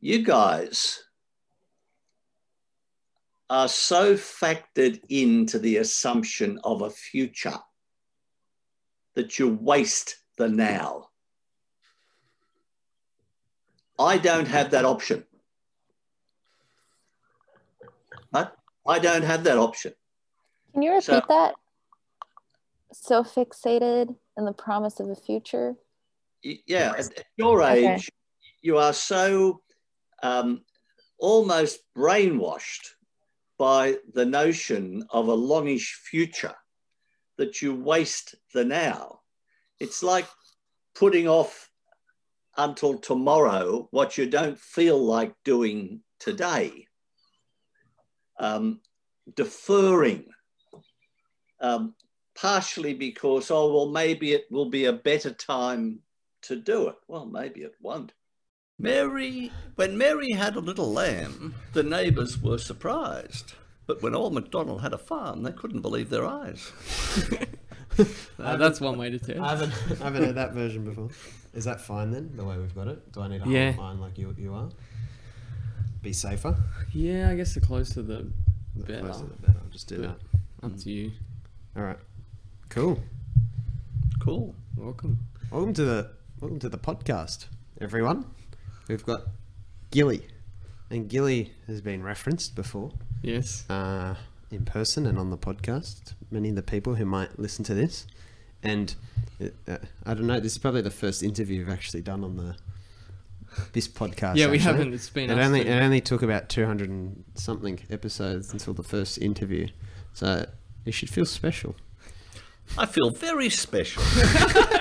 you guys are so factored into the assumption of a future that you waste the now. I don't have that option. But I don't have that option. Can you repeat So- that? So fixated in the promise of a future. Yeah, at at your Okay. age, you are so um, almost brainwashed by the notion of a longish future that you waste the now. It's like putting off until tomorrow what you don't feel like doing today. Um, deferring, um, partially because, oh, well, maybe it will be a better time to do it. Well, maybe it won't. Mary, when Mary had a little lamb, the neighbours were surprised. But when old MacDonald had a farm, they couldn't believe their eyes. Uh, that's one way to tell. I haven't, I haven't heard that version before. Is that fine then, the way we've got it? Do I need to Yeah. hold mine like you, you are? Be safer? Yeah, I guess the closer the The better. closer the better. I'll just do But- that. Up to you. All right. Cool. Cool. Welcome. Welcome to the welcome to the podcast, everyone. We've got Gilly, and Gilly has been referenced before Yes. uh, in person and on the podcast. Many of the people who might listen to this, and uh, I don't know. This is probably the first interview we've actually done on the this podcast. Yeah, we actually. haven't. It's been It only it only took about two hundred and something episodes until the first interview, so you should feel special. I feel very special.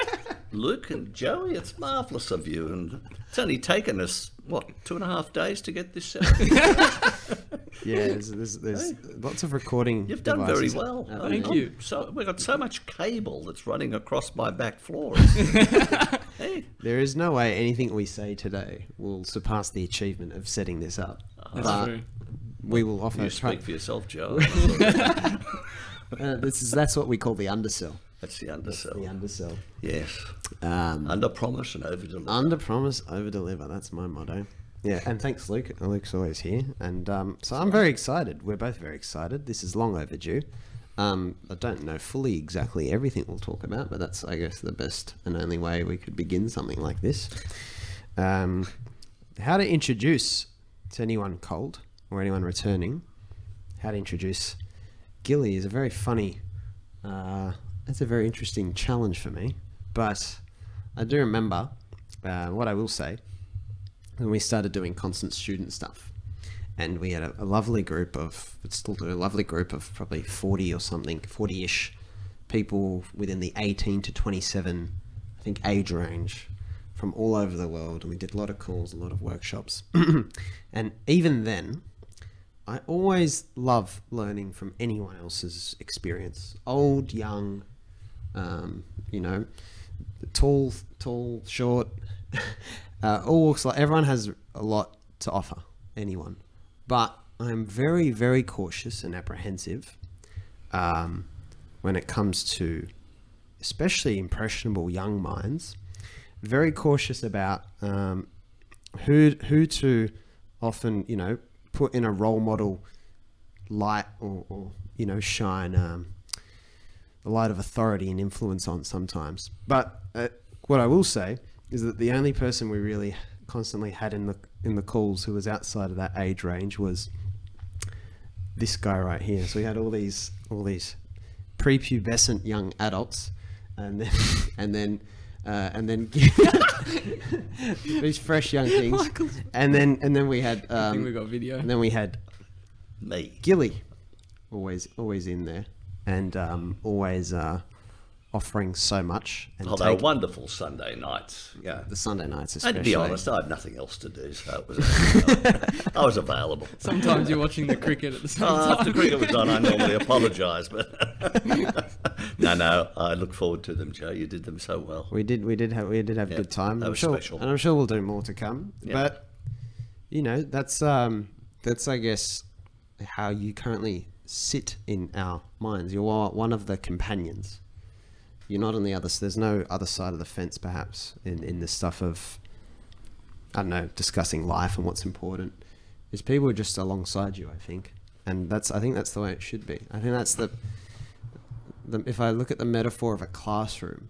Luke and Joey, it's marvellous of you. And it's only taken us, what, two and a half days to get this set up? Yeah, there's, there's, there's lots of recording. You've done very well. out Thank there. you. So we've got so much cable that's running across my back floor. hey, There is no way anything we say today will surpass the achievement of setting this up. That's but true. we will offer. you try- speak for yourself, Joe. uh, this is that's what we call the undersell. That's the undersell. The undersell. undersell. Yes. Um, Under promise and over deliver. under promise, over deliver. That's my motto. Yeah, and thanks, Luke. Luke's always here, and um, so I'm very excited. We're both very excited. This is long overdue. Um, I don't know fully exactly everything we'll talk about, but that's, I guess, the best and only way we could begin something like this. Um, how to introduce to anyone cold or anyone returning, how to introduce Gilly is a very funny, uh, it's a very interesting challenge for me. But I do remember uh, what I will say when we started doing constant student stuff. And we had a, a lovely group of, but still do a lovely group of probably 40 or something, 40 ish people within the 18 to 27, I think, age range from all over the world. And we did a lot of calls, a lot of workshops. and even then, I always love learning from anyone else's experience, old, young, um, you know, tall, tall, short, uh, all walks. Like everyone has a lot to offer anyone, but I'm very, very cautious and apprehensive um, when it comes to, especially impressionable young minds. Very cautious about um, who who to often, you know, put in a role model light or, or you know shine um, the light of authority and influence on sometimes. But uh, what I will say is that the only person we really constantly had in the in the calls who was outside of that age range was this guy right here. So we had all these all these prepubescent young adults, and then and then. Uh, and then these fresh young things, and then and then we had I think we um, got video. and then we had Me. Gilly, always always in there, and um, always uh, offering so much. And Oh, they were wonderful Sunday nights. Yeah. the Sunday nights, And especially. to be honest, I had nothing else to do, so it was, I was available. Sometimes you're watching the cricket at the same Oh, time. after cricket was on, I normally apologise, but no, no, I look forward to them, Joe. You did them so well. we did we did have we did have Yeah, good time. that was sure, special. and I'm sure we'll do more to come. Yeah. But you know, that's um, that's I guess how you currently sit in our minds. You're one of the companions. You're not on the other. s- There's no other side of the fence, perhaps, in in the stuff of I don't know, discussing life and what's important, is people are just alongside you. I think, and that's I think that's the way it should be. I think that's the, the if I look at the metaphor of a classroom,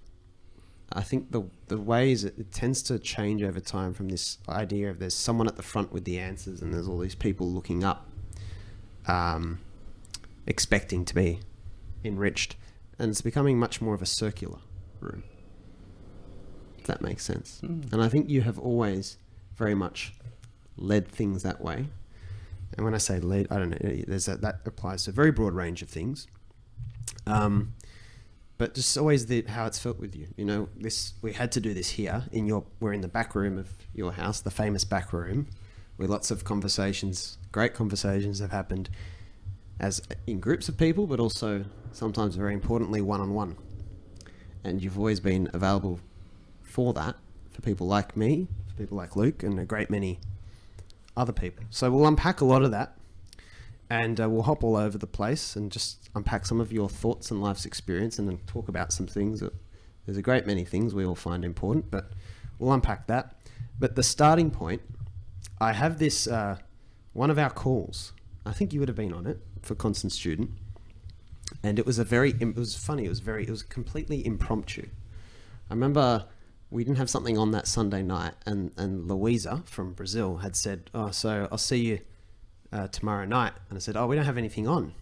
I think the the ways it, it tends to change over time from this idea of there's someone at the front with the answers and there's all these people looking up, um, expecting to be enriched, and it's becoming much more of a circular room. If that makes sense. And I think you have always very much led things that way. And when I say led, I don't know. There's a, that applies to a very broad range of things. Um, but just always the how it's felt with you. You know, this we had to do this here in your. We're in the back room of your house, the famous back room, where lots of conversations, great conversations, have happened, as in groups of people, but also sometimes very importantly one on one. And you've always been available for that for people like me, for people like Luke, and a great many other people. So we'll unpack a lot of that and uh, we'll hop all over the place and just unpack some of your thoughts and life's experience and then talk about some things that there's a great many things we all find important, but we'll unpack that. But the starting point, I have this uh, one of our calls. I think you would have been on it for Constant Student, and it was a very it was funny. It was very it was completely impromptu. I remember we didn't have something on that Sunday night, and and Louisa from Brazil had said, "Oh, so I'll see you uh, tomorrow night." And I said, "Oh, we don't have anything on."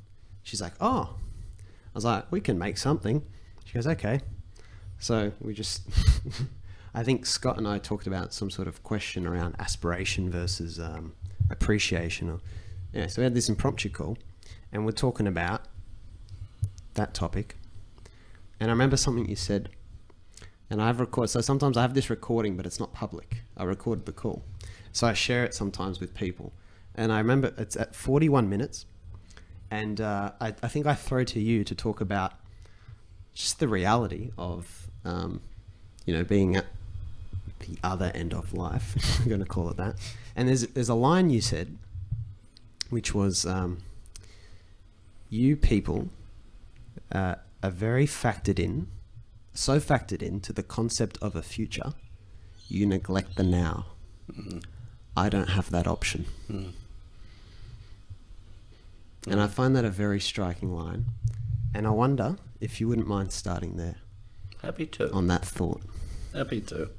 She's like, "Oh," I was like, "We can make something." She goes, "Okay." So we just, I think Scott and I talked about some sort of question around aspiration versus um, appreciation, or yeah. So we had this impromptu call, and we're talking about that topic. And I remember something you said and I've recorded. So sometimes I have this recording, but it's not public. I recorded the call, so I share it sometimes with people. And I remember it's at 41 minutes, and uh, I, I think I throw to you to talk about just the reality of, um, you know, being at the other end of life. I'm going to call it that. And there's there's a line you said, which was, um, "You people uh, are very factored in." so factored into the concept of a future, you neglect the now. I don't have that option. And I find that a very striking line. And I wonder if you wouldn't mind starting there Happy to. on that thought. Happy to.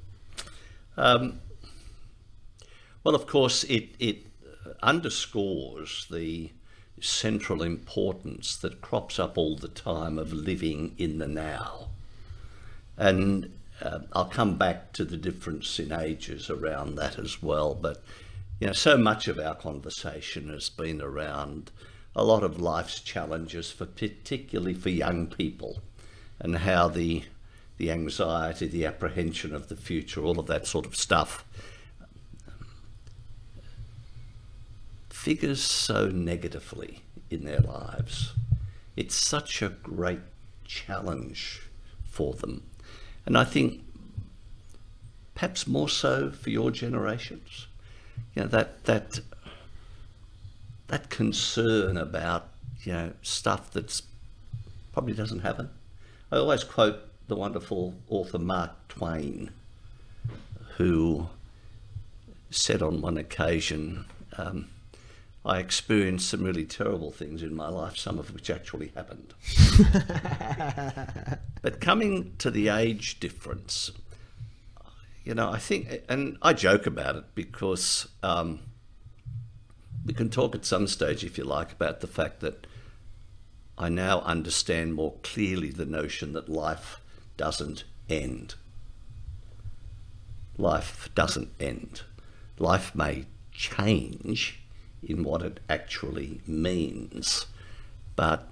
Um, well, of course, it, it underscores the central importance that crops up all the time of living in the now. And uh, I'll come back to the difference in ages around that as well. But, you know, so much of our conversation has been around a lot of life's challenges, for particularly for young people, and how the the anxiety, the apprehension of the future, all of that sort of stuff figures so negatively in their lives. It's such a great challenge for them. And I think perhaps more so for your generations. You know, that that that concern about, you know, stuff that's probably doesn't happen. I always quote the wonderful author Mark Twain, who said on one occasion, um, I experienced some really terrible things in my life, some of which actually happened. but coming to the age difference, you know, I think, and I joke about it because um, we can talk at some stage, if you like, about the fact that I now understand more clearly the notion that life doesn't end. Life doesn't end. Life may change in what it actually means, but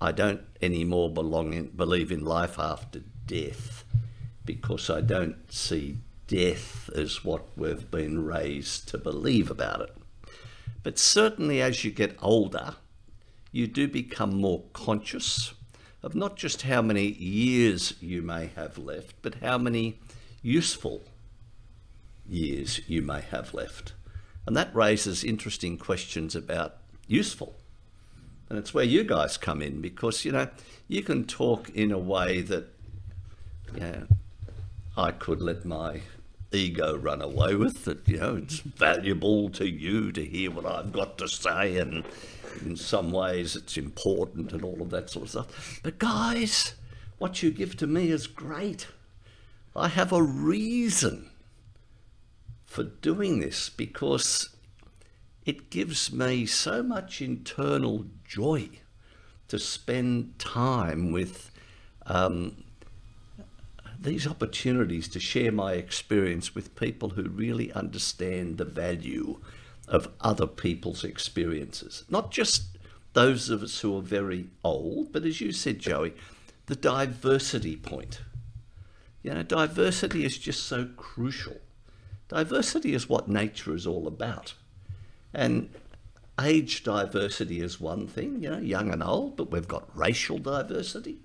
I don't anymore belong in, believe in life after death because I don't see death as what we've been raised to believe about it. But certainly as you get older, you do become more conscious of not just how many years you may have left, but how many useful years you may have left. And that raises interesting questions about useful. And it's where you guys come in because, you know, you can talk in a way that, know, I could let my ego run away with. That you know it's valuable to you to hear what I've got to say, and in some ways it's important and all of that sort of stuff. But guys, what you give to me is great. I have a reason for doing this because it gives me so much internal joy to spend time with um, these opportunities to share my experience with people who really understand the value of other people's experiences. Not just those of us who are very old, but as you said, Joey, the diversity point. You know, diversity is just so crucial. Diversity is what nature is all about. And age diversity is one thing, you know, young and old, but we've got racial diversity,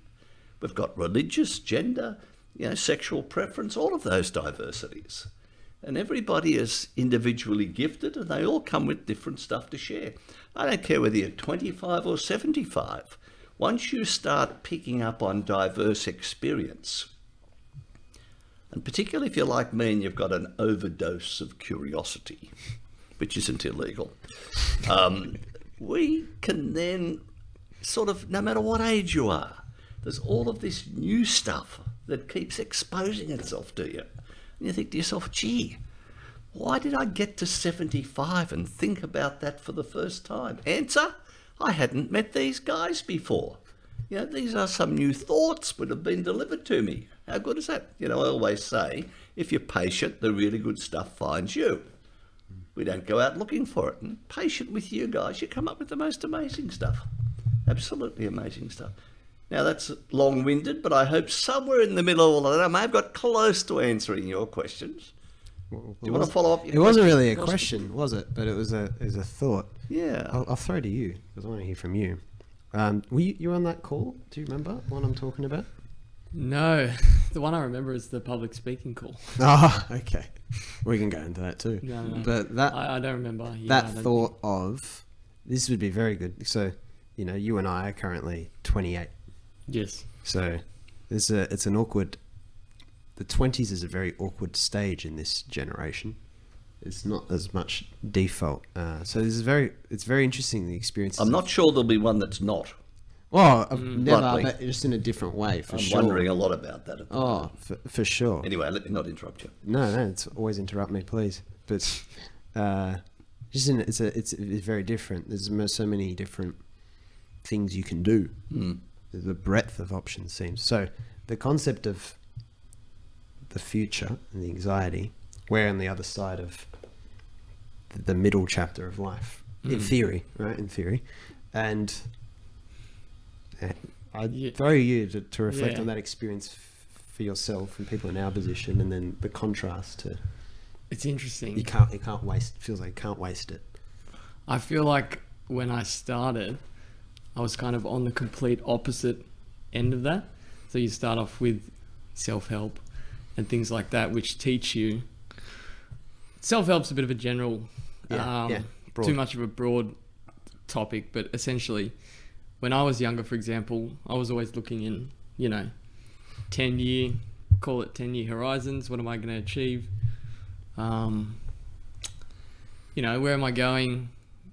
we've got religious, gender, you know, sexual preference, all of those diversities. And everybody is individually gifted and they all come with different stuff to share. I don't care whether you're 25 or 75. Once you start picking up on diverse experience, and particularly if you're like me and you've got an overdose of curiosity, which isn't illegal, um, we can then sort of, no matter what age you are, there's all of this new stuff that keeps exposing itself to you. And you think to yourself, gee, why did I get to 75 and think about that for the first time? Answer, I hadn't met these guys before. You know, these are some new thoughts that have been delivered to me. How good is that? You know, I always say, if you're patient, the really good stuff finds you. We don't go out looking for it. And patient with you guys, you come up with the most amazing stuff. Absolutely amazing stuff. Now that's long winded, but I hope somewhere in the middle of all of that, I may have got close to answering your questions. Do you want to follow up? It wasn't really a question, was it? But it was a it was a thought. Yeah. I'll, I'll throw to you because I want to hear from you. Um, were you, you were on that call? Do you remember what I'm talking about? No, the one I remember is the public speaking call. Oh, okay. We can go into that too. No, no, no. But that I, I don't remember. Yeah, that don't thought of this would be very good. So, you know, you and I are currently 28. Yes. So, it's a it's an awkward. The 20s is a very awkward stage in this generation. It's not as much default. Uh, so this is very it's very interesting the experience. I'm not sure there'll be one that's not. Oh, I've never, Bluntly. but just in a different way for I'm sure. wondering a lot about that. Oh, for, for sure. Anyway, let me not interrupt you. No, no, it's always interrupt me, please. But uh, just in, it's a it's, it's very different. There's so many different things you can do. Hmm. The breadth of options seems so. The concept of the future and the anxiety, we're on the other side of the, middle chapter of life, in theory, right? In theory, and uh, I Yeah. throw you to, to reflect Yeah. on that experience f- for yourself and people in our position, and then the contrast to It's interesting. you can't you can't waste feels like you can't waste it. I feel like when I started, I was kind of on the complete opposite end of that. So you start off with self help and things like that, which teach you. Self help's a bit of a general, Yeah, um, yeah, too much of a broad topic, but essentially, when I was younger, for example, I was always looking in, you know, 10 year, call it 10 year horizons. What am I going to achieve? Um, you know, where am I going?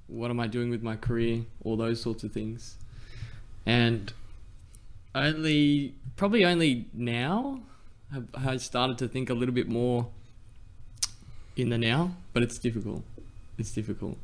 What am I doing with my career? All those sorts of things. And only, probably only now have I started to think a little bit more in the now, but it's difficult. It's difficult.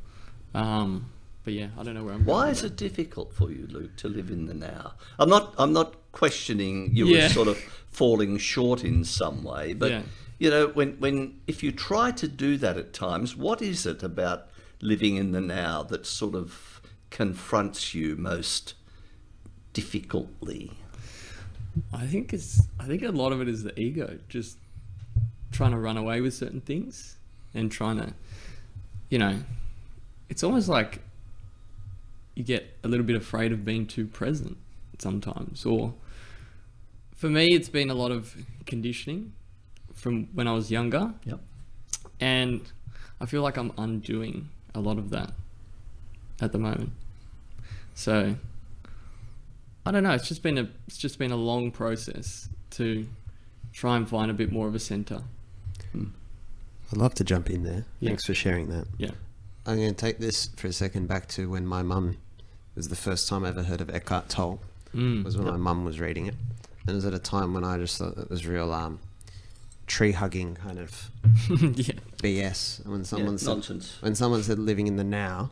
Um, but yeah, I don't know where I'm. Why is it difficult for you, Luke, to live in the now? I'm not. I'm not questioning you Yeah. as sort of falling short in some way, but Yeah. you know, when when if you try to do that at times, what is it about living in the now that sort of confronts you most difficultly? I think it's. I think a lot of it is the ego, just trying to run away with certain things and trying to, you know, it's almost like you get a little bit afraid of being too present sometimes. Or for me, it's been a lot of conditioning from when I was younger, Yep. and I feel like I'm undoing a lot of that at the moment. So I don't know. It's just been a it's just been a long process to try and find a bit more of a center. Hmm. I'd love to jump in there. Yeah. Thanks for sharing that. Yeah. I'm going to take this for a second back to when my mum it was the first time I ever heard of Eckhart Tolle. Mm. was when my mum was reading it, and it was at a time when I just thought it was real um, tree hugging kind of yeah. BS. And when someone Yeah, said nonsense. when someone said living in the now,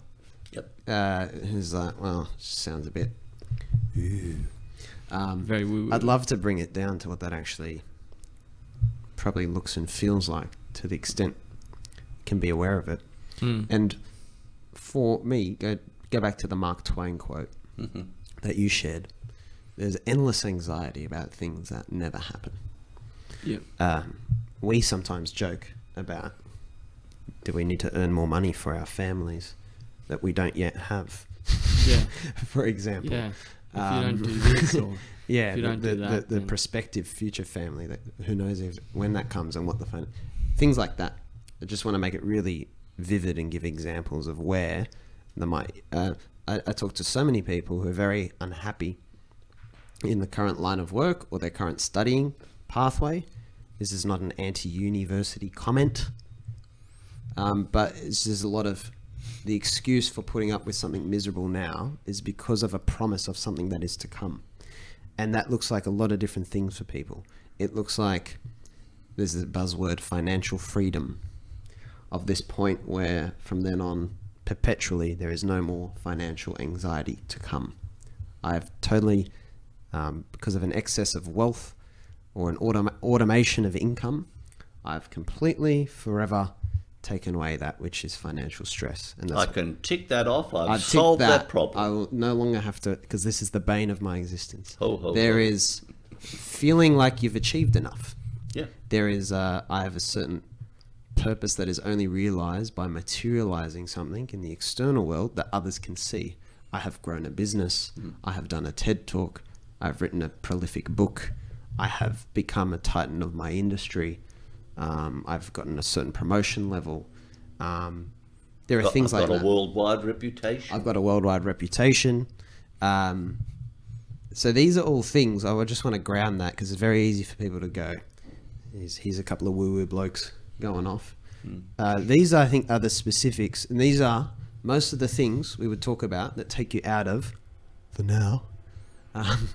Yep. uh, who's like, well, sounds a bit. Um, Very woo. I'd love to bring it down to what that actually probably looks and feels like, to the extent can be aware of it. Mm. And for me, go go back to the Mark Twain quote hmm that you shared. There's endless anxiety about things that never happen. Yeah. Um, we sometimes joke about do we need to earn more money for our families that we don't yet have, Yeah. for example. Yeah. If Um, you don't do this or Yeah, If you the, the, the, that, the then- prospective future family that who knows if when that comes and what the things like that. I just want to make it really vivid and give examples of where the. Uh, I, I talk to so many people who are very unhappy in the current line of work or their current studying pathway. This is not an anti-university comment, um, but just a lot of the excuse for putting up with something miserable now is because of a promise of something that is to come. And that looks like a lot of different things for people. It looks like there's a buzzword financial freedom of this point where from then on perpetually there is no more financial anxiety to come. I've totally, um, because of an excess of wealth or an autom- automation of income, I've completely forever taken away that which is financial stress. And I can tick that off. I've, I've solved that, problem. I will no longer have to because this is the bane of my existence. Ho, ho, There ho. is feeling like you've achieved enough. yeah. There is uh, I have a certain purpose that is only realized by materializing something in the external world that others can see. I have grown a business. I have done a TED talk. I've written a prolific book. I have become a titan of my industry. Um, I've gotten a certain promotion level. Um, there are Got- things I've like got that. a worldwide reputation. I've got a worldwide reputation. Um, so these are all things I would just want to ground that because it's very easy for people to go. Here's, here's a couple of woo woo blokes going off. Uh, these, I think, are the specifics, and these are most of the things we would talk about that take you out of the now. Um,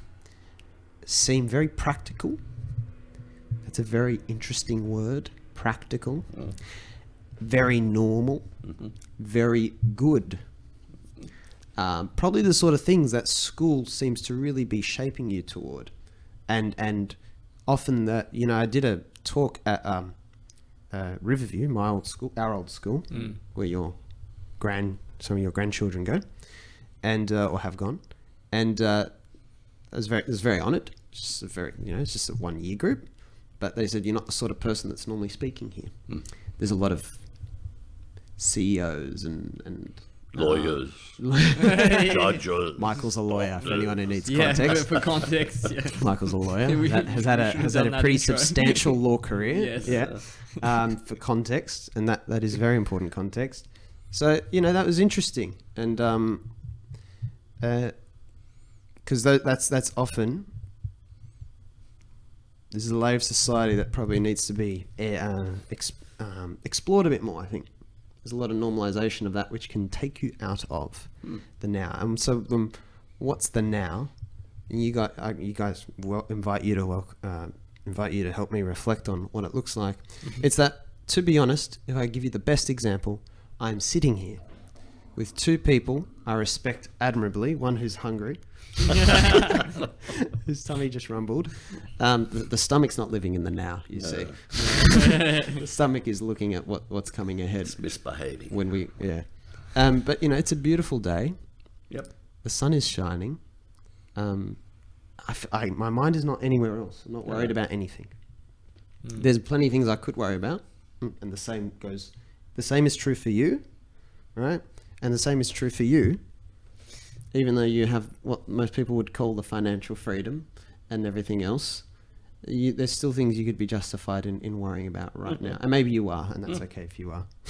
seem very practical. That's a very interesting word. Practical. Very normal. Very good. Um, probably the sort of things that school seems to really be shaping you toward, and and often that you know I did a talk at um, uh, Riverview, my old school, our old school, where your grand some of your grandchildren go, and uh, or have gone, and uh, I was very I was very honoured. Just a very you know it's just a one year group, but they said you're not the sort of person that's normally speaking here. There's a lot of CEOs and and Lawyers, judges. Michael's a lawyer for anyone who needs Yeah, context. for context. Yeah. Michael's a lawyer. We- That has had a has had a pretty intro. substantial law career. Yes. Yeah. Um, for context, and that that is very important context. So you know that was interesting, and um, uh, because that's that's often this is a layer of society that probably needs to be uh, ex, um, explored a bit more. I think there's a lot of normalization of that which can take you out of the now. And so, um, what's the now? And you got uh, you guys well, invite you to wel- uh, invite you to help me reflect on what it looks like. It's that to be honest, if I give you the best example, I'm sitting here with two people I respect admirably. One who's hungry, whose tummy just rumbled. Um, the, the stomach's not living in the now. You see, the stomach is looking at what, what's coming ahead It's misbehaving. when we yeah. Um, but you know, it's a beautiful day. Yep. The sun is shining. Um, I f I my mind is not anywhere else. I'm not worried about anything. There's plenty of things I could worry about, Mm, and the same goes. The same is true for you, right? And the same is true for you. Even though you have what most people would call the financial freedom and everything else, you, there's still things you could be justified in, in worrying about right mm-hmm. now. And maybe you are, and that's mm. okay if you are.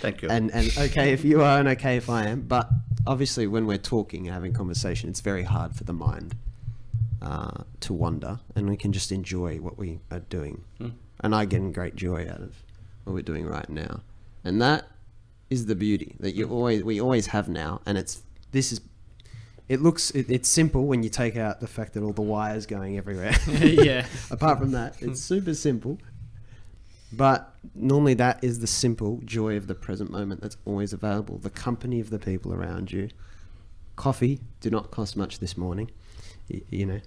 Thank you. and and okay if you are and okay if I am. But obviously, when we're talking and having conversation, it's very hard for the mind uh, to wander, and we can just enjoy what we are doing. Mm. And I get great joy out of what we're doing right now, and that is the beauty that you always we always have now, and it's this is. It looks it, it's simple when you take out the fact that all the wires going everywhere. yeah. Apart from that, it's super simple. But normally that is the simple joy of the present moment that's always available. The company of the people around you. Coffee did not cost much this morning. Y- you know,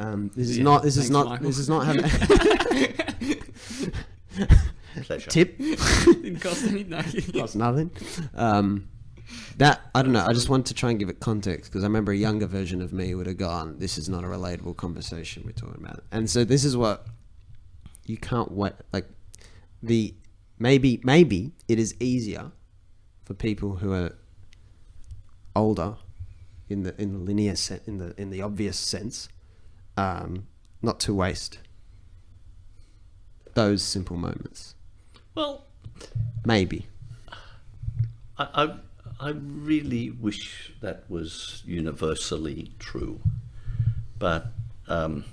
um, this is Yeah, not. This is not. Michael. This is not having Pleasure. tip. Didn't cost any. No. cost nothing. Um, that I don't know. I just wanted to try and give it context because I remember a younger version of me would have gone, "This is not a relatable conversation we're talking about." And so this is what you can't wait. Like the maybe maybe it is easier for people who are older in the in the linear set in the in the obvious sense, um, not to waste those simple moments. Well, Maybe. I, I, I really wish that was universally true. But um,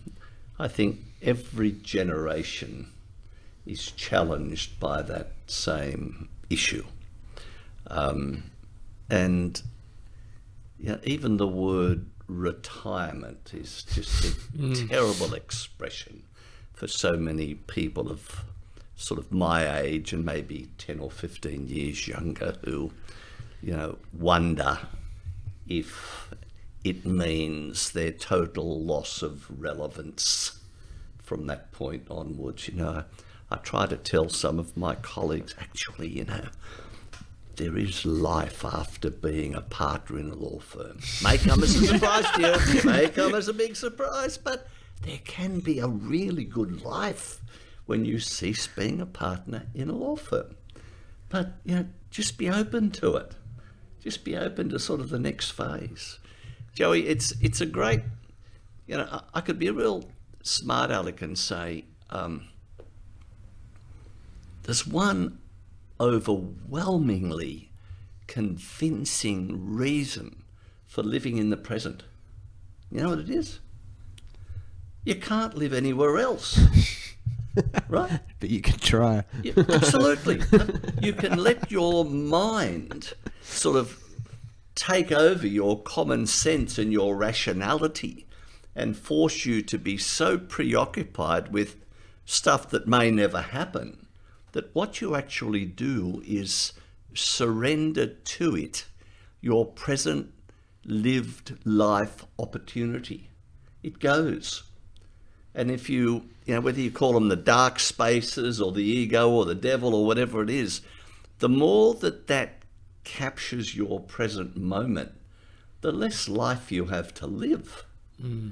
I think every generation is challenged by that same issue. Um, and yeah, even the word retirement is just a terrible expression for so many people of sort of my age and maybe 10 or 15 years younger who, you know, wonder if it means their total loss of relevance from that point onwards. You know, I try to tell some of my colleagues, actually, you know, there is life after being a partner in a law firm. May come as a surprise to you, may come as a big surprise, but there can be a really good life when you cease being a partner in a law firm. But, you know, just be open to it. Just be open to sort of the next phase. Joey, it's it's a great, you know, I, I could be a real smart aleck and say, um, there's one overwhelmingly convincing reason for living in the present. You know what it is? You can't live anywhere else. right? But you can try. Yeah, absolutely. you can let your mind sort of take over your common sense and your rationality and force you to be so preoccupied with stuff that may never happen that what you actually do is surrender to it your present lived life opportunity. It goes. And if you, you know, whether you call them the dark spaces or the ego or the devil or whatever it is, the more that that captures your present moment, the less life you have to live. Hmm.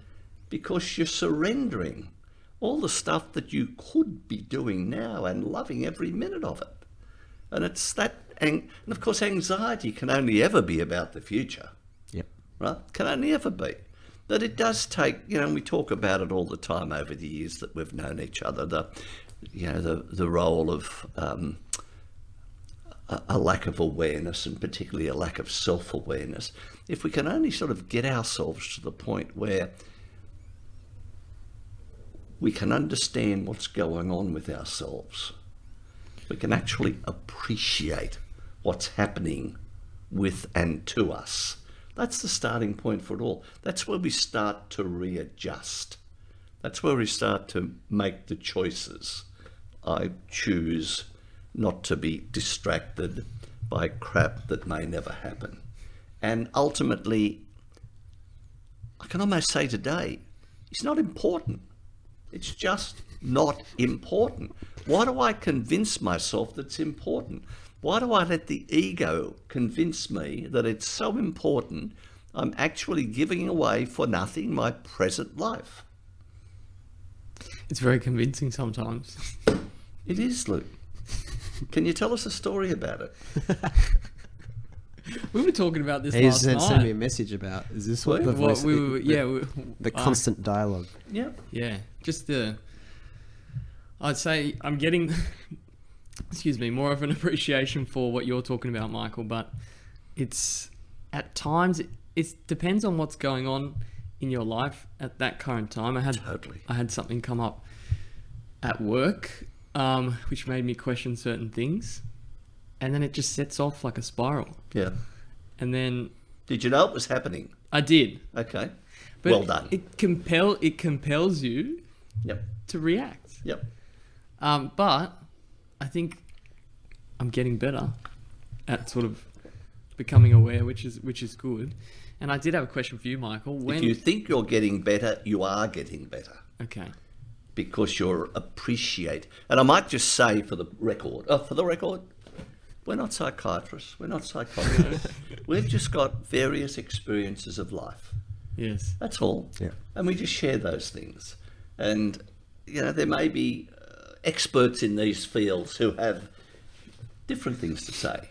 Because you're surrendering all the stuff that you could be doing now and loving every minute of it. And it's that, and and of course, anxiety can only ever be about the future Yep. right? Can only ever be. But it does take, you know, we talk about it all the time over the years that we've known each other. The, you know, the the role of um, a, a lack of awareness, and particularly a lack of self awareness. If we can only sort of get ourselves to the point where we can understand what's going on with ourselves, we can actually appreciate what's happening with and to us. That's the starting point for it all. That's where we start to readjust. That's where we start to make the choices. I choose not to be distracted by crap that may never happen. And ultimately, I can almost say today, it's not important. It's just not important. Why do I convince myself that it's important? Why do I let the ego convince me that it's so important I'm actually giving away for nothing my present life? It's very convincing sometimes. It is, Luke. Can you tell us a story about it? We were talking about this He last sent, night. sent me a message about. Is this what the What voice? we were, the- yeah, we, The uh, constant dialogue. Yeah. Yeah, just the. I'd say I'm getting, excuse me, more of an appreciation for what you're talking about, Michael. But it's at times it, it depends on what's going on in your life at that current time. I had Totally. I had something come up at work um, which made me question certain things, and then it just sets off like a spiral. Yeah. And then Did you know it was happening? I did. Okay. But well done. It compel it compels you Yep. to react. Yep. Um, but I think I'm getting better at sort of becoming aware, which is which is good. And I did have a question for you, Michael. When If you think you're getting better, you are getting better okay, because you're appreciate. And I might just say for the record, oh, for the record, we're not psychiatrists, we're not psychologists. We've just got various experiences of life. yes, That's all. Yeah. And we just share those things. And, you know, there may be experts in these fields who have different things to say.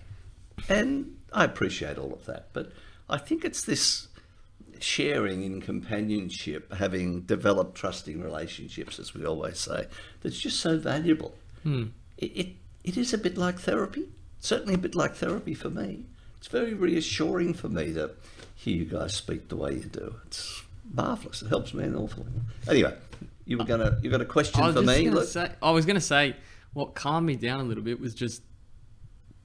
And I appreciate all of that. But I think it's this sharing in companionship, having developed trusting relationships, as we always say, that's just so valuable. Hmm. It, it, it is a bit like therapy, certainly a bit like therapy for me. It's very reassuring for me to hear you guys speak the way you do. It's marvellous. It helps me an awful lot. Anyway, you were gonna you got a question for me? gonna Look, say I was gonna say what calmed me down a little bit was just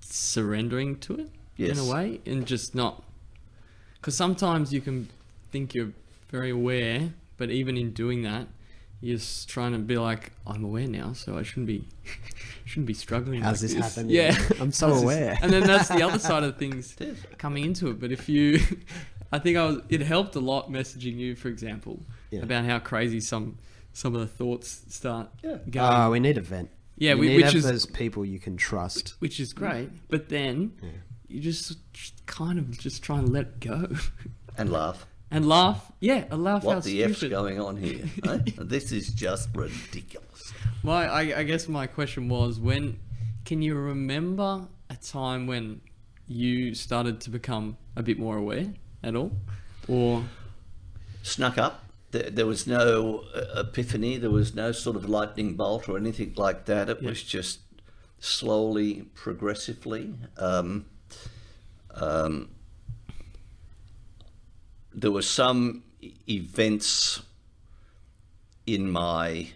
surrendering to it in a way, and just not because sometimes you can think you're very aware, but even in doing that, you're just trying to be like, I'm aware now, so I shouldn't be shouldn't be struggling. How's like this happening? Yeah, I'm so How's this- aware. And then that's the other side of things coming into it. But if you, I think I was, it helped a lot messaging you, for example, Yeah. about how crazy some some of the thoughts start Yeah. going. Oh, we need a vent. Yeah, You we- need which have is- those people you can trust. which is great. But then you just, just kind of just try and let it go and laugh. and laugh. Yeah, a laugh What out the F's going on here? eh? This is just ridiculous. My, I, I guess my question was when can you remember a time when you started to become a bit more aware at all, or Snuck up. There, there was no uh, epiphany. There was no sort of lightning bolt or anything like that. It Yeah. was just slowly, progressively. Um, um, there were some events in my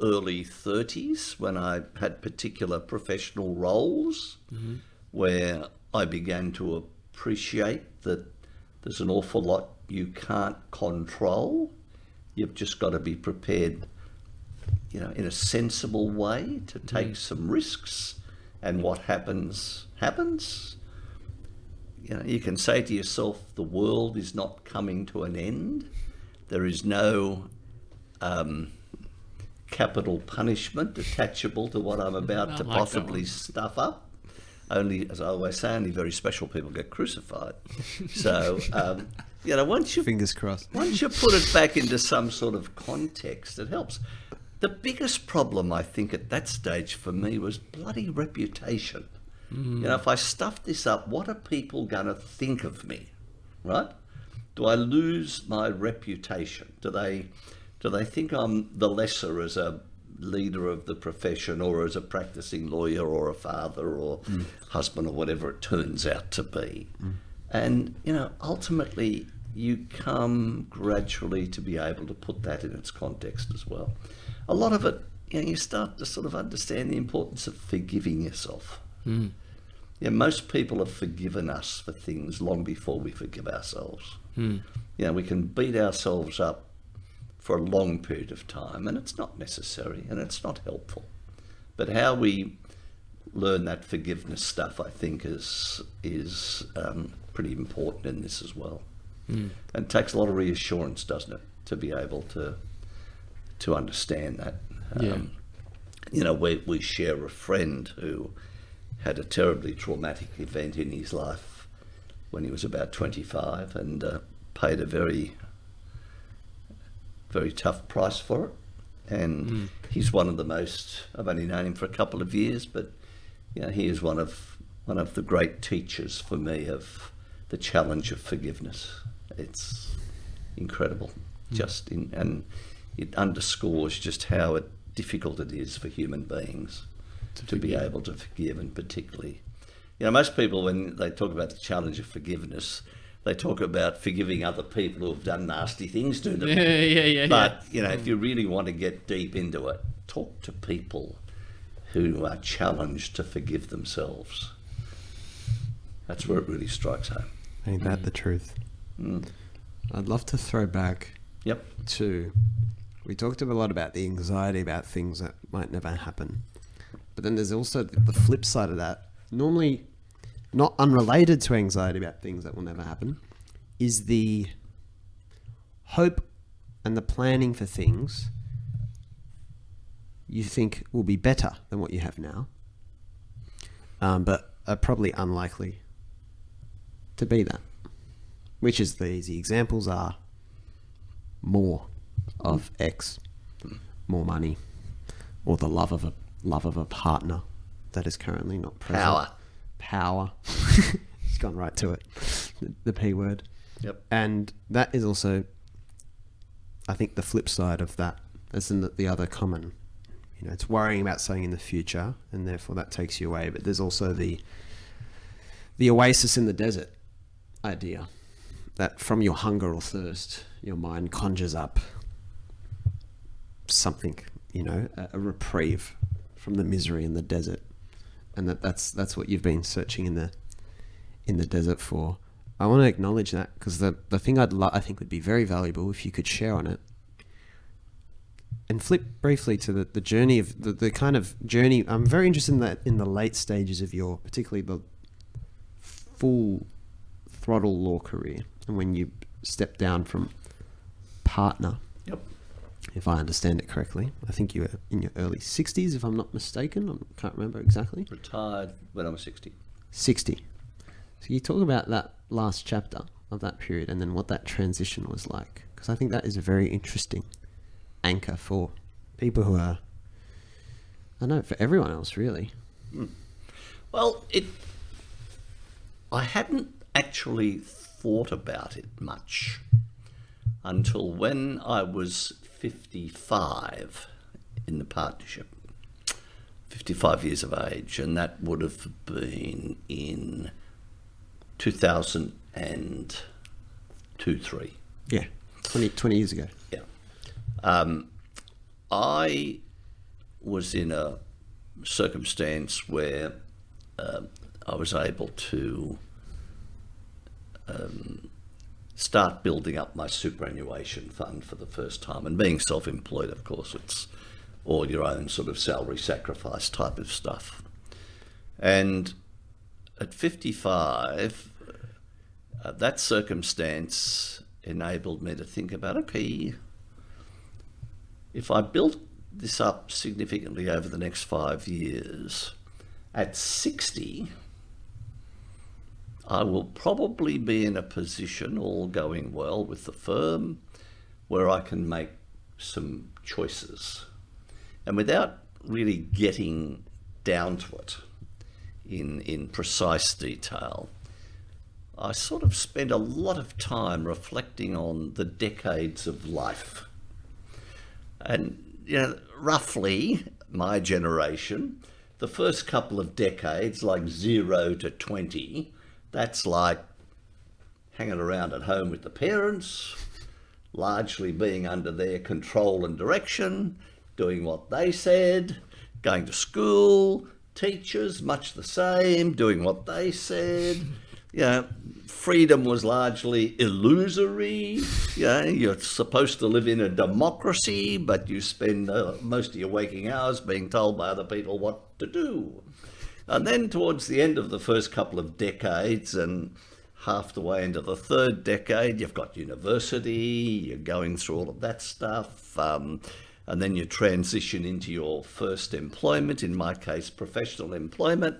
early 30s when I had particular professional roles where I began to appreciate that there's an awful lot you can't control. You've just got to be prepared, you know, in a sensible way to take some risks. And what happens, happens. You know, you can say to yourself, the world is not coming to an end. There is no um, capital punishment attachable to what I'm about to like possibly stuff up. Only, as I always say, only very special people get crucified. So, um, you know, once you Fingers crossed. once you put it back into some sort of context, it helps. The biggest problem, I think, at that stage for me was bloody reputation. You know, mm. if I stuff this up, what are people going to think of me? Right? Do I lose my reputation? Do they, do they think I'm the lesser as a leader of the profession or as a practicing lawyer or a father or mm. husband or whatever it turns out to be? Mm. And, you know, ultimately, you come gradually to be able to put that in its context as well. A lot of it, you know, you start to sort of understand the importance of forgiving yourself. Yeah, most people have forgiven us for things long before we forgive ourselves. You know, we can beat ourselves up for a long period of time, and it's not necessary and it's not helpful. But how we learn that forgiveness stuff, I think, is is um, pretty important in this as well. And it takes a lot of reassurance, doesn't it, to be able to to understand that. Yeah. Um, you know, we we share a friend who had a terribly traumatic event in his life when he was about 25 and uh, paid a very very tough price for it. And he's one of the most. I've only known him for a couple of years, but you know, he is one of one of the great teachers for me of the challenge of forgiveness. It's incredible, just in, and it underscores just how difficult it is for human beings to, be able to forgive, and particularly, you know, most people when they talk about the challenge of forgiveness, they talk about forgiving other people who have done nasty things to them. yeah, yeah, yeah, But you know, if mm. you really want to get deep into it, talk to people who are challenged to forgive themselves. That's where it really strikes home. Ain't that mm. the truth? I'd love to throw back Yep. to. We talked a lot about the anxiety about things that might never happen. But then there's also the the flip side of that. Normally, not unrelated to anxiety about things that will never happen, is the hope and the planning for things you think will be better than what you have now, um, but are probably unlikely to be that. Which is the easy examples are more of X, more money, or the love of a love of a partner that is currently not present. Power. Power. He's gone right to it. The, the P word. Yep. And that is also, I think, the flip side of that, as in the, the other common. You know, it's worrying about something in the future, and therefore that takes you away. But there's also the the oasis in the desert idea that from your hunger or thirst, your mind conjures up something, you know, a, a reprieve from the misery in the desert, and that that's that's what you've been searching in the in the desert for. I want to acknowledge that because the the thing I'd lo- I think would be very valuable if you could share on it. And flip briefly to the, the journey of the, the kind of journey. I'm very interested in that in the late stages of your, particularly the full throttle law career, when you step down from partner, Yep. if I understand it correctly. I think you were in your early 60s, if I'm not mistaken. I can't remember exactly. Retired when I was 60. 60. So you talk about that last chapter of that period and then what that transition was like. Because I think that is a very interesting anchor for people who are, I know, for everyone else, really. Hmm. Well, it. I hadn't actually thought about it much until when I was 55 in the partnership. 55 years of age, and that would have been in 2002 3. Yeah. 20, 20 years ago. Yeah. Um, I was in a circumstance where um I was able to um, start building up my superannuation fund for the first time. And being self employed, of course, it's all your own sort of salary sacrifice type of stuff. And at 55, uh, that circumstance enabled me to think about okay, if I built this up significantly over the next five years, at 60, I will probably be in a position, all going well with the firm, where I can make some choices. And without really getting down to it in, in precise detail, I sort of spent a lot of time reflecting on the decades of life. And, you know, roughly my generation, the first couple of decades, like zero to 20, that's like hanging around at home with the parents, largely being under their control and direction, doing what they said, going to school, teachers, much the same, doing what they said. You know, freedom was largely illusory. You know, you're supposed to live in a democracy, but you spend uh, most of your waking hours being told by other people what to do. And then towards the end of the first couple of decades and half the way into the third decade, you've got university, you're going through all of that stuff. Um, and then you transition into your first employment, in my case, professional employment.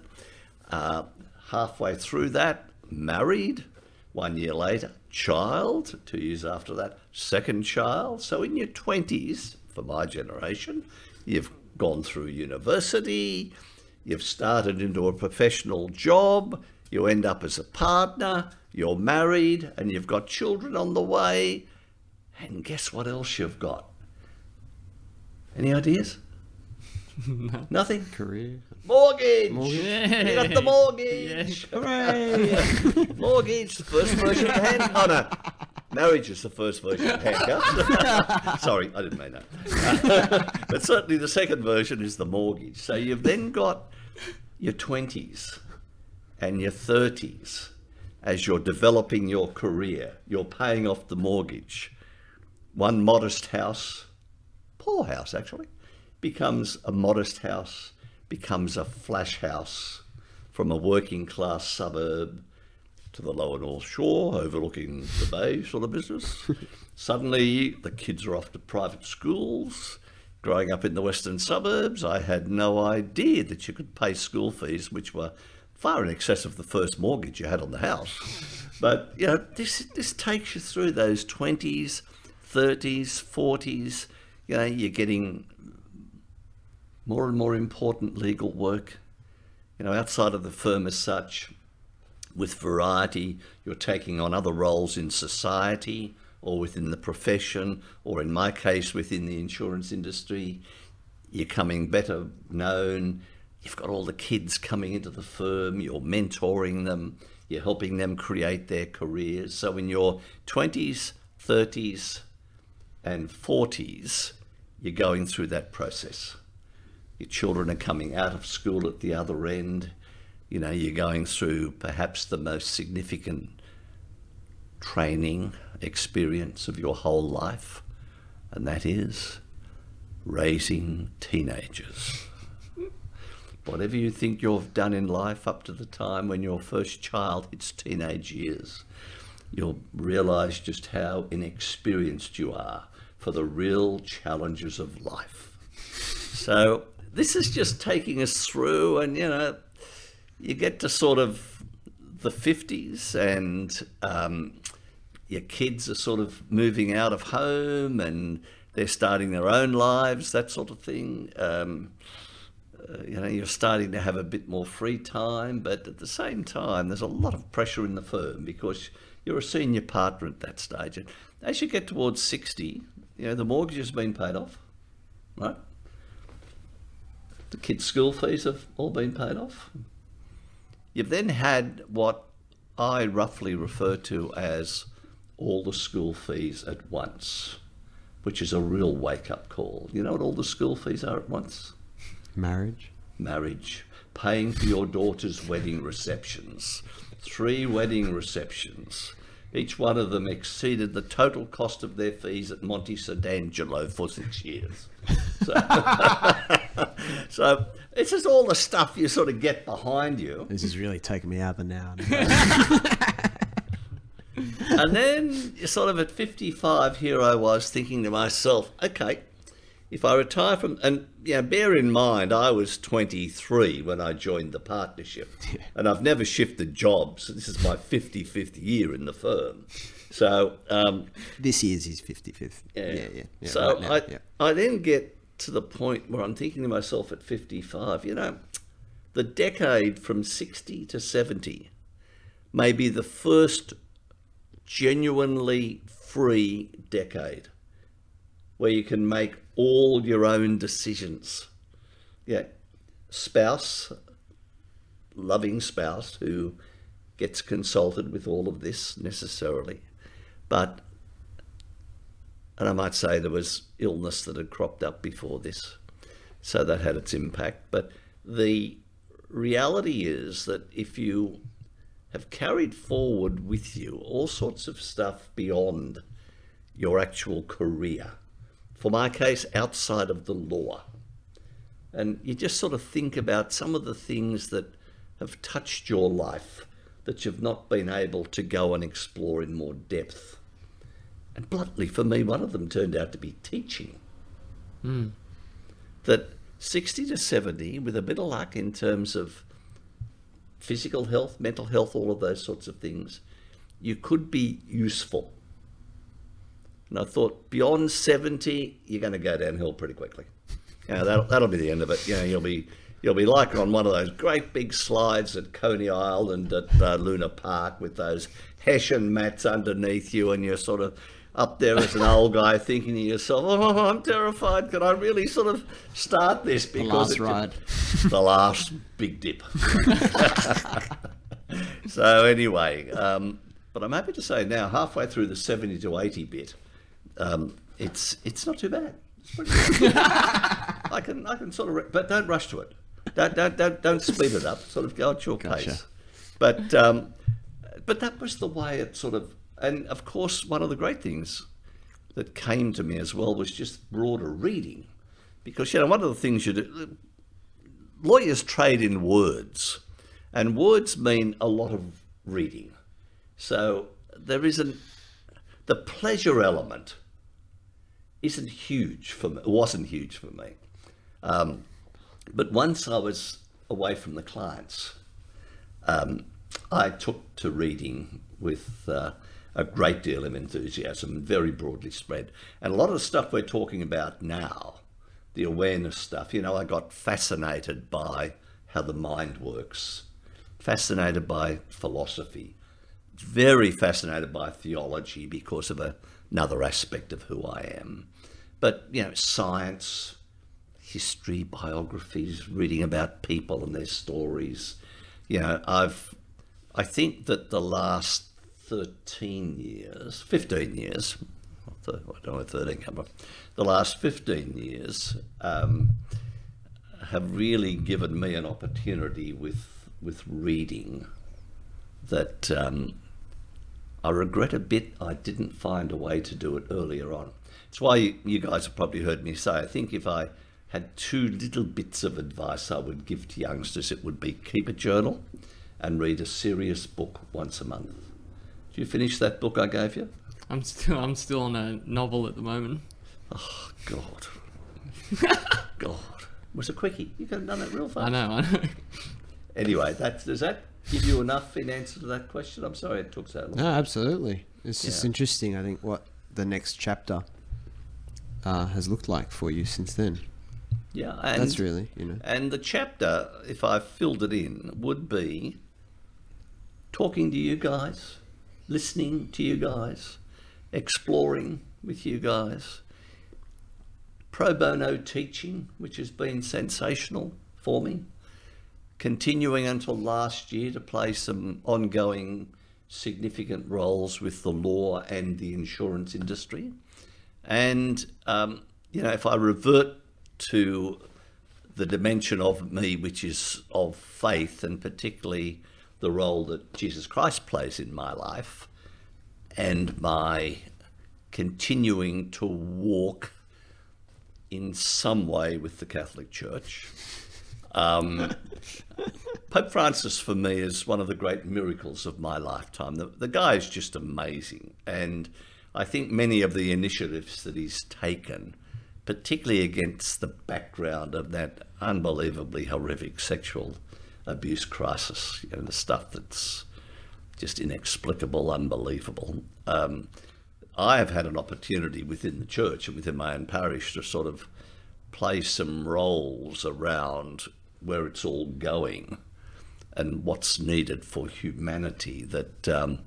Uh, halfway through that, married. One year later, child. Two years after that, second child. So in your 20s, for my generation, you've gone through university, you've started into a professional job, you end up as a partner, you're married, and you've got children on the way. And guess what else you've got? Any ideas? Nothing? Career. Mortgage! Yeah. You got the mortgage! Hooray! mortgage, the first version of hand. Oh no. Marriage is the first version of handcuffs. Sorry, I didn't mean that. but certainly the second version is the mortgage. So you've then got your 20s and your 30s as you're developing your career. You're paying off the mortgage. One modest house, poor house actually, becomes a modest house, becomes a flash house from a working class suburb to the lower North Shore, overlooking the bay sort of business. Suddenly, the kids are off to private schools. Growing up in the western suburbs, I had no idea that you could pay school fees, which were far in excess of the first mortgage you had on the house. But you know, this this takes you through those twenties, thirties, forties. You know, you're getting more and more important legal work. You know, outside of the firm as such, with variety, you're taking on other roles in society or within the profession, or in my case, within the insurance industry. You're coming better known. You've got all the kids coming into the firm, you're mentoring them, you're helping them create their careers. So, in your 20s, 30s, and 40s, you're going through that process. Your children are coming out of school at the other end you know, you're going through perhaps the most significant training experience of your whole life, and that is raising teenagers. Whatever you think you've done in life up to the time when your first child hits teenage years, you'll realize just how inexperienced you are for the real challenges of life. So, this is just taking us through, and you know, you get to sort of the 50s and um, your kids are sort of moving out of home and they're starting their own lives, that sort of thing. Um, uh, you know, you're starting to have a bit more free time, but at the same time, there's a lot of pressure in the firm because you're a senior partner at that stage. And as you get towards 60, you know, the mortgage has been paid off, right? The kids' school fees have all been paid off. You've then had what I roughly refer to as all the school fees at once, which is a real wake up call. You know what all the school fees are at once? Marriage. Marriage. Paying for your daughter's wedding receptions. Three wedding receptions. Each one of them exceeded the total cost of their fees at Monte Sant'Angelo for six years. So, so this is all the stuff you sort of get behind you. This is really taking me out of the now. and then sort of at 55 here i was thinking to myself okay if i retire from and yeah bear in mind i was 23 when i joined the partnership Yeah. and i've never shifted jobs this is my 55th year in the firm so um, this year's his 55th. yeah, Yeah, yeah. yeah so right now, I, yeah. I then get to the point where i'm thinking to myself at 55 you know the decade from 60 to 70 may be the first genuinely free decade where you can make all your own decisions. Yeah, spouse, loving spouse who gets consulted with all of this necessarily, but and I might say there was illness that had cropped up before this, so that had its impact. But the reality is that if you have carried forward with you all sorts of stuff beyond your actual career. For my case, outside of the law. And you just sort of think about some of the things that have touched your life that you've not been able to go and explore in more depth. And bluntly, for me, one of them turned out to be teaching. Hmm. That 60 to 70, with a bit of luck in terms of physical health, mental health, all of those sorts of things, you could be useful. And I thought beyond 70, you're going to go downhill pretty quickly. You know, that'll, that'll be the end of it. You know, you'll be you'll be like on one of those great big slides at Coney Island at uh, Luna Park with those Hessian mats underneath you, and you're sort of up there as an old guy thinking to yourself, "Oh, I'm terrified. Can I really sort of start this?" Because last it could- ride. the last big dip. so anyway, um, But I'm happy to say now, halfway through the 70 to 80 bit, um, it's it's not too bad. It's pretty good. I can I can sort of, re- but don't rush to it. Don't don't don't, don't speed it up. Sort of go at your Gotcha. pace. But um, but that was the way it sort of, and of course, one of the great things that came to me as well was just broader reading, because you know one of the things you do, lawyers trade in words, and words mean a lot of reading. So there isn't the pleasure element isn't huge for me. wasn't huge for me. Um, but once I was away from the clients, um, I took to reading with uh, a great deal of enthusiasm, very broadly spread. And a lot of the stuff we're talking about now, the awareness stuff, you know, I got fascinated by how the mind works, fascinated by philosophy, very fascinated by theology because of a, another aspect of who I am. But, you know, science, history, biographies, reading about people and their stories. You know, I've, I think that the last 13 years, 15 years, I don't know, 13 come from, the last 15 years um, have really given me an opportunity with, with reading that um, I regret a bit I didn't find a way to do it earlier on. It's why you, you guys have probably heard me say, I think if I had two little bits of advice I would give to youngsters, it would be keep a journal and read a serious book once a month. Did you finish that book I gave you? I'm still I'm still on a novel at the moment. Oh, God. God. It was a quickie. You could have done it real fast. I know, I know. Anyway, that, does that give you enough in answer to that question? I'm sorry it took so long. No, absolutely. It's just Yeah. interesting. I think what the next chapter uh, has looked like for you since then. Yeah, and That's really, you know. And the chapter, if I filled it in, would be talking to you guys, listening to you guys, exploring with you guys, pro bono teaching, which has been sensational for me, continuing until last year to play some ongoing significant roles with the law and the insurance industry. And, um, you know, if I revert to the dimension of me, which is of faith, and particularly the role that Jesus Christ plays in my life, and my continuing to walk in some way with the Catholic Church. Um, Pope Francis, for me, is one of the great miracles of my lifetime. The, the guy is just amazing. And I think many of the initiatives that he's taken, particularly against the background of that unbelievably horrific sexual abuse crisis, you know, the stuff that's just inexplicable, unbelievable. Um, I have had an opportunity within the church and within my own parish to sort of play some roles around where it's all going and what's needed for humanity that um,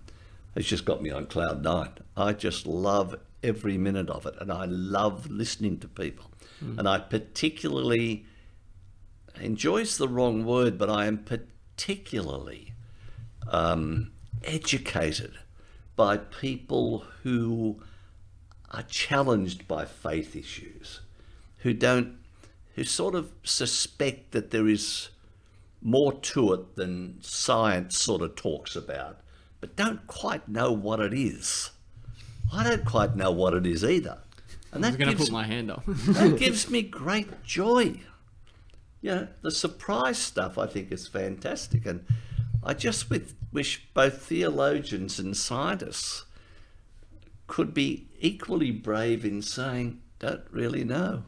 has just got me on cloud nine. I just love every minute of it and I love listening to people. And I particularly, enjoys the wrong word, but I am particularly um, educated by people who are challenged by faith issues, who don't, who sort of suspect that there is more to it than science sort of talks about, but don't quite know what it is. I don't quite know what it is either. And I was that going to put my hand up. that gives me great joy. You know, the surprise stuff I think is fantastic. And I just with, wish both theologians and scientists could be equally brave in saying, don't really know.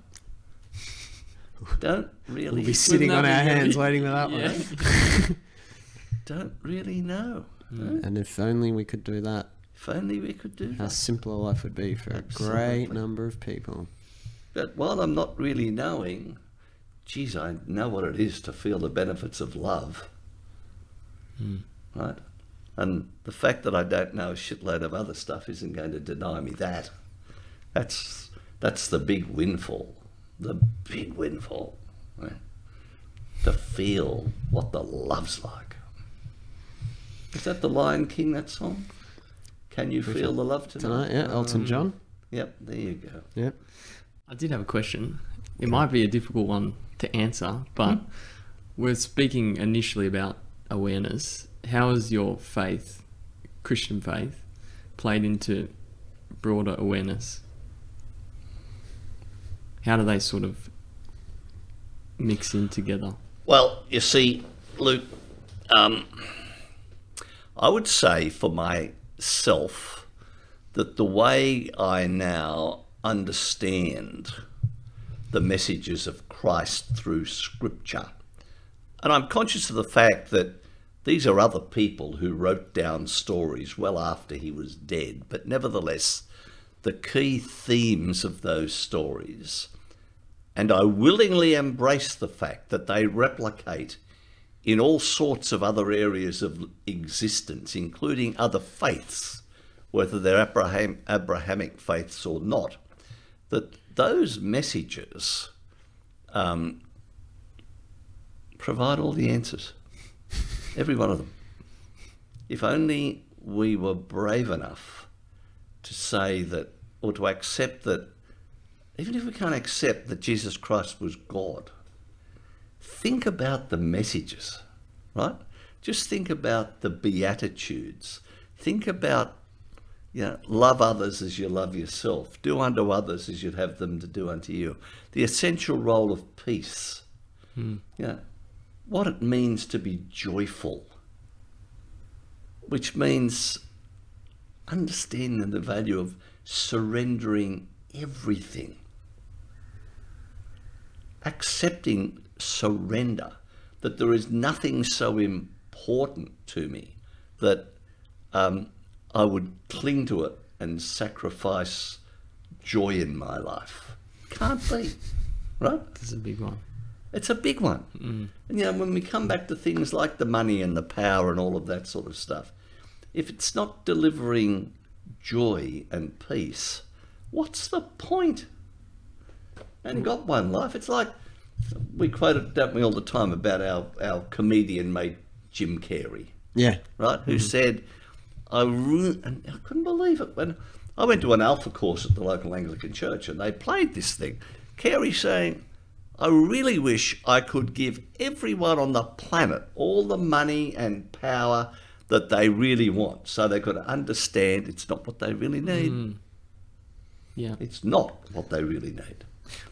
Don't really, We'll be sitting on our good? hands waiting for that Yeah. one. don't really know. Mm. And if only we could do that, If only we could do that. how that. simpler life would be for a great number of people. But while I'm not really knowing, geez, I know what it is to feel the benefits of love. Hmm. Right? And the fact that I don't know a shitload of other stuff isn't going to deny me that. That's that's the big windfall. The big windfall. Right? To feel what the love's like. Is that the Lion King, that song? Can you feel the love tonight? Tonight, yeah, Elton Um, John. Yep, there you go. Yep. I did have a question. It might be a difficult one to answer, but we're speaking initially about awareness. How has your faith, Christian faith, played into broader awareness? How do they sort of mix in together? Well, you see, Luke, um, I would say for myself that the way I now understand the messages of Christ through Scripture, and I'm conscious of the fact that these are other people who wrote down stories well after he was dead, but nevertheless, the key themes of those stories and I willingly embrace the fact that they replicate in all sorts of other areas of existence, including other faiths, whether they're Abraham, Abrahamic faiths or not, that those messages um, provide all the answers. Every one of them. If only we were brave enough to say that, or to accept that even if we can't accept that Jesus Christ was God, think about the messages, right? Just think about the Beatitudes. Think about, you know, love others as you love yourself. Do unto others as you'd have them to do unto you. The essential role of peace. Hmm. You know, what it means to be joyful, which means understanding the value of surrendering everything accepting surrender, that there is nothing so important to me that um, I would cling to it and sacrifice joy in my life. Can't be, right? This is a big one. It's a big one. And you know, when we come back to things like the money and the power and all of that sort of stuff, if it's not delivering joy and peace, what's the point? And got one life. It's like we quoted, don't we, all the time about our, our comedian mate Jim Carrey, Yeah. right? Who said, I re- and I couldn't believe it when I went to an Alpha course at the local Anglican church and they played this thing. Carrey saying, I really wish I could give everyone on the planet all the money and power that they really want so they could understand it's not what they really need. Yeah. It's not what they really need.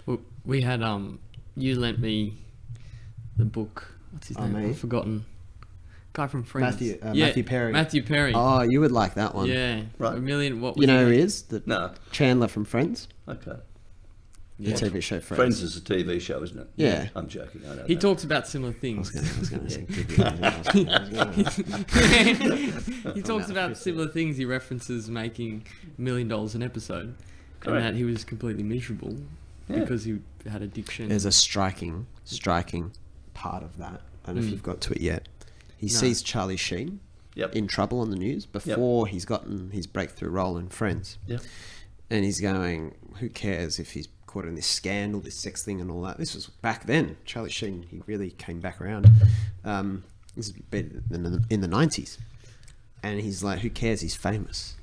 Well, we had um, you lent me the book. What's his Oh, name? me? I've forgotten. Guy from Friends. Matthew- uh, Matthew Perry. Matthew Perry. Oh, you would like that one. yeah. Right. A million. What? You know it? he is? The No. Chandler from Friends. Okay. The TV show Friends. Friends is a TV show, isn't it? Yeah. I'm joking. I know He that. talks about similar things. I was gonna say, give you- I was gonna- he talks about similar things. He references making a million dollars an episode, Correct. and that he was completely miserable Yeah. because he had addiction. There's a striking, striking part of that. I don't know if Mm. you've got to it yet. He No. sees Charlie Sheen Yep. in trouble on the news before he's gotten his breakthrough role in Friends. Yep. And he's going, who cares if he's caught in this scandal, this sex thing, and all that? This was back then. Charlie Sheen, he really came back around. Um, this is been in the, in the 90s. And he's like, who cares? He's famous.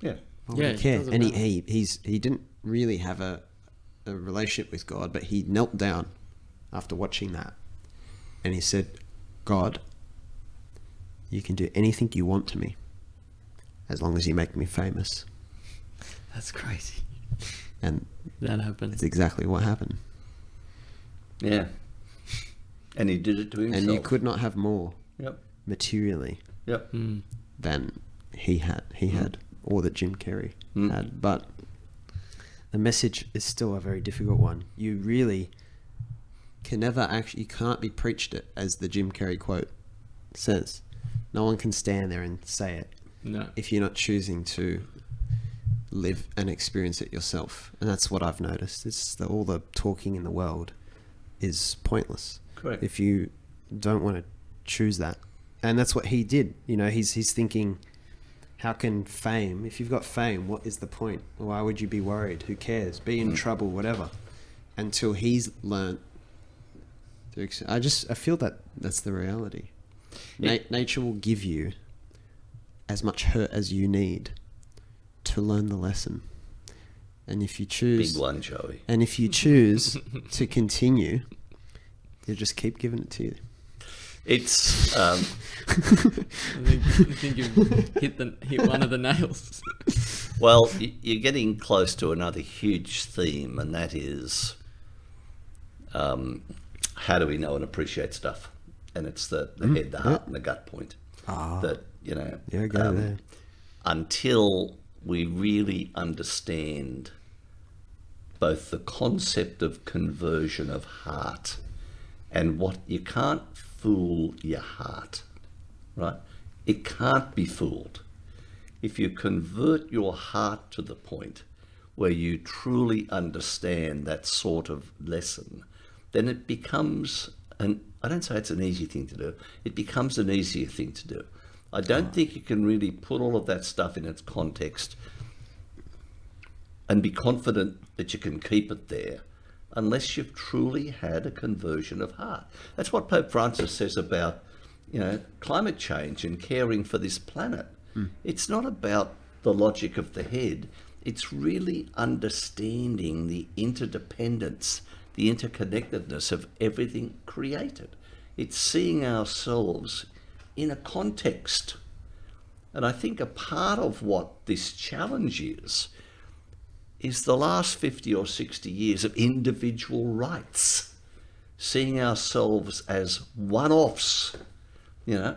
Yeah. Why Yeah, he care? doesn't And he, he he's he didn't really have a a relationship with God, but he knelt down after watching that, and he said, "God, you can do anything you want to me, as long as you make me famous." That's crazy. And That happened. that's exactly what happened. Yeah. And he did it to himself. And you could not have more Yep. materially Yep. Mm. than he had. He had, or that Jim Carrey Mm. had. But the message is still a very difficult one. You really can never actually, you can't be preached it, as the Jim Carrey quote says. No one can stand there and say it No. if you're not choosing to live and experience it yourself. And that's what I've noticed. It's the, all the talking in the world is pointless Correct. if you don't want to choose that. And that's what he did. You know, he's he's thinking, how can fame? If you've got fame, what is the point? Why would you be worried? Who cares? Be in hmm. trouble, whatever. Until he's learnt. To ex- I just I feel that that's the reality. Na- nature will give you as much hurt as you need to learn the lesson. And if you choose Big one, Joey. and if you choose to continue, you just keep giving it to you. It's um, I think, I think you've hit the hit one of the nails. well, you're getting close to another huge theme, and that is um, how do we know and appreciate stuff? And it's the, the head, the heart, and the gut point. Ah. That you know, um, Yeah, go there. until we really understand both the concept of conversion of heart and what you can't fool your heart, right? It can't be fooled. If you convert your heart to the point where you truly understand that sort of lesson, then it becomes an I don't say it's an easy thing to do, it becomes an easier thing to do. I don't ah. think you can really put all of that stuff in its context and be confident that you can keep it there unless you've truly had a conversion of heart. That's what Pope Francis says about, you know, climate change and caring for this planet. Hmm. It's not about the logic of the head. It's really understanding the interdependence, the interconnectedness of everything created. It's seeing ourselves in a context. And I think a part of what this challenge is, is the last 50 or 60 years of individual rights, seeing ourselves as one offs. You know,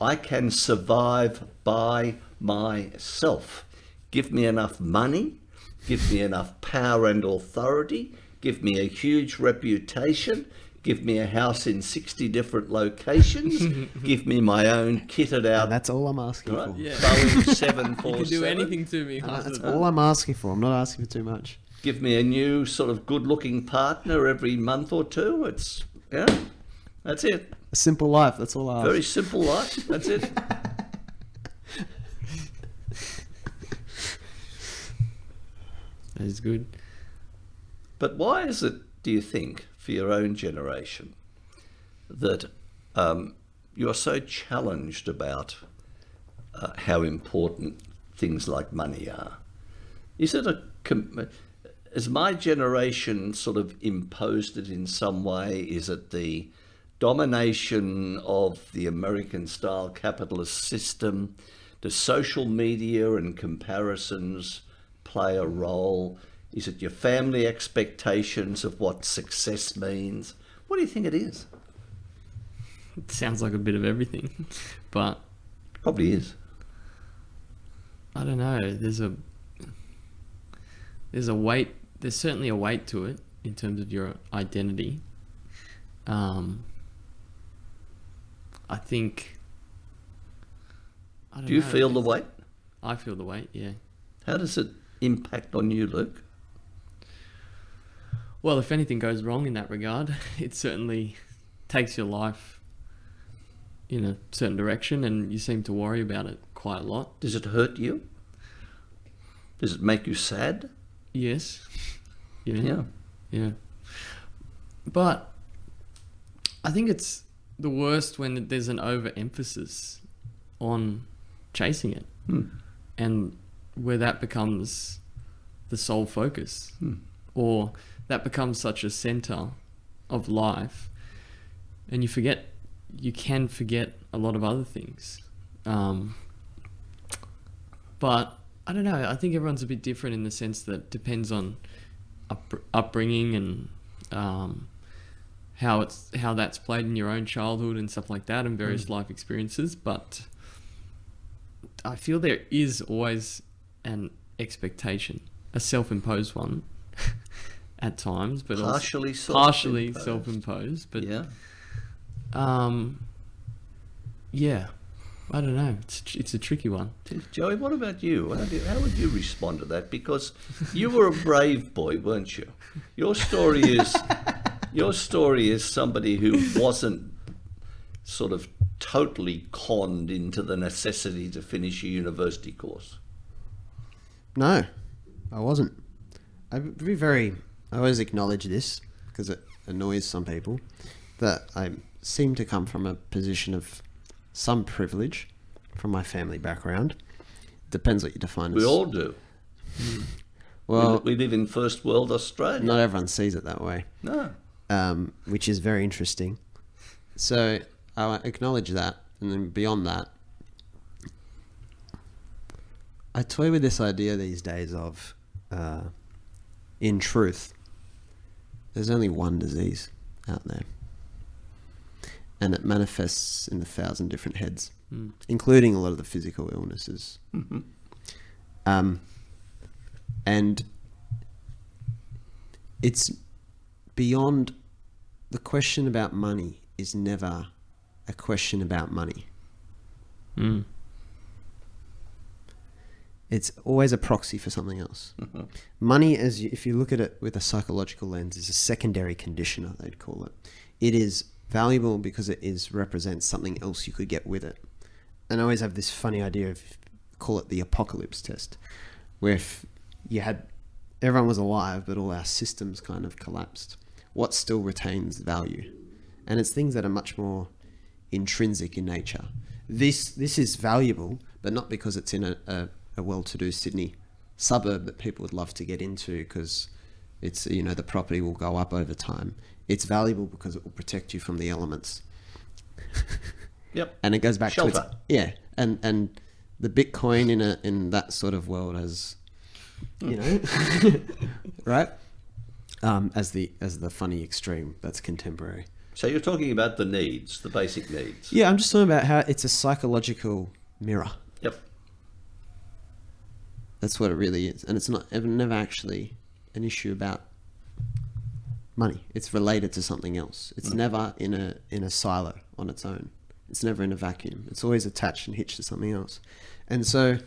I can survive by myself. Give me enough money, give me enough power and authority, give me a huge reputation, give me a house in 60 different locations, give me my own kitted out And that's all I'm asking right? for. Yeah. Boeing 747. You can do anything to me. Uh, That's all I'm asking for. I'm not asking for too much. give me a new sort of good looking partner every month or two. It's yeah, that's it. A simple life. That's all I ask. Very simple life. That's it. That is good. But why is it, do you think, for your own generation, that um, you're so challenged about uh, how important things like money are? Is it a has my generation sort of imposed it in some way? Is it the domination of the American style capitalist system? Does social media and comparisons play a role? Is it your family expectations of what success means? What do you think it is? It sounds like a bit of everything, but Probably is. I don't know. There's a there's a weight. There's certainly a weight to it in terms of your identity. Um, I think. I don't Do you know. feel the weight? I feel the weight. Yeah. How does it impact on you, Luke? Well, if anything goes wrong in that regard, it certainly takes your life in a certain direction, and you seem to worry about it quite a lot. Does it hurt you? Does it make you sad? Yes. Yeah. Yeah. Yeah. But I think it's the worst when there's an overemphasis on chasing it. Hmm. And where that becomes the sole focus. Hmm. Or that becomes such a center of life. And you forget, you can forget a lot of other things. Um, but I don't know. I think everyone's a bit different in the sense that it depends on up, upbringing and um, how it's how that's played in your own childhood and stuff like that, and various life experiences. But I feel there is always an expectation, a self-imposed one, at times, but Partially partially self-imposed. self-imposed. But Yeah. um, yeah, I don't know. It's it's a tricky one. Joey, what about you? How, do you? how would you respond to that? Because you were a brave boy, weren't you? Your story is your story is somebody who wasn't sort of totally conned into the necessity to finish a university course. No, I wasn't. I'd be very. I always acknowledge this because it annoys some people that I seem to come from a position of some privilege from my family background. Depends what you define We as. all do. well, we, we live in first world Australia. not everyone sees it that way, No. um, which is very interesting. So I acknowledge that, and then beyond that, I toy with this idea these days of, uh, in truth, there's only one disease out there, and it manifests in a thousand different heads, including a lot of the physical illnesses. Um, and it's beyond the question about money is never a question about money. Mm. It's always a proxy for something else. Mm-hmm. Money, as you, if you look at it with a psychological lens, is a secondary conditioner. They'd call it. It is valuable because it is represents something else you could get with it. And I always have this funny idea of call it the apocalypse test, where if you had everyone was alive, but all our systems kind of collapsed, what still retains value? And it's things that are much more intrinsic in nature. This this is valuable, but not because it's in a, a, a well-to-do Sydney suburb that people would love to get into because it's you know the property will go up over time. It's valuable because it will protect you from the elements, Yep. and it goes back to Shelter. its yeah, and and the Bitcoin in a in that sort of world has, you know, right, um, as the as the funny extreme that's contemporary. So you're talking about the needs, the basic needs. Yeah, I'm just talking about how it's a psychological mirror. That's what it really is, and it's not ever never actually an issue about money. It's related to something else. It's mm. never in a in a silo on its own. It's never in a vacuum. It's always attached and hitched to something else. And so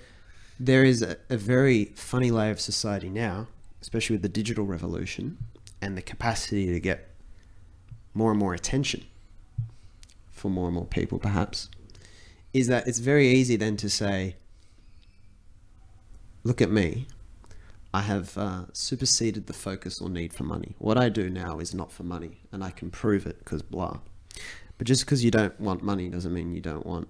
there is a, a very funny layer of society now, especially with the digital revolution and the capacity to get more and more attention for more and more people, perhaps, is that it's very easy then to say, look at me. I have uh, superseded the focus or need for money. What I do now is not for money, and I can prove it because blah. But just because you don't want money doesn't mean you don't want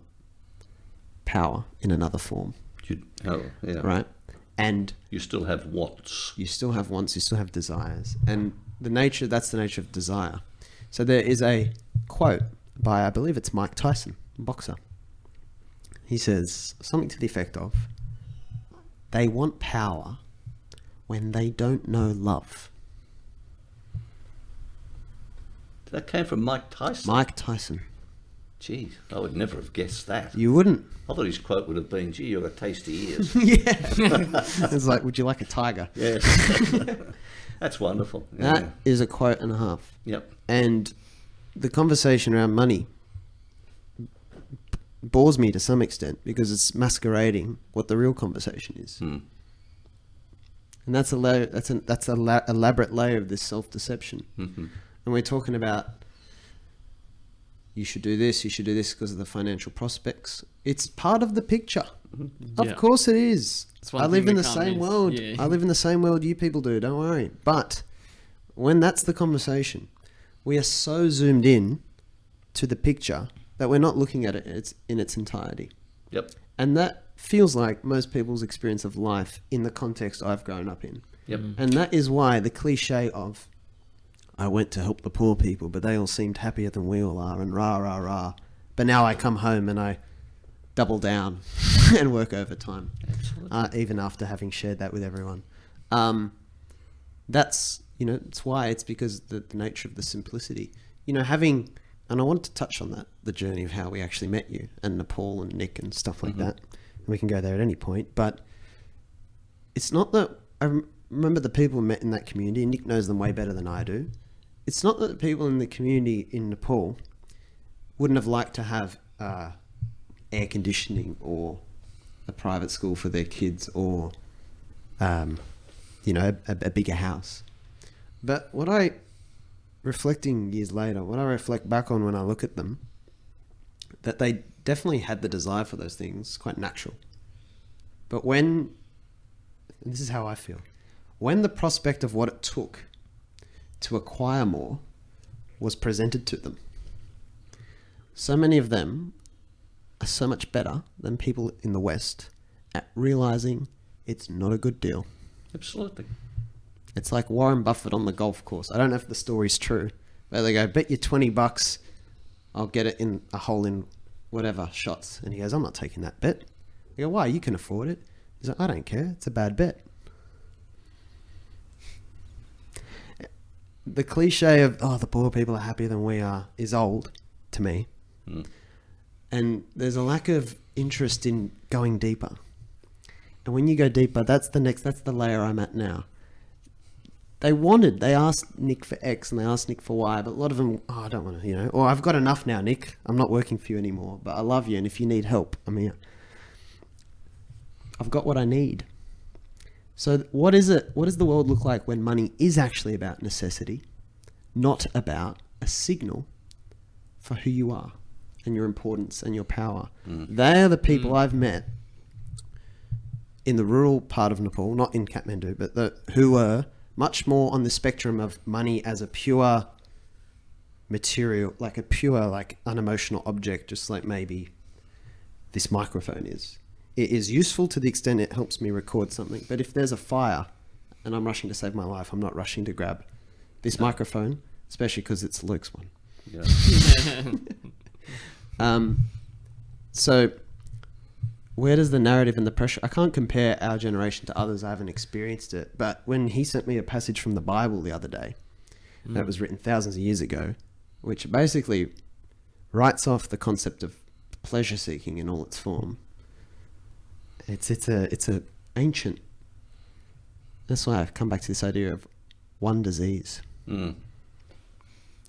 power in another form, You, oh, yeah. right? And You still have wants. you still have wants, you still have desires. And the nature, that's the nature of desire. So there is a quote by, I believe it's Mike Tyson, boxer. He says something to the effect of, they want power when they don't know love. That came from Mike Tyson. Mike Tyson. Gee, I would never have guessed that. You wouldn't. I thought his quote would have been, gee, you've got tasty ears. yeah. it's like, would you like a tiger? yes. That's wonderful. Yeah. That is a quote and a half. Yep. And the conversation around money bores me to some extent because it's masquerading what the real conversation is. Hmm. And that's a layer, that's an that's a la- elaborate layer of this self-deception. Mhm. And we're talking about you should do this, you should do this because of the financial prospects. It's part of the picture. Of Yeah. course it is. I live in the same miss. world. Yeah. I live in the same world you people do, don't worry. But when that's the conversation, we are so zoomed in to the picture that we're not looking at it it's in its entirety. Yep. And that feels like most people's experience of life in the context I've grown up in. Yep. And that is why the cliche of I went to help the poor people, but they all seemed happier than we all are, and rah rah rah. But now I come home and I double down and work overtime, uh, even after having shared that with everyone. Um, that's you know it's why it's because the, the nature of the simplicity. You know, having and I wanted to touch on that the journey of how we actually met you and Nepal and Nick and stuff like that. And we can go there at any point, but it's not that I rem- remember the people we met in that community. Nick knows them way better than I do. It's not that the people in the community in Nepal wouldn't have liked to have uh, air conditioning or a private school for their kids or, um, you know, a, a bigger house. But what I, reflecting years later, what I reflect back on when I look at them, that they definitely had the desire for those things, quite natural. But when, this is how I feel, when the prospect of what it took to acquire more was presented to them, so many of them are so much better than people in the West at realizing it's not a good deal. Absolutely. It's like Warren Buffett on the golf course. I don't know if the story's true, but they go, bet you 20 bucks I'll get it in a hole in whatever shots. And he goes, I'm not taking that bet. I go, why? You can afford it. He's like, I don't care. It's a bad bet. The cliche of, oh, the poor people are happier than we are is old to me. Hmm. And there's a lack of interest in going deeper. And when you go deeper, that's the next, that's the layer I'm at now they wanted they asked nick for x and they asked nick for y but a lot of them oh i don't want to you know. Or i've got enough now nick. I'm not working for you anymore but i love you and if you need help i'm here. I've got what i need. So what is it what does the world look like when money is actually about necessity not about a signal for who you are and your importance and your power? Mm. They are the people mm. i've met in the rural part of Nepal, not in Kathmandu, but the, who were much more on the spectrum of money as a pure material, like a pure, like unemotional object, just like maybe this microphone is. It is useful to the extent it helps me record something, but if there's a fire and I'm rushing to save my life, I'm not rushing to grab this microphone, especially because it's Luke's one. Yeah. Um, so, where does the narrative and the pressure? I can't compare our generation to others. I haven't experienced it. But when he sent me a passage from the Bible the other day, that was written thousands of years ago, which basically writes off the concept of pleasure seeking in all its form. It's it's a it's a ancient. That's why I've come back to this idea of one disease, Mm.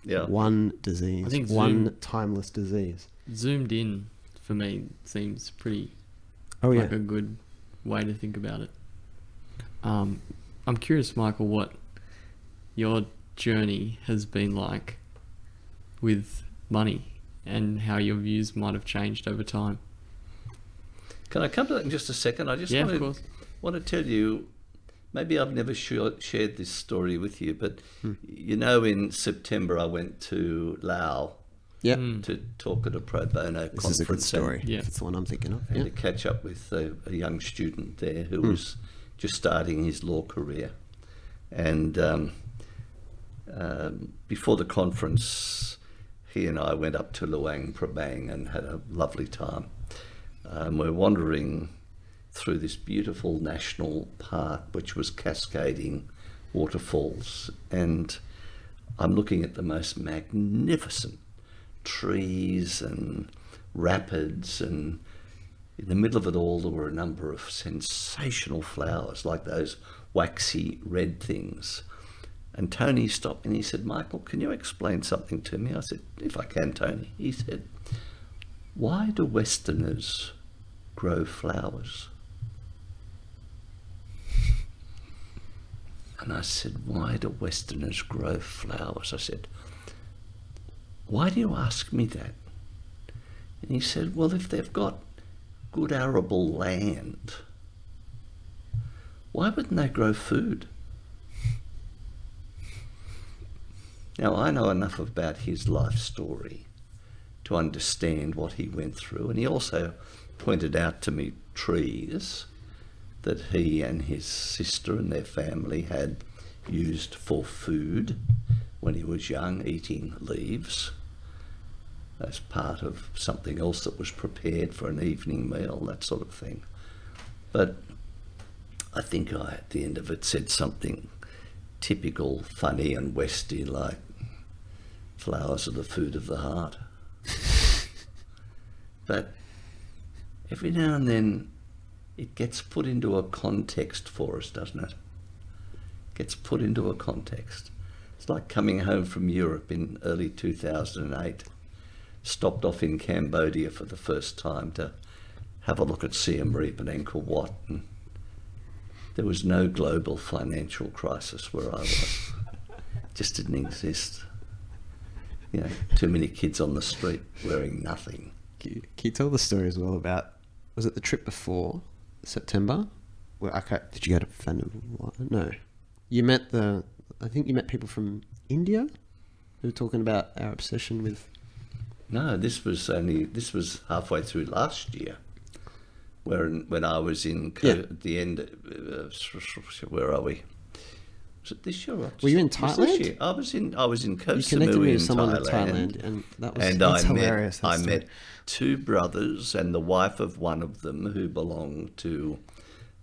Yeah. one disease, I think one Zoom- timeless disease. Zoomed in for me seems pretty Oh yeah. like a good way to think about it. Um, I'm curious, Michael, what your journey has been like with money and how your views might have changed over time. Can I come to that in just a second? I just Yeah, want, to, want to tell you. Maybe I've never sh- shared this story with you, but Hmm. you know, in September I went to Laos Yep. Mm. to talk at a pro bono This conference. is a good and- story. Yeah. If it's the one I'm thinking of. and Yeah. to catch up with a, a young student there who Hmm. was just starting his law career. And um, um, before the conference, he and I went up to Luang Prabang and had a lovely time. Um, we're wandering through this beautiful national park, which was cascading waterfalls, and I'm looking at the most magnificent trees and rapids and in the middle of it all there were a number of sensational flowers like those waxy red things. And tony stopped and he said michael can you explain something to me? I said if i can tony. He said why do westerners grow flowers? And i said why do westerners grow flowers? I said why do you ask me that and he said, Well, if they've got good arable land, why wouldn't they grow food? Now, I know enough about his life story to understand what he went through, and he also pointed out to me trees that he and his sister and their family had used for food when he was young, eating leaves as part of something else that was prepared for an evening meal, that sort of thing. But I think I, at the end of it, said something typical, funny, and westy like flowers are the food of the heart. but every now and then it gets put into a context for us, doesn't it? Gets put into a context. It's like coming home from Europe in early 2008 stopped off in Cambodia for the first time to have a look at Siem Reap and Angkor Wat. And there was no global financial crisis where I was. Just didn't exist. You know, too many kids on the street wearing nothing. Can you, can you tell the story as well about? Was it the trip before September? Okay, did you go to Vanuatu? No, you met the. I think you met people from India who were talking about our obsession with No, this was only this was halfway through last year, where when I was in Co- Yeah. at the end. Uh, where are we? Was it this year? Or Were you in Thailand? year? I was in. I was in Koh You connected Samui me in with someone Thailand, in Thailand, and that was and I hilarious. met I story. met two brothers and the wife of one of them who belonged to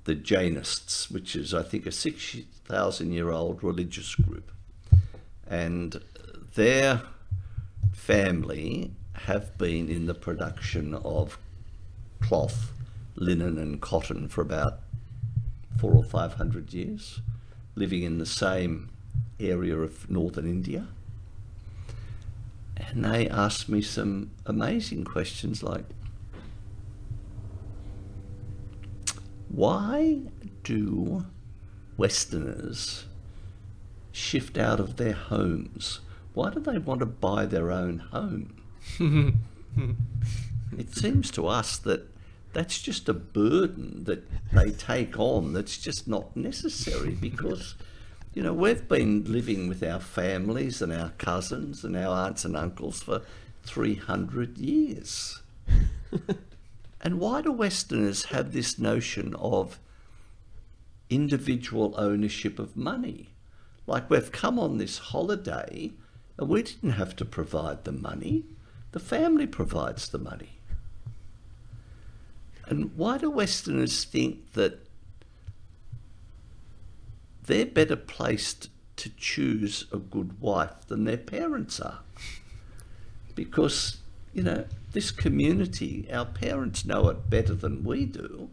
the Jainists, which is I think a six thousand year old religious group, and their family have been in the production of cloth, linen, and cotton for about four or five hundred years, living in the same area of northern India. And they asked me some amazing questions like, why do Westerners shift out of their homes? Why do they want to buy their own home? it seems to us that that's just a burden that they take on that's just not necessary because you know we've been living with our families and our cousins and our aunts and uncles for 300 years. And why do westerners have this notion of individual ownership of money? Like we've come on this holiday and we didn't have to provide the money the family provides the money and why do Westerners think that they're better placed to choose a good wife than their parents are? Because, you know, this community, our parents know it better than we do,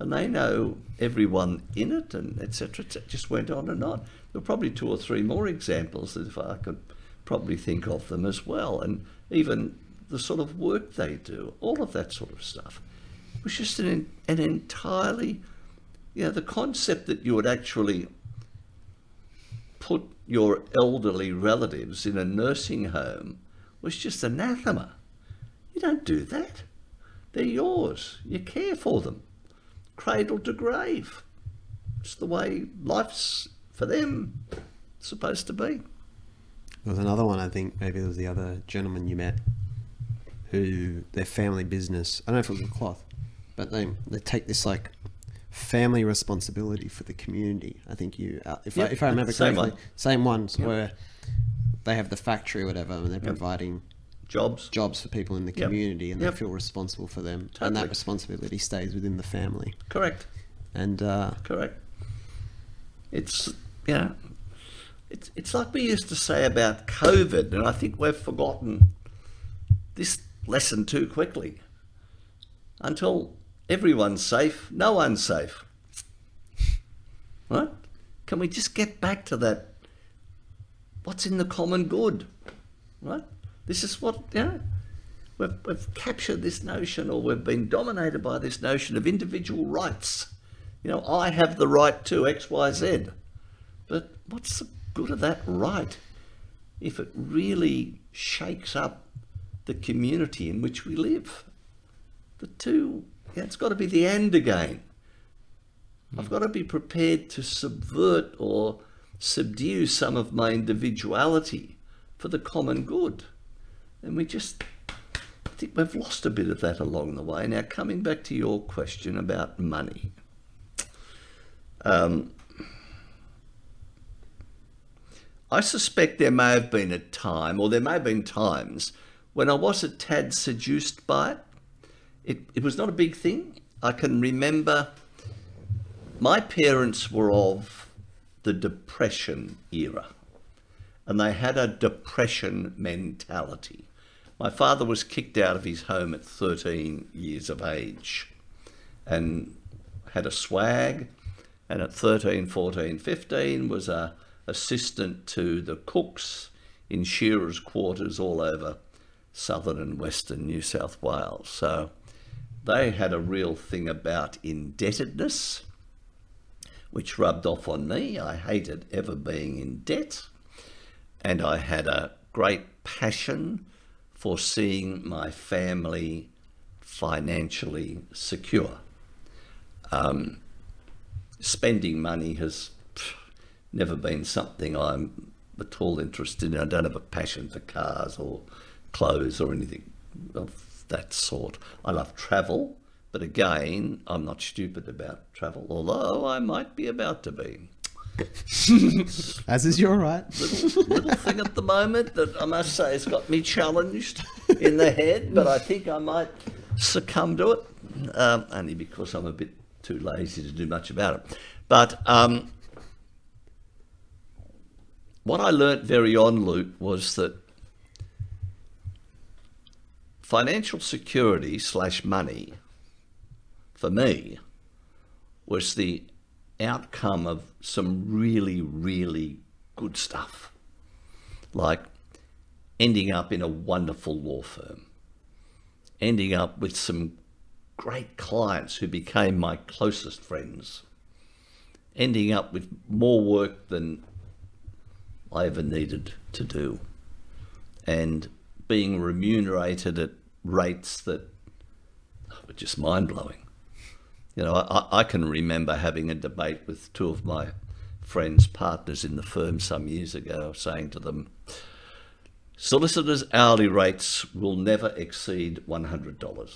and they know everyone in it, and etc. It just went on and on. There were probably two or three more examples if I could probably think of them as well, and even the sort of work they do, all of that sort of stuff It was just an, an entirely, you know, the concept that you would actually put your elderly relatives in a nursing home was just anathema. You don't do that. They're yours. You care for them, cradle to grave. It's the way life's for them supposed to be. There was another one, I think, maybe it was the other gentleman you met, who their family business, I don't know if it was in cloth, but they, they take this like family responsibility for the community. I think you, uh, if, I, if I remember same correctly, one. same ones where they have the factory or whatever and they're providing Jobs. jobs for people in the Yep. community and Yep. they feel responsible for them. And that responsibility stays within the family. Correct. And uh, Correct. It's yeah. It's it's like we used to say about COVID, and I think we've forgotten this lesson too quickly. Until everyone's safe, no one's safe. Right? Can we just get back to that? What's in the common good? Right? This is what yeah. We've, we've captured this notion, or we've been dominated by this notion of individual rights. You know, I have the right to X, Y, Z. But what's the good of that right if it really shakes up the community in which we live? The two, yeah, it's got to be the end again. I've got to be prepared to subvert or subdue some of my individuality for the common good. And we just, I think we've lost a bit of that along the way. Now, coming back to your question about money. Um, I suspect there may have been a time, or there may have been times, when I was a tad seduced by it. It, it was not a big thing. I can remember my parents were of the Depression era, and they had a Depression mentality. My father was kicked out of his home at 13 years of age and had a swag, and at 13, 14, 15 was a assistant to the cooks in shearers' quarters all over southern and western New South Wales. So they had a real thing about indebtedness, which rubbed off on me. I hated ever being in debt, and I had a great passion for seeing my family financially secure. Um, spending money has never been something I'm at all interested in. I don't have a passion for cars or clothes or anything of that sort. I love travel, but again, I'm not stupid about travel, although I might be about to be. As is your right. Little, little thing at the moment that I must say has got me challenged in the head, but I think I might succumb to it, um, only because I'm a bit too lazy to do much about it. But um, what I learnt very on, Luke, was that financial security slash money for me was the outcome of some really, really good stuff. Like ending up in a wonderful law firm, ending up with some great clients who became my closest friends, ending up with more work than I ever needed to do, and being remunerated at rates that were just mind blowing. You know, I, I can remember having a debate with two of my friends, partners in the firm some years ago, saying to them, solicitors' hourly rates will never exceed $100.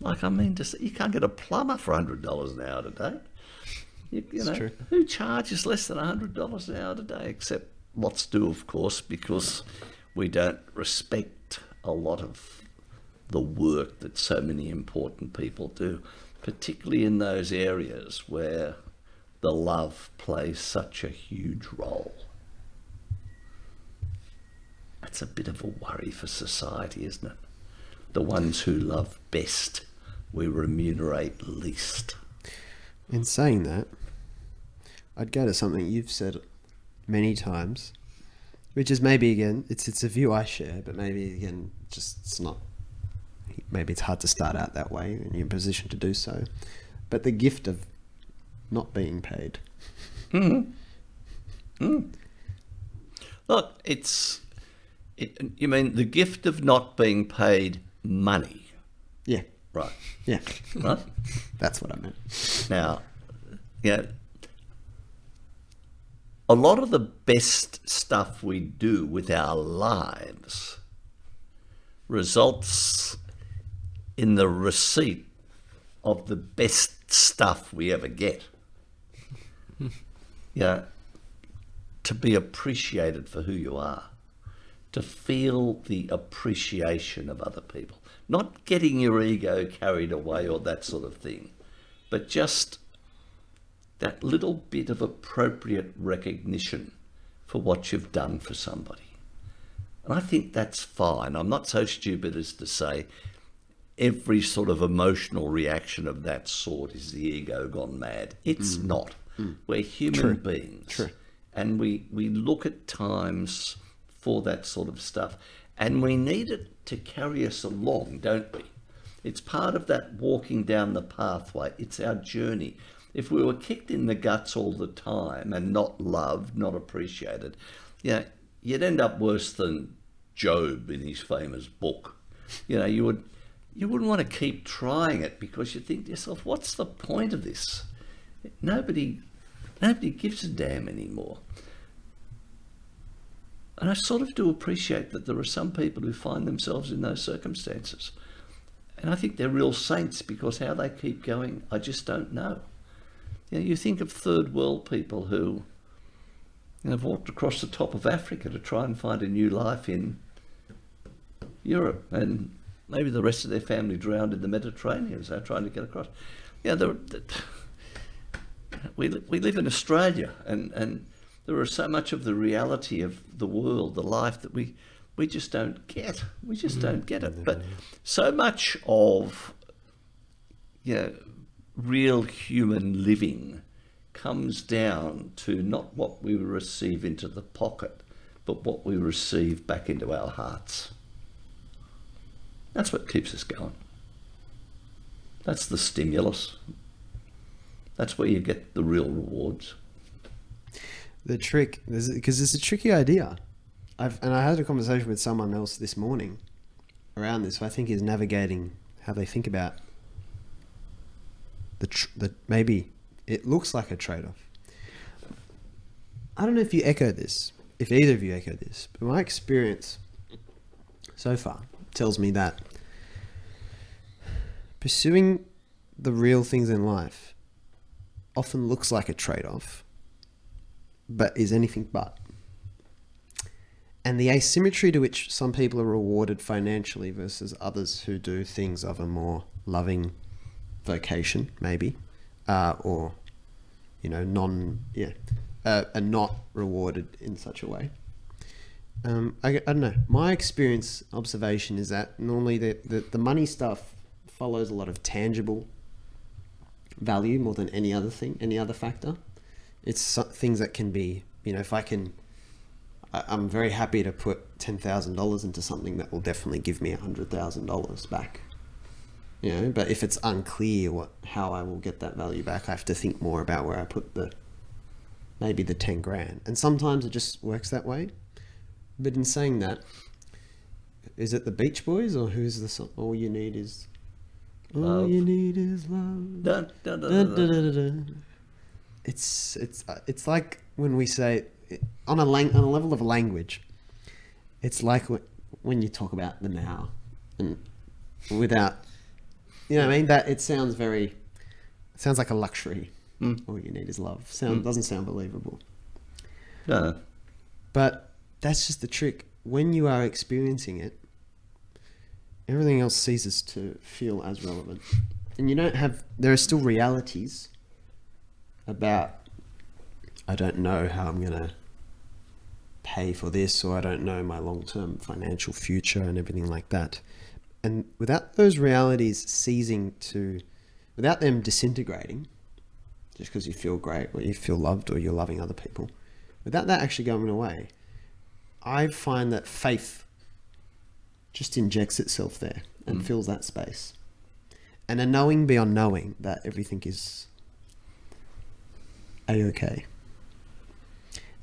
Like, I mean, just, you can't get a plumber for $100 an hour today. You, you know, true. who charges less than $100 an hour today? Except lots do, of course, because we don't respect a lot of the work that so many important people do, particularly in those areas where the love plays such a huge role. That's a bit of a worry for society, isn't it? The ones who love best, we remunerate least. In saying that, I'd go to something you've said many times, which is maybe again it's it's a view I share, but maybe again just it's not. Maybe it's hard to start out that way, and you're in a position to do so. But the gift of not being paid. Mm-hmm. Mm. Look, it's. It, you mean the gift of not being paid money, Yeah, right? yeah, Right? that's what I meant. Now, yeah, a lot of the best stuff we do with our lives results in the receipt of the best stuff we ever get. yeah, to be appreciated for who you are, to feel the appreciation of other people, not getting your ego carried away or that sort of thing, but just that little bit of appropriate recognition for what you've done for somebody. And I think that's fine. I'm not so stupid as to say every sort of emotional reaction of that sort is the ego gone mad. It's mm. not. Mm. We're human True. beings. True. And we, we look at times for that sort of stuff. And we need it to carry us along, don't we? It's part of that walking down the pathway. It's our journey. If we were kicked in the guts all the time and not loved, not appreciated, you know, you'd end up worse than Job in his famous book. You know, you would you wouldn't want to keep trying it because you think to yourself, what's the point of this? Nobody nobody gives a damn anymore. And I sort of do appreciate that there are some people who find themselves in those circumstances. And I think they're real saints because how they keep going, I just don't know. You know, you think of third world people who you know, have walked across the top of Africa to try and find a new life in Europe, and maybe the rest of their family drowned in the Mediterranean as they're trying to get across. Yeah, there, we li- we live in Australia, and and there are so much of the reality of the world, the life that we we just don't get. We just mm. don't get it. Mm. But so much of you know, real human living comes down to not what we receive into the pocket, but what we receive back into our hearts. That's what keeps us going. That's the stimulus. That's where you get the real rewards. The trick, because it's a tricky idea. I've and I had a conversation with someone else this morning around this. I think is navigating how they think about the tr- the maybe it looks like a trade off. I don't know if you echo this, if either of you echo this, but my experience so far tells me that pursuing the real things in life often looks like a trade off, but is anything but. And the asymmetry to which some people are rewarded financially versus others who do things of a more loving vocation, maybe, uh, or, you know, non, yeah, uh, are not rewarded in such a way. Um, I, I don't know. My experience observation is that normally the, the, the money stuff follows a lot of tangible value more than any other thing, any other factor. It's so- things that can be, you know, if I can, I, I'm very happy to put ten thousand dollars into something that will definitely give me hundred thousand dollars back. You know, but if it's unclear what how I will get that value back, I have to think more about where I put the maybe the ten grand. And sometimes it just works that way. But in saying that, is it the Beach Boys or who's the song? All you need is all Love. you need is love. Dun, dun, dun. It's it's it's like when we say on a lang- on a level of language. It's like when you talk about the now, and without, you know, what I mean that it sounds very, it sounds like a luxury. Mm. All you need is love. Sound doesn't sound believable. No, But that's just the trick. When you are experiencing it, everything else ceases to feel as relevant. And you don't have, there are still realities about, I don't know how I'm going to pay for this, or I don't know my long term financial future and everything like that. And without those realities ceasing to, without them disintegrating, just because you feel great or you feel loved or you're loving other people, without that actually going away, I find that faith just injects itself there and mm. fills that space. And a knowing beyond knowing that everything is a okay.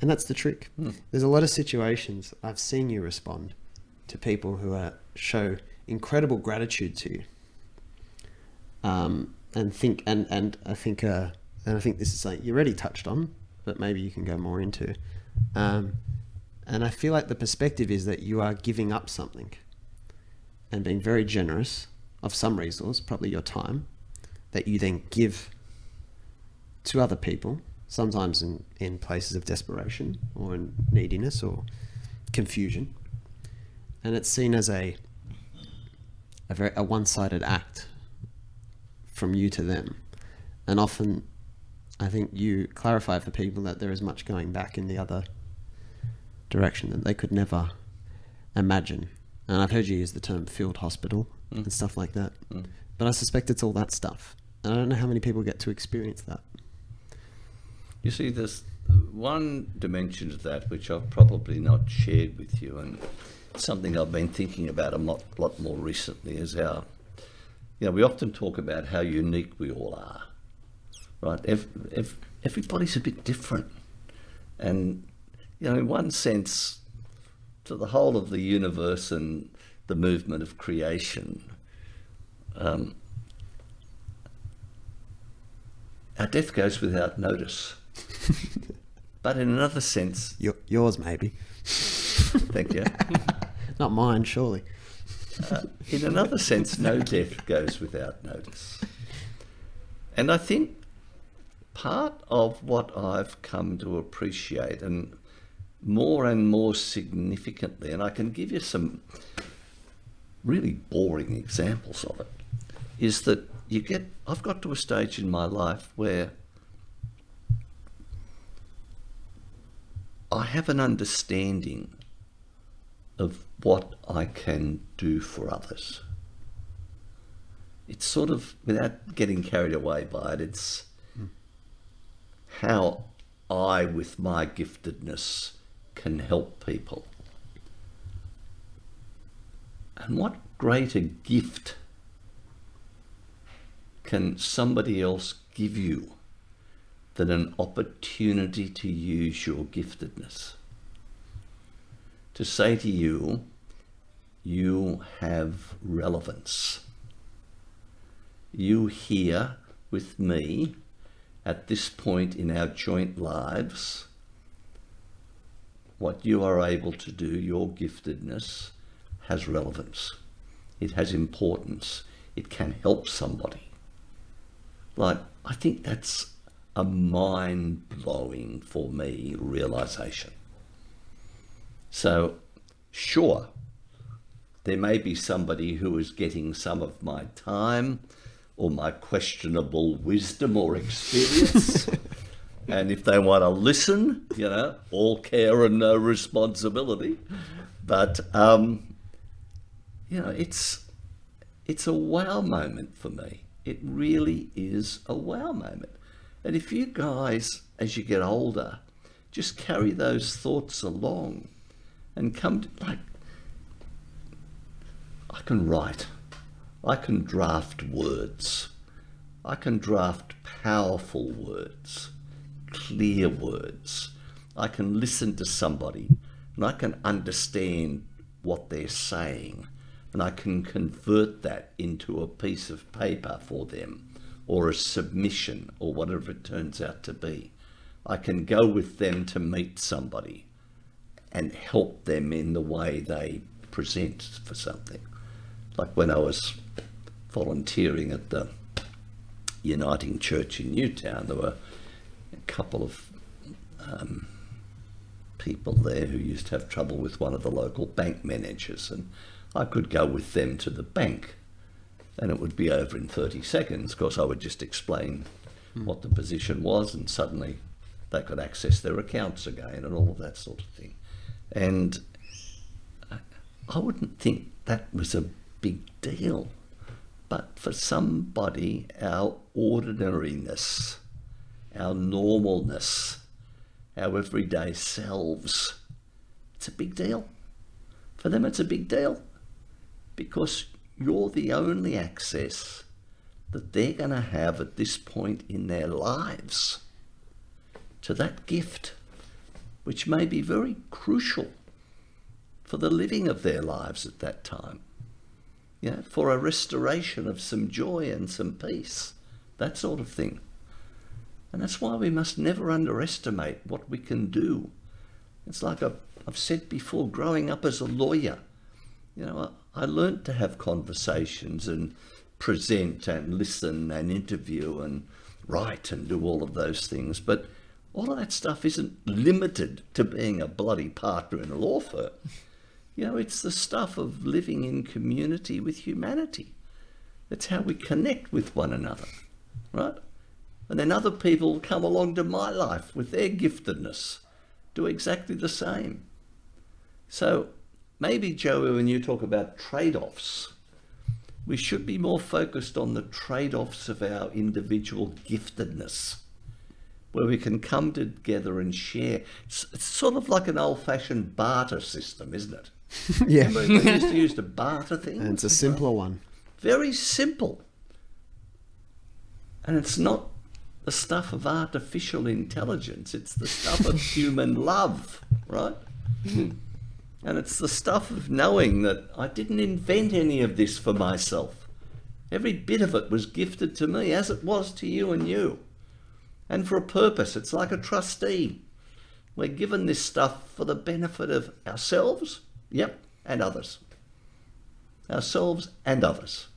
And that's the trick. Hmm. There's a lot of situations I've seen you respond to people who are, show incredible gratitude to you. Um, and think and and I think uh, and I think this is something you already touched on, but maybe you can go more into. Um, and I feel like the perspective is that you are giving up something and being very generous of some resource, probably your time, that you then give to other people, sometimes in, in places of desperation or in neediness or confusion. And it's seen as a a very a one-sided act from you to them. And often I think you clarify for people that there is much going back in the other direction that they could never imagine. And I've heard you use the term field hospital mm. and stuff like that. Mm. But I suspect it's all that stuff. And I don't know how many people get to experience that. You see, there's one dimension to that which I've probably not shared with you, and something I've been thinking about a lot, lot more recently is our. You know, we often talk about how unique we all are, right? Ev- ev- everybody's a bit different, and you know, in one sense, to the whole of the universe and the movement of creation, um, our death goes without notice. but in another sense, Your, yours, maybe. thank you. Not mine, surely. Uh, in another sense, no death goes without notice. And I think part of what I've come to appreciate, and more and more significantly, and I can give you some really boring examples of it, is that you get, I've got to a stage in my life where I have an understanding of what I can do for others. It's sort of, without getting carried away by it, it's how I, with my giftedness, can help people. And what greater gift can somebody else give you than an opportunity to use your giftedness? To say to you, you have relevance. You here with me at this point in our joint lives, what you are able to do, your giftedness, has relevance. it has importance, it can help somebody. Like, I think that's a mind blowing for me realization. So, sure, there may be somebody who is getting some of my time or my questionable wisdom or experience. and if they want to listen, you know, all care and no responsibility. But, um, you know, it's, it's a wow moment for me. It really is a wow moment. And if you guys, as you get older, just carry those thoughts along and come to, like, I can write, I can draft words, I can draft powerful words, clear words. I can listen to somebody and I can understand what they're saying and I can convert that into a piece of paper for them or a submission or whatever it turns out to be. I can go with them to meet somebody and help them in the way they present for something. Like when I was volunteering at the Uniting Church in Newtown, there were a couple of um, people there who used to have trouble with one of the local bank managers, and I could go with them to the bank, and it would be over in 30 seconds. Of course, I would just explain what the position was, and suddenly they could access their accounts again, and all of that sort of thing. And I wouldn't think that was a big deal. But for somebody, our ordinariness, our normalness, our everyday selves, it's a big deal. For them, it's a big deal because you're the only access that they're going to have at this point in their lives to that gift, which may be very crucial for the living of their lives at that time. Know, for a restoration of some joy and some peace, that sort of thing. And that's why we must never underestimate what we can do. It's like I've, I've said before, growing up as a lawyer, you know, I, I learned to have conversations and present and listen and interview and write and do all of those things. But all of that stuff isn't limited to being a bloody partner in a law firm. You know, it's the stuff of living in community with humanity. That's how we connect with one another, right? And then other people come along to my life with their giftedness, do exactly the same. So maybe, Joey, when you talk about trade offs, we should be more focused on the trade offs of our individual giftedness, where we can come together and share. It's, it's sort of like an old fashioned barter system, isn't it? yeah. We used to use the barter thing? And it's a simpler one. Very simple. And it's not the stuff of artificial intelligence, it's the stuff of human love, right? and it's the stuff of knowing that I didn't invent any of this for myself. Every bit of it was gifted to me, as it was to you and you. And for a purpose. It's like a trustee. We're given this stuff for the benefit of ourselves, yep, and others. Ourselves and others.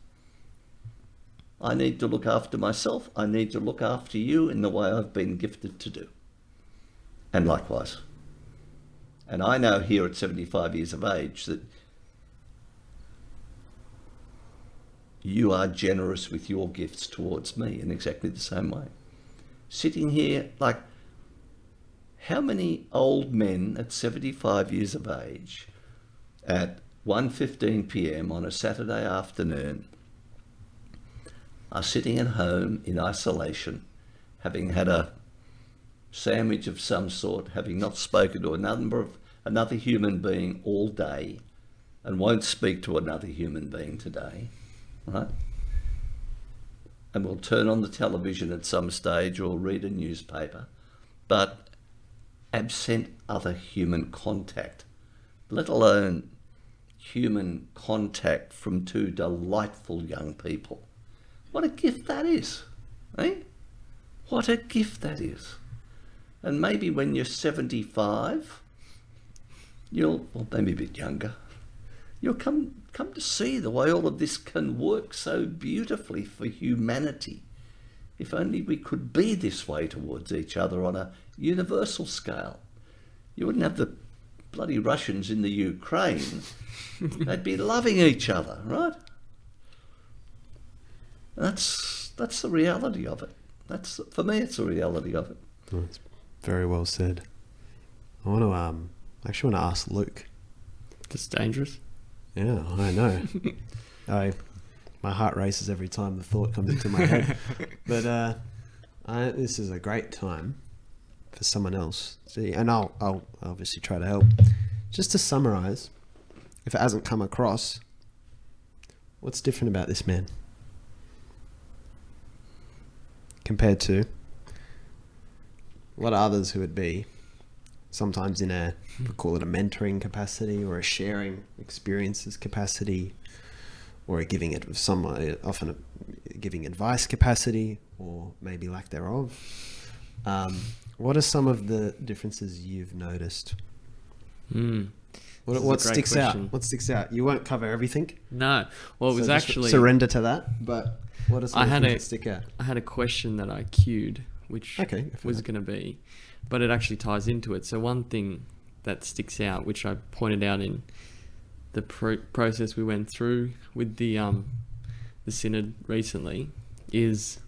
I need to look after myself. I need to look after you in the way I've been gifted to do. And likewise. And I know here at 75 years of age that you are generous with your gifts towards me in exactly the same way. Sitting here, like, how many old men at 75 years of age at 1.15 p.m. on a Saturday afternoon are sitting at home in isolation, having had a sandwich of some sort, having not spoken to another, another human being all day, and won't speak to another human being today, right? And will turn on the television at some stage or read a newspaper, but absent other human contact, let alone human contact from two delightful young people. What a gift that is, eh? What a gift that is. And maybe when you're 75, you'll, well, maybe a bit younger, you'll come come to see the way all of this can work so beautifully for humanity. If only we could be this way towards each other on a universal scale. You wouldn't have the bloody Russians in the Ukraine. They'd be loving each other, right? That's that's the reality of it. That's for me. It's the reality of it. Oh, That's very well said. I want to um I actually want to ask Luke. It's dangerous. Yeah, I know. I my heart races every time the thought comes into my head. But uh, I, this is a great time for someone else. See, and I'll I'll obviously try to help. Just to summarize, if it hasn't come across, what's different about this man compared to a lot of others who would be sometimes in a we call it a mentoring capacity or a sharing experiences capacity or a giving it of some often a giving advice capacity or maybe lack thereof. Um, what are some of the differences you've noticed? Mm. what, This is a what sticks question. out what sticks out? You won't cover everything? No. Well, it was so just actually surrender to that but what are some I of had things a- that stick out? I had a question that I queued, which Okay, was going to be, but it actually ties into it. So one thing that sticks out, which I pointed out in the pro- process we went through with the um, the synod recently, is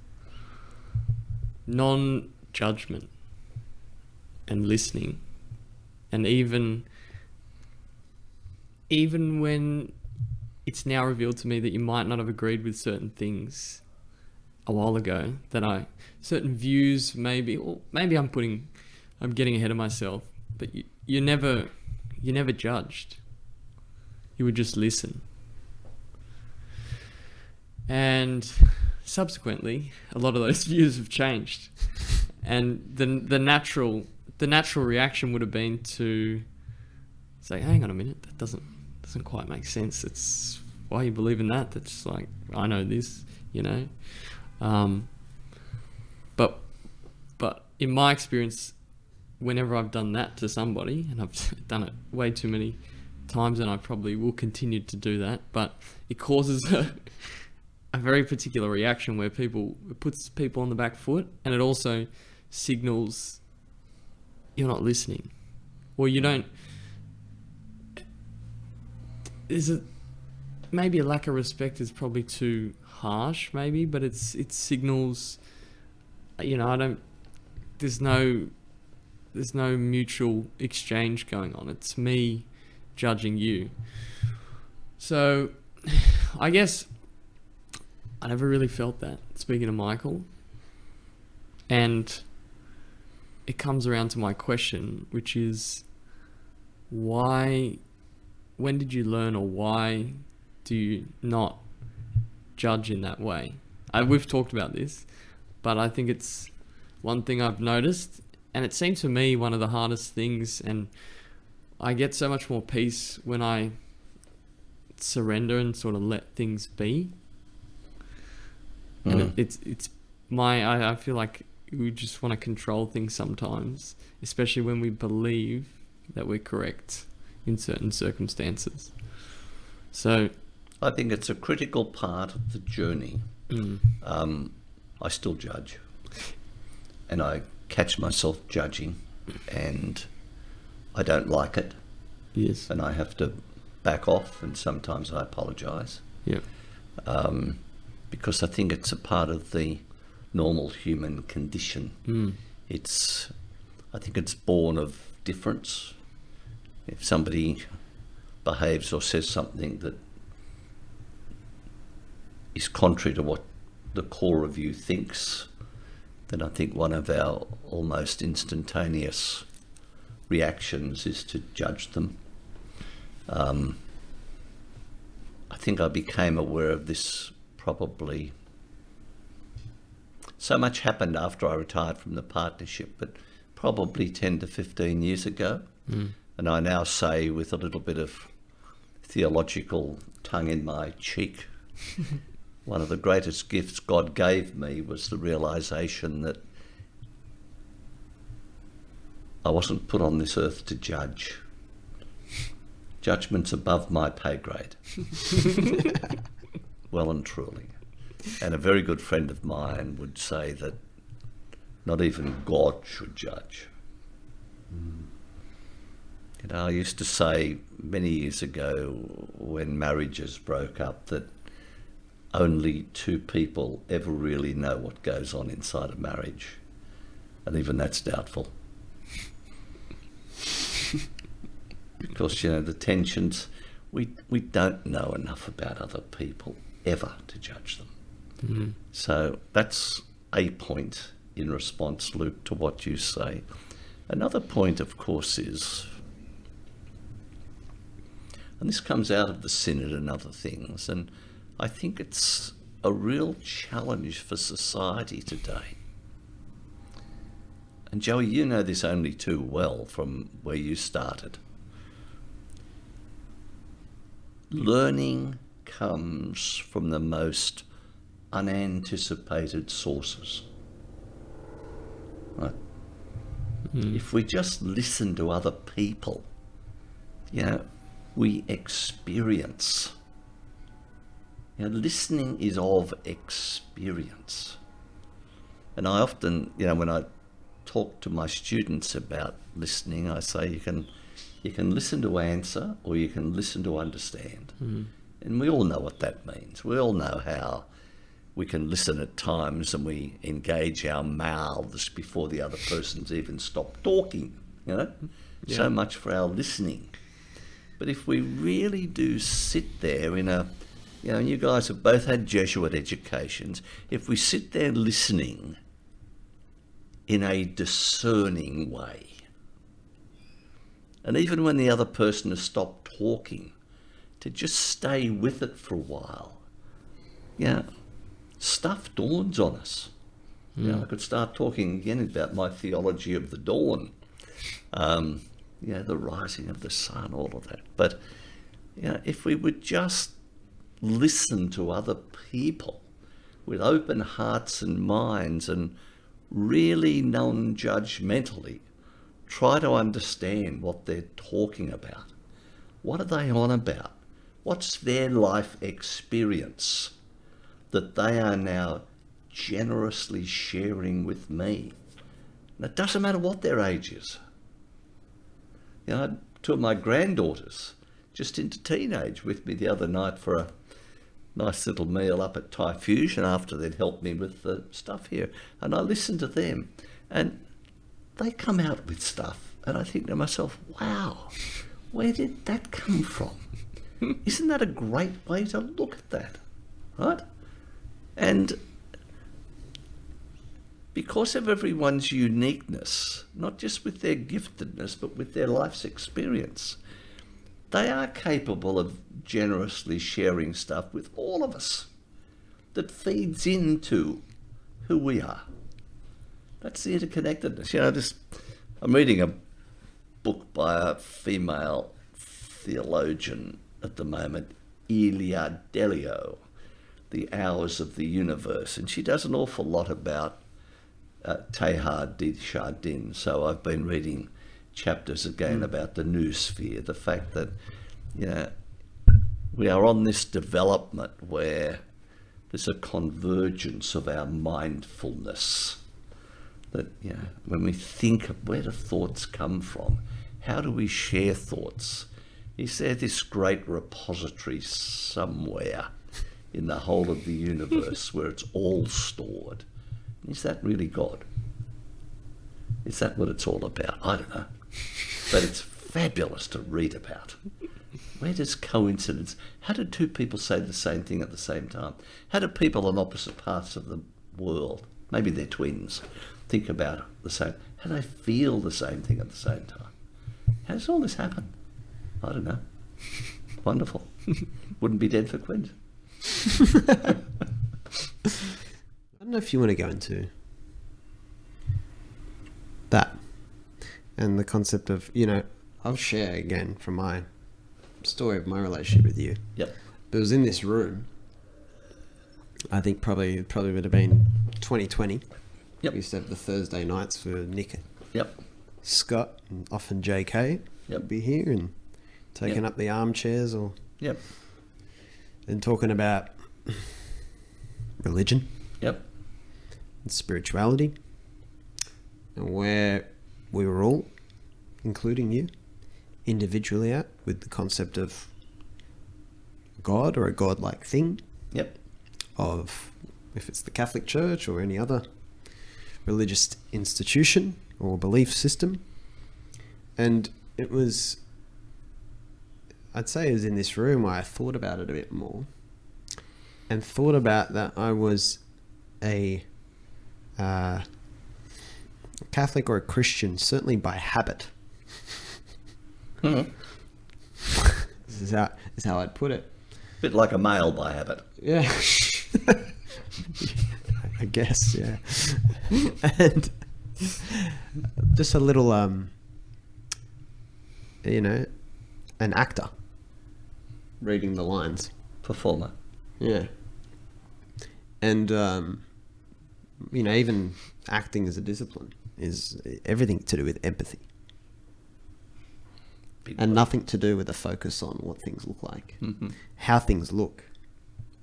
non-judgment and listening, and even even when it's now revealed to me that you might not have agreed with certain things a while ago that I certain views maybe or maybe I'm putting I'm getting ahead of myself but you, you never you're never judged. You would just listen. And subsequently a lot of those views have changed. And the the natural the natural reaction would have been to say hang on a minute that doesn't doesn't quite make sense. It's why you believe in that? That's like I know this you know? Um, but but in my experience, whenever I've done that to somebody, and I've done it way too many times, and I probably will continue to do that, but it causes a, a very particular reaction where people it puts people on the back foot, and it also signals you're not listening, or you don't. Is it maybe a lack of respect is probably too harsh maybe but it's it signals you know i don't there's no there's no mutual exchange going on. It's me judging you. So i guess i never really felt that speaking to michael. And it comes around to my question which is why when did you learn or why do you not judge in that way? I, we've talked about this, but I think it's one thing I've noticed, and it seems to me one of the hardest things. And I get so much more peace when I surrender and sort of let things be. And it, Mm. it's it's my I, I feel like we just want to control things sometimes, especially when we believe that we're correct in certain circumstances. So I think it's a critical part of the journey. mm, Um, I still judge, and I catch myself judging, and I don't like it, yes, and I have to back off, and sometimes I apologise yeah, um, because I think it's a part of the normal human condition. mm, It's, I think it's born of difference. If somebody behaves or says something that is contrary to what the core of you thinks, then I think one of our almost instantaneous reactions is to judge them. Um, I think I became aware of this probably. So much happened after I retired from the partnership, but probably 10 to 15 years ago. mm, And I now say, with a little bit of theological tongue in my cheek, one of the greatest gifts God gave me was the realization that I wasn't put on this earth to judge. Judgment's above my pay grade. well and truly. And a very good friend of mine would say that not even God should judge. You know, I used to say many years ago when marriages broke up that only two people ever really know what goes on inside a marriage. And even that's doubtful. because, you know, the tensions, we, we don't know enough about other people ever to judge them. Mm-hmm. So that's a point in response, Luke, to what you say. Another point, of course, is, and this comes out of the synod and other things, and I think it's a real challenge for society today. And Joey, you know this only too well from where you started. Learning comes from the most unanticipated sources. Right? Hmm. If we just listen to other people, you know, we experience. You know, listening is of experience. And I often, you know, when I talk to my students about listening, I say you can you can listen to answer or you can listen to understand. Hmm. And we all know what that means. We all know how we can listen at times and we engage our mouths before the other person's even stopped talking. You know? Yeah. So much for our listening. But if we really do sit there in a, you know, you guys have both had Jesuit educations, if we sit there listening in a discerning way, and even when the other person has stopped talking, to just stay with it for a while, yeah, stuff dawns on us. You know, I could start talking again about my theology of the dawn, um, you know, the rising of the sun, all of that. But you know, if we would just listen to other people with open hearts and minds and really non judgmentally try to understand what they're talking about. What are they on about? What's their life experience that they are now generously sharing with me? And it doesn't matter what their age is. You know, two of my granddaughters just into teenage with me the other night for a nice little meal up at Thai Fusion after they'd helped me with the stuff here. And I listened to them and they come out with stuff. And I think to myself, wow, where did that come from? Isn't that a great way to look at that? Right? And because of everyone's uniqueness, not just with their giftedness, but with their life's experience, they are capable of generously sharing stuff with all of us that feeds into who we are. That's the interconnectedness. You know, this, I'm reading a book by a female theologian at the moment, Ilia Delio, The Hours of the Universe, and she does an awful lot about uh, Teilhard de. So I've been reading chapters again hmm. about the noosphere, the fact that, you know, we are on this development where there's a convergence of our mindfulness. That, you know, when we think of where do thoughts come from, how do we share thoughts? Is there this great repository somewhere in the whole of the universe where it's all stored? Is that really God? Is that what it's all about? I don't know. But it's fabulous to read about. Where does coincidence? How do two people say the same thing at the same time? How do people on opposite parts of the world, maybe they're twins, think about the same? How do they feel the same thing at the same time? How does all this happen? I don't know. Wonderful. Wouldn't be dead for Quint. I don't know if you want to go into that and the concept of, you know, I'll share again from my story of my relationship with you. Yep. It was in this room. I think probably probably would have been 2020. Yep. We used to have the Thursday nights for Nick, Yep. Scott, and often JK Yep. would be here, and taking Yeah. up the armchairs or Yep. and talking about religion Yep. and spirituality and where we were all, including you, individually at with the concept of God or a God-like thing, Yep. of if it's the Catholic Church or any other religious institution or belief system. And it was, I'd say it was in this room where I thought about it a bit more and thought about that I was a uh, Catholic or a Christian, certainly by habit. Hmm. This is how, is how I'd put it. Bit like a male by habit. Yeah. I guess, yeah. and just a little, um, you know, an actor reading the lines. Performer. Yeah. And, um, you know, even acting as a discipline is everything to do with empathy Big and word. nothing to do with a focus on what things look like. Mhm. How things look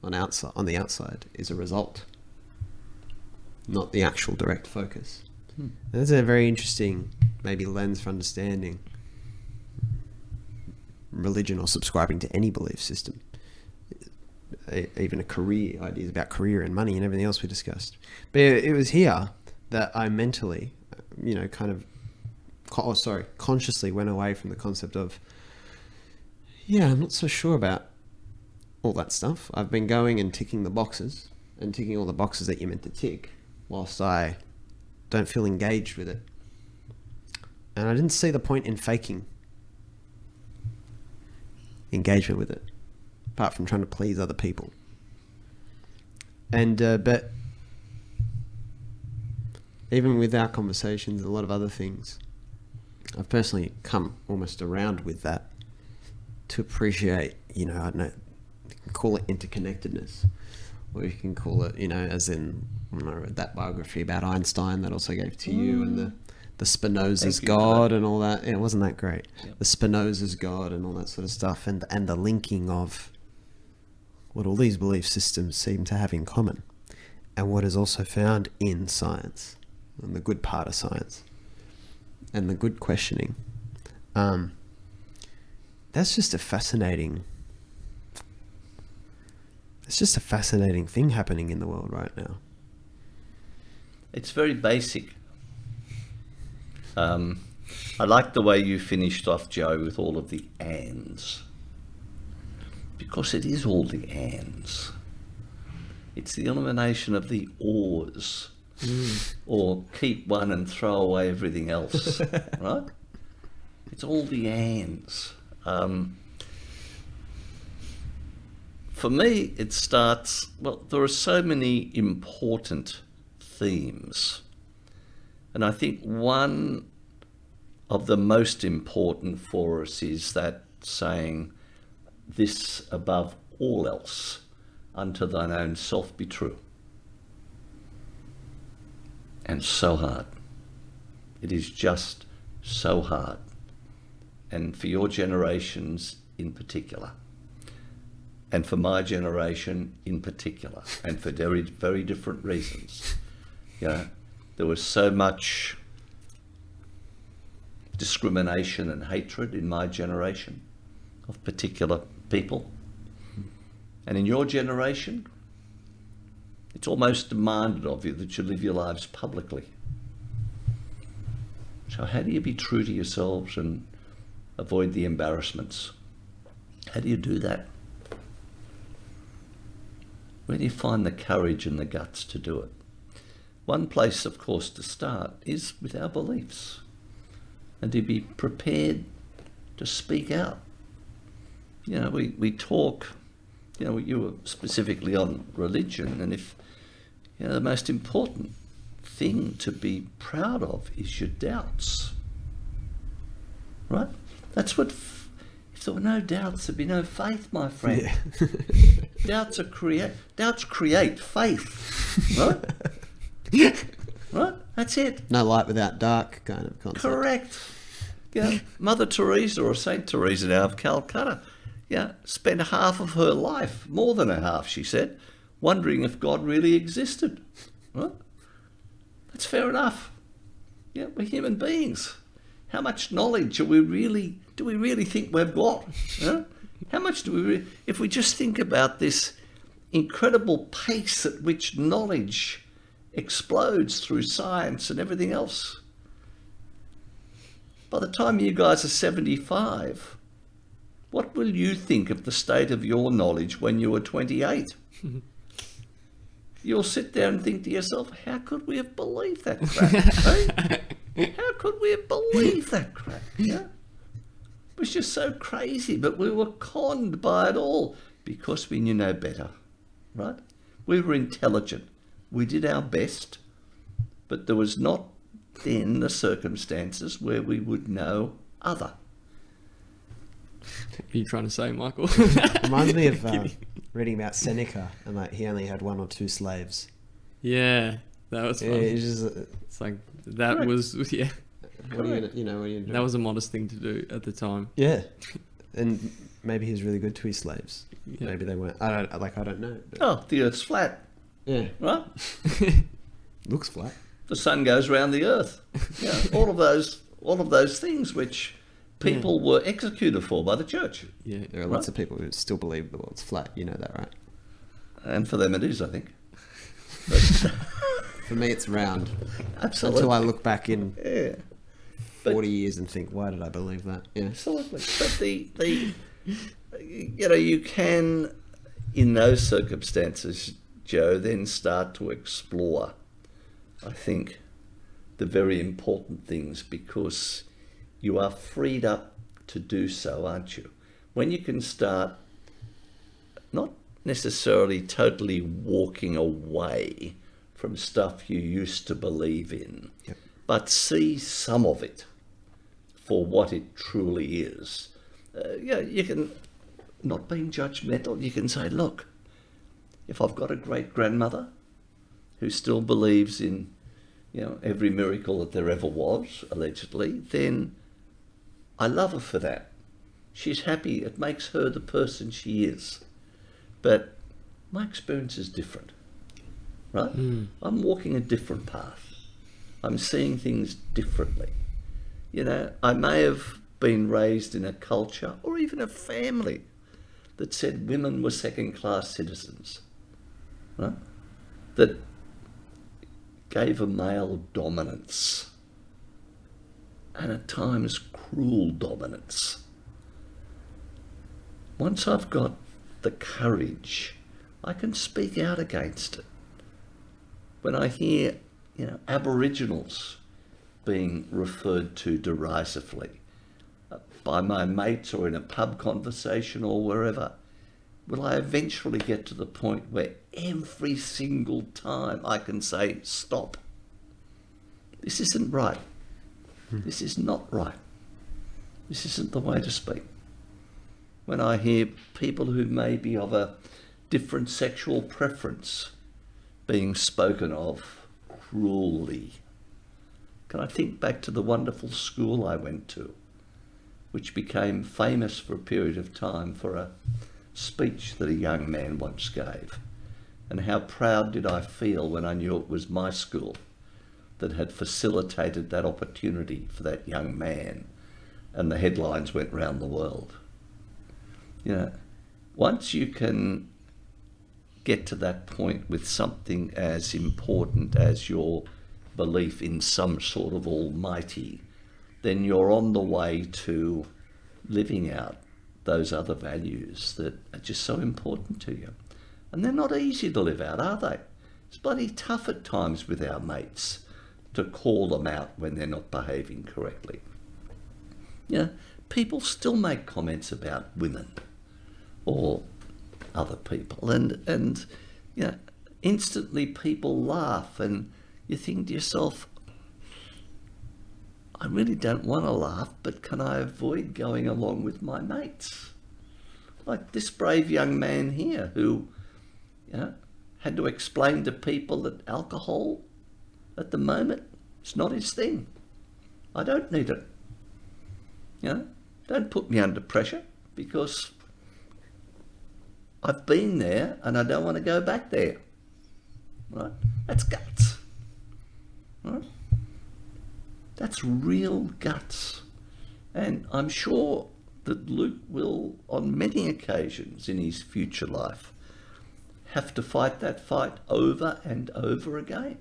on outside on the outside is a result, not the actual direct focus. Hmm. That's a very interesting, maybe lens for understanding religion or subscribing to any belief system. Even a career ideas about career and money and everything else we discussed. But it it was here that I mentally, you know, kind of oh, sorry, consciously went away from the concept of, yeah, I'm not so sure about all that stuff. I've been going and ticking the boxes and ticking all the boxes that you're meant to tick, whilst I don't feel engaged with it. And I didn't see the point in faking engagement with it, apart from trying to please other people. And, uh, but even with our conversations and a lot of other things, I've personally come almost around with that to appreciate, you know, I don't know, you can call it interconnectedness, or you can call it, you know, as in when I read that biography about Einstein that also gave to you and the mm. the Spinoza's Thank you for God and all that. Yeah, wasn't that great? Yep. The Spinoza's God and all that sort of stuff, and and the linking of what all these belief systems seem to have in common, and what is also found in science, and the good part of science, and the good questioning. Um, that's just a fascinating. It's just a fascinating thing happening in the world right now. It's very basic. Um, I like the way you finished off, Joe, with all of the ands. Because it is all the ands. It's the elimination of the ors. Or keep one and throw away everything else. right? It's all the ands. Um, for me, it starts, well, there are so many important themes. And I think one of the most important for us is that saying, This above all else, unto thine own self be true. And so hard. It is just so hard. And for your generations in particular and for my generation in particular, and for very, very different reasons. You know, there was so much discrimination and hatred in my generation of particular people. And in your generation, it's almost demanded of you that you live your lives publicly. So, how do you be true to yourselves and avoid the embarrassments? How do you do that? Where do you find the courage and the guts to do it? One place, of course, to start is with our beliefs and to be prepared to speak out. You know, we, we talk, you know, you were specifically on religion, and if, you know, the most important thing to be proud of is your doubts. Right? That's what, f- if there were no doubts, there'd be no faith, my friend. doubts are create doubts create faith right right that's it No light without dark kind of concept. correct Yeah, Mother Teresa or Saint Teresa now of Calcutta, yeah, spent half of her life, more than a half, she said, wondering if God really existed. Well, that's fair enough. Yeah, we're human beings. How much knowledge are we really? Do we really think we've got? Huh? How much do we? Re- if we just think about this incredible pace at which knowledge explodes through science and everything else. By the time you guys are 75, what will you think of the state of your knowledge when you were 28? You'll sit there and think to yourself, how could we have believed that crap? eh? How could we have believed that crap? Yeah? It was just so crazy, but we were conned by it all because we knew no better, right? We were intelligent. We did our best, but there was not then the circumstances where we would know other. What are you trying to say, Michael? Reminds me of uh, reading about Seneca and like he only had one or two slaves. yeah, that was Yeah, it's just uh, It's like that Correct. was yeah. what are you gonna, you know what are you gonna? That was a modest thing to do at the time. yeah, and maybe he was really good to his slaves. Yeah. Maybe they weren't. I don't like. I don't know. But, Oh, the Earth's flat, yeah, right? looks flat. The sun goes round the Earth. Yeah, all of those, all of those things which people hmm. were executed for by the church, Yeah, There are lots of people who still believe the world's flat. You know that, right? and for them it is, I think. For me, it's round. Absolutely. Until I look back in yeah. But- forty years and think, why did I believe that? Yeah. Absolutely. But the, the you know, you can, in those circumstances, Joe, then start to explore, I think, the very important things because you are freed up to do so, aren't you? When you can start not necessarily totally walking away from stuff you used to believe in, Yep. but see some of it for what it truly is. Uh, yeah, you can, not being judgmental, you can say, look, if I've got a great grandmother who still believes in, you know, every miracle that there ever was, allegedly, then I love her for that. She's happy. It makes her the person she is. But my experience is different, right? Hmm. I'm walking a different path. I'm seeing things differently. You know, I may have been raised in a culture or even a family that said women were second class citizens, right? That gave a male dominance and at times cruel dominance. Once I've got the courage, I can speak out against it. When I hear, you know, Aboriginals being referred to derisively uh, by my mates or in a pub conversation or wherever, will I eventually get to the point where every single time I can say, stop? This isn't right. This is not right. This isn't the way to speak. When I hear people who may be of a different sexual preference being spoken of cruelly, can I think back to the wonderful school I went to, which became famous for a period of time for a speech that a young man once gave? And how proud did I feel when I knew it was my school that had facilitated that opportunity for that young man, and the headlines went round the world. You know, once you can get to that point with something as important as your belief in some sort of almighty, then you're on the way to living out those other values that are just so important to you. And they're not easy to live out, are they? It's bloody tough at times with our mates to call them out when they're not behaving correctly. You know, people still make comments about women or other people, and and you know, instantly people laugh, and you think to yourself, I really don't want to laugh, but can I avoid going along with my mates? Like this brave young man here who, you know, had to explain to people that alcohol at the moment it's not his thing. I don't need it. You know, don't put me under pressure because I've been there and I don't want to go back there. Right? That's guts. Right? That's real guts. And I'm sure that Luke will, on many occasions in his future life, have to fight that fight over and over again.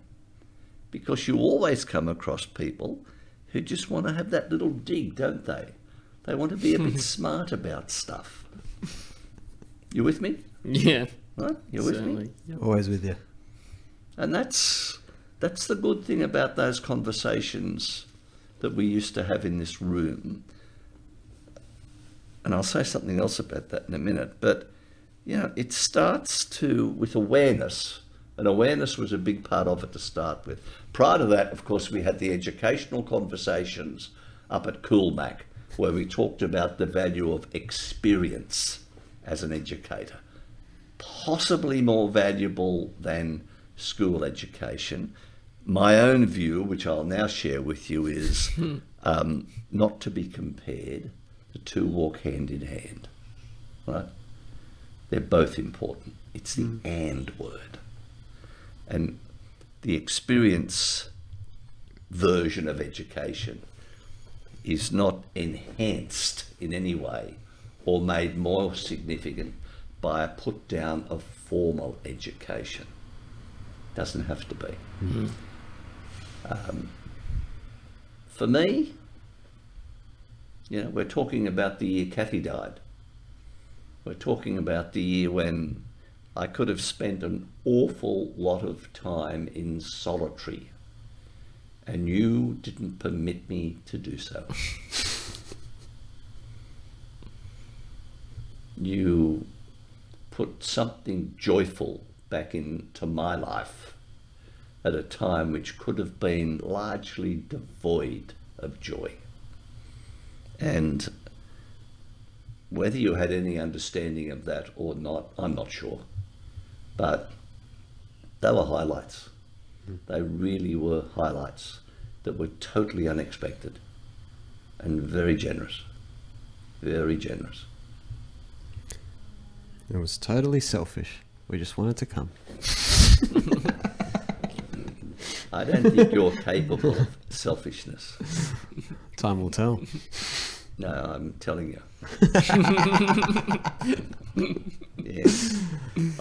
Because you always come across people who just want to have that little dig, don't they? They want to be a bit smart about stuff. You with me? Yeah. Right? You with me? Yep. Always with you. And that's that's the good thing about those conversations that we used to have in this room. And I'll say something else about that in a minute, but you know, it starts to with awareness. And awareness was a big part of it to start with. Prior to that, of course, we had the educational conversations up at Coolmac, where we talked about the value of experience as an educator possibly more valuable than school education. My own view, which I'll now share with you, is um, not to be compared. The two walk hand in hand, right? They're both important. It's the and word. And the experience version of education is not enhanced in any way or made more significant by a put down of formal education. Doesn't have to be. Um, for me, you know, we're talking about the year Kathy died. We're talking about the year when I could have spent an awful lot of time in solitary, and you didn't permit me to do so. you put something joyful back into my life at a time which could have been largely devoid of joy. And whether you had any understanding of that or not, I'm not sure. But they were highlights. They really were highlights that were totally unexpected and very generous. Very generous. It was totally selfish. We just wanted to come. I don't think you're capable of selfishness. Time will tell. No, I'm telling you. yeah,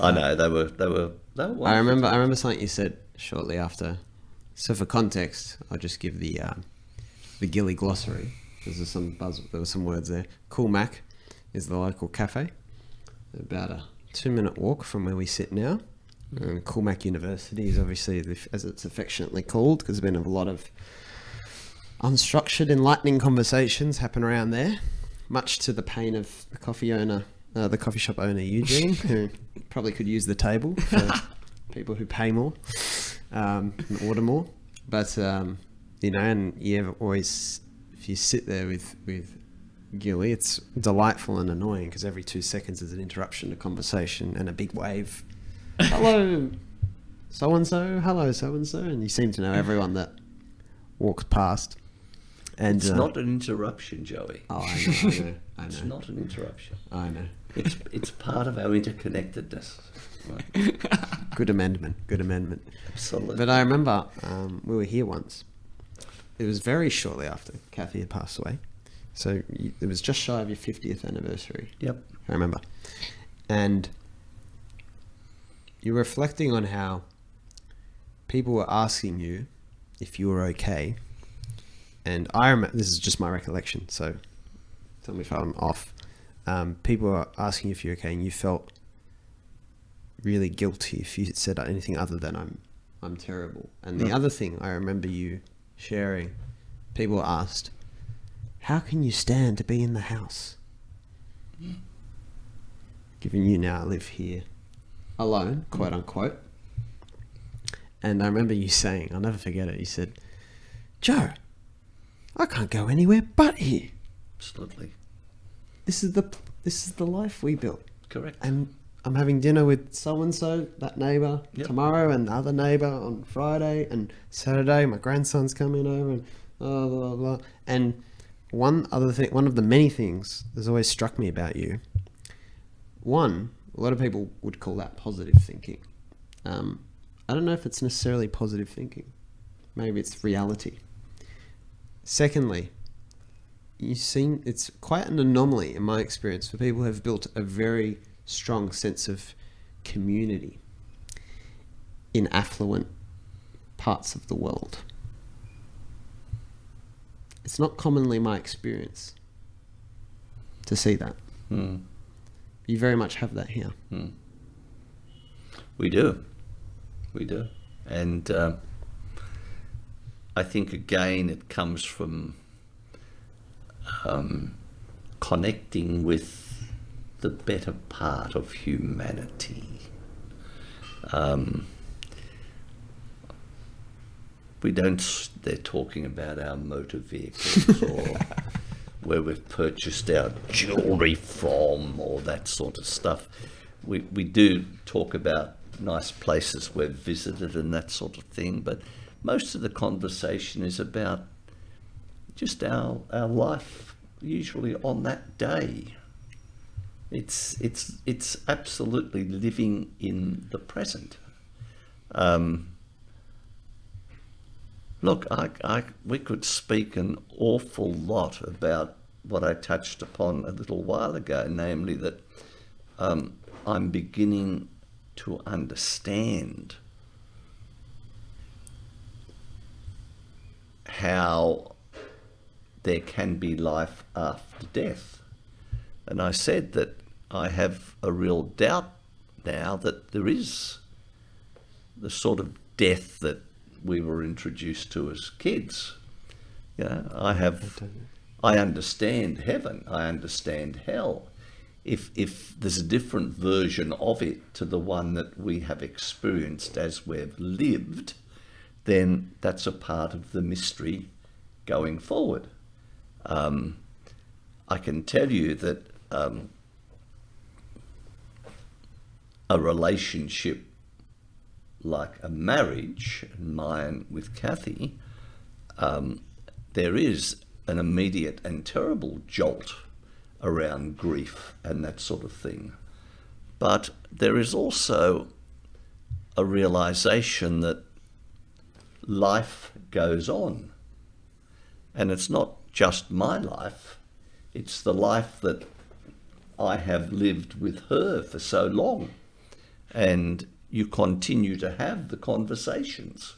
I know they were they were they were. I remember. I remember something you said shortly after. So for context, I'll just give the uh, the Gilly glossary. There's some buzz. There were some words there. Cool Mac is the local cafe, about a two minute walk from where we sit now. And cool Mac University is obviously, the, as it's affectionately called, because there's been a lot of unstructured, enlightening conversations happen around there, much to the pain of the coffee owner, uh, the coffee shop owner Eugene, who probably could use the table for people who pay more um, and order more. But um, you know, and you always, if you sit there with with Gilly, it's delightful and annoying because every two seconds there's an interruption to conversation and a big wave. Hello, so and so. Hello, so and so, and you seem to know everyone that walks past. And It's uh, not an interruption, Joey. Oh, I know, I know, I It's not an interruption. I know. It's it's part of our interconnectedness. Right? Good amendment. Good amendment. Absolutely. But I remember um, we were here once. It was very shortly after Kathy had passed away. So it was just shy of your 50th anniversary. yep. I remember. And you're reflecting on how people were asking you if you were okay. And I remember, this is just my recollection, so tell me if I'm off. Um, people were asking you if you're okay, and you felt really guilty if you said anything other than I'm, I'm terrible. And the Mm. other thing I remember you sharing, people asked, "How can you stand to be in the house?" given you now live here alone, quote unquote. And I remember you saying, I'll never forget it. You said, Joe, I can't go anywhere but here. Absolutely. This is the this is the life we built. Correct. And I'm having dinner with so and so, that neighbour, Yep. tomorrow, and the other neighbour on Friday, and Saturday, my grandson's coming over, and blah, blah, blah. And one other thing, one of the many things that's always struck me about you. One, a lot of people would call that positive thinking. Um, I don't know if it's necessarily positive thinking. Maybe it's reality. Secondly, you seem it's quite an anomaly in my experience for people who have built a very strong sense of community in affluent parts of the world. It's not commonly my experience to see that. Hmm. You very much have that here. We do. We do. And um, I think, again, it comes from um, connecting with the better part of humanity. Um, we don't, they're talking about our motor vehicles or where we've purchased our jewellery from or that sort of stuff. We, we do talk about nice places we've visited and that sort of thing, but most of the conversation is about just our, our life, usually on that day. It's, it's, it's absolutely living in the present. Um, Look, I, I, we could speak an awful lot about what I touched upon a little while ago, namely that um, I'm beginning to understand how there can be life after death. And I said that I have a real doubt now that there is the sort of death that we were introduced to as kids. You know, I have, I understand heaven, I understand hell. If if there's a different version of it to the one that we have experienced as we've lived, then that's a part of the mystery going forward. Um, I can tell you that um, a relationship like a marriage, mine with Kathy, um, there is an immediate and terrible jolt around grief and that sort of thing. But there is also a realization that life goes on. And it's not just my life, it's the life that I have lived with her for so long. And you continue to have the conversations.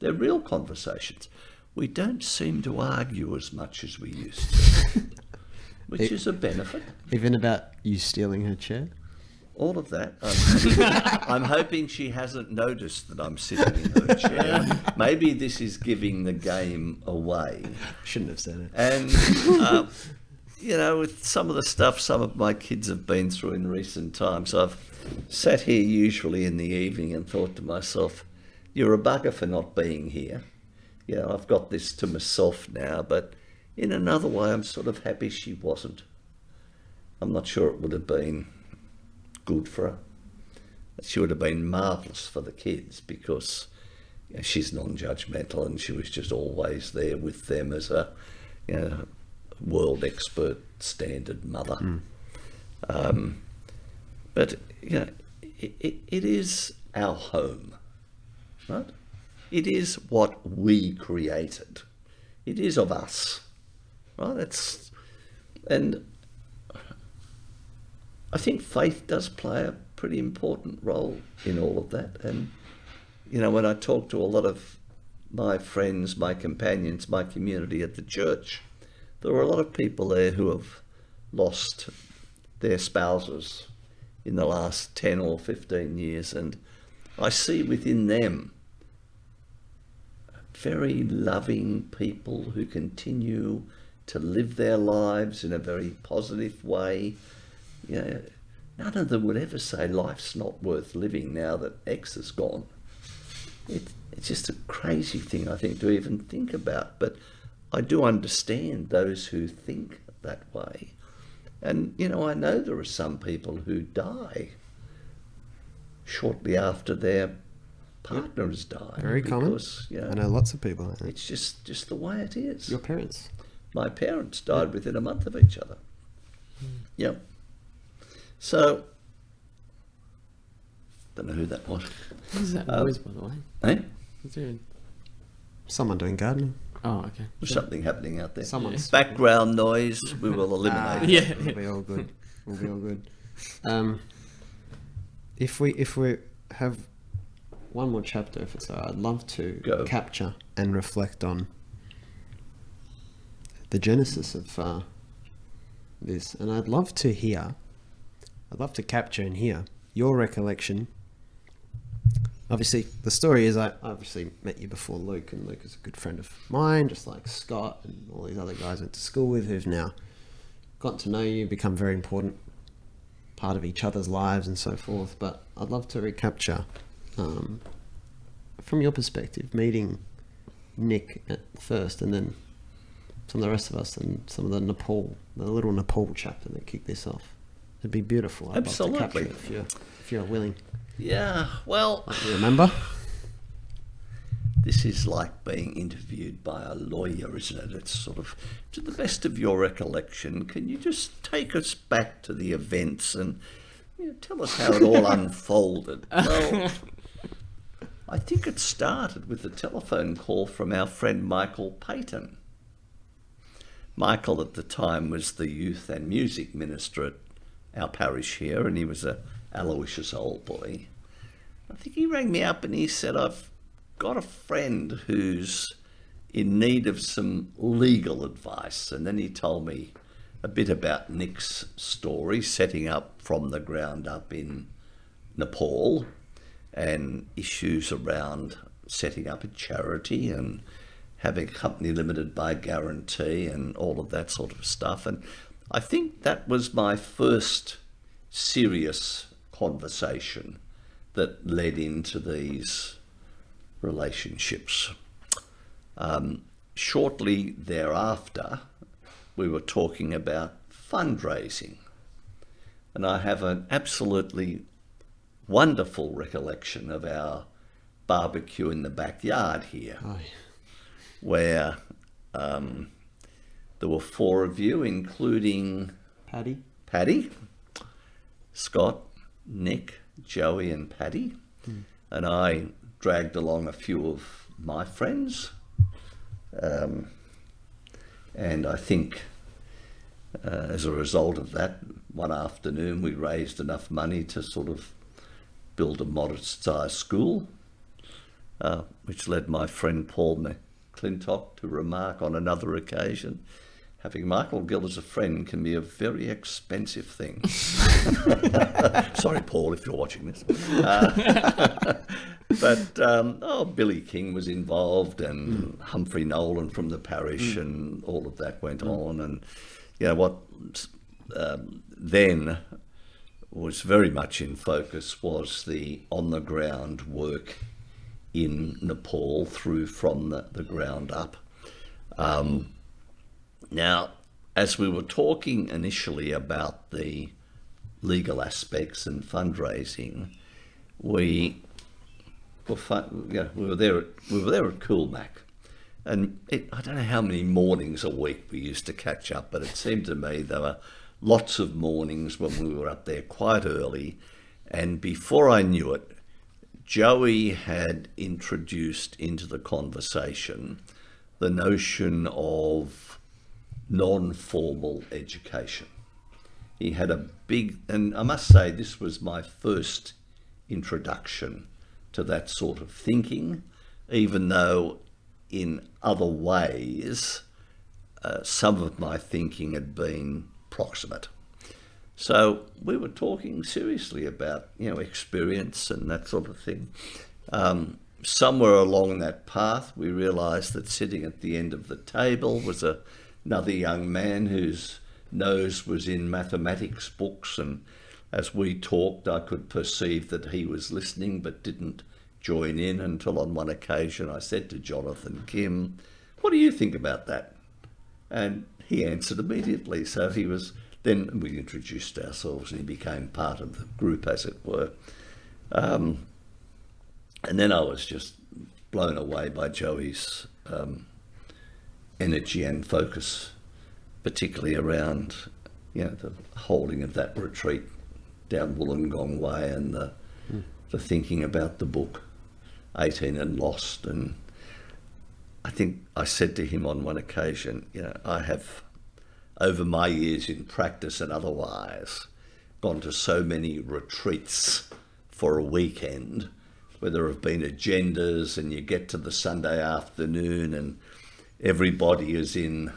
They're real conversations. We don't seem to argue as much as we used to, which is a benefit. Even about you stealing her chair? All of that. I'm, I'm hoping she hasn't noticed that I'm sitting in her chair. Maybe this is giving the game away. Shouldn't have said it. And, uh, you know, with some of the stuff some of my kids have been through in recent times, I've sat here usually in the evening and thought to myself, you're a bugger for not being here. You know, I've got this to myself now, but in another way, I'm sort of happy she wasn't. I'm not sure it would have been good for her. She would have been marvellous for the kids because you know, she's non-judgmental and she was just always there with them as a you know, world expert standard mother. Um, but you know, it, it, it is our home, right? It is what we created. It is of us, right? It's and I think faith does play a pretty important role in all of that. And, you know, when I talk to a lot of my friends, my companions, my community at the church, there are a lot of people there who have lost their spouses in the last 10 or 15 years. And I see within them very loving people who continue to live their lives in a very positive way. You know, none of them would ever say life's not worth living now that X is gone. It, it's just a crazy thing, I think, to even think about. But I do understand those who think that way. And, you know, I know there are some people who die shortly after their partner has died. Very common. because, You know, I know lots of people it's just, just the way it is. Your parents. my parents died within a month of each other. Hmm. Yep. So, don't know who that was. Who's that Um, noise, by the way? Eh? Is there? Someone doing gardening. Oh, okay. There's something happening out there. Someone's Background noise, we will Ah, eliminate. Yeah. We'll be all good. We'll be all good. Um, if we if we have one more chapter, if it's alright, I'd love to Go. capture and reflect on the genesis of uh, this, and I'd love to hear. I'd love to capture and hear your recollection. Obviously, the story is I obviously met you before Luke, and Luke is a good friend of mine, just like Scott and all these other guys I went to school with who've now gotten to know you, become very important part of each other's lives and so forth. But I'd love to recapture, um, from your perspective, meeting Nick at first, and then some of the rest of us, and some of the Nepal, the little Nepal chapter that kicked this off. It'd be beautiful. I'd love to capture Absolutely. if you're if you're willing. Yeah, well, You remember? this is like being interviewed by a lawyer, isn't it? It's sort of, to the best of your recollection, can you just take us back to the events and you know, tell us how it all unfolded? Well, I think it started with a telephone call from our friend Michael Payton. Michael at the time was the youth and music minister at our parish here, and he was a Aloysius old boy. I think he rang me up and he said, I've got a friend who's in need of some legal advice. And then he told me a bit about Nick's story, setting up from the ground up in Nepal and issues around setting up a charity and having a company limited by guarantee and all of that sort of stuff. And I think that was my first serious conversation that led into these relationships. Um, shortly thereafter, we were talking about fundraising. And I have an absolutely wonderful recollection of our barbecue in the backyard here, Oh, where um, there were four of you, including Paddy. Paddy, Scott, Nick, Joey, and Paddy. And I dragged along a few of my friends. Um, and I think uh, as a result of that, one afternoon we raised enough money to sort of build a modest sized school, uh, which led my friend Paul McClintock to remark on another occasion having Michael Gill as a friend can be a very expensive thing. Sorry, Paul, if you're watching this. Uh, but um, oh, Billy King was involved, and Humphrey Nolan from the parish, and all of that went on. And you know what? Um, then was very much in focus was the on the ground work in Nepal through from the, the ground up. Um, now, as we were talking initially about the legal aspects and fundraising, we were fun, you know, we were there. At, we were there at and it, I don't know how many mornings a week we used to catch up, but it seemed to me there were lots of mornings when we were up there quite early, and before I knew it, Joey had introduced into the conversation the notion of non formal education. He had a big, and I must say, this was my first introduction to that sort of thinking, even though in other ways uh, some of my thinking had been proximate. So we were talking seriously about you know experience and that sort of thing. Um, somewhere along that path, we realised that sitting at the end of the table was a, another young man whose nose was in mathematics books, and as we talked, I could perceive that he was listening but didn't join in until on one occasion I said to Jonathan Kim, "What do you think about that?" And he answered immediately. So he was then we introduced ourselves and he became part of the group, as it were. Um, and then I was just blown away by Joey's um, energy and focus particularly around, you know, the holding of that retreat down Wollongong Way and the, the thinking about the book, 18 and Lost. And I think I said to him on one occasion, you know, I have, over my years in practice and otherwise, gone to so many retreats for a weekend where there have been agendas and you get to the Sunday afternoon and everybody is in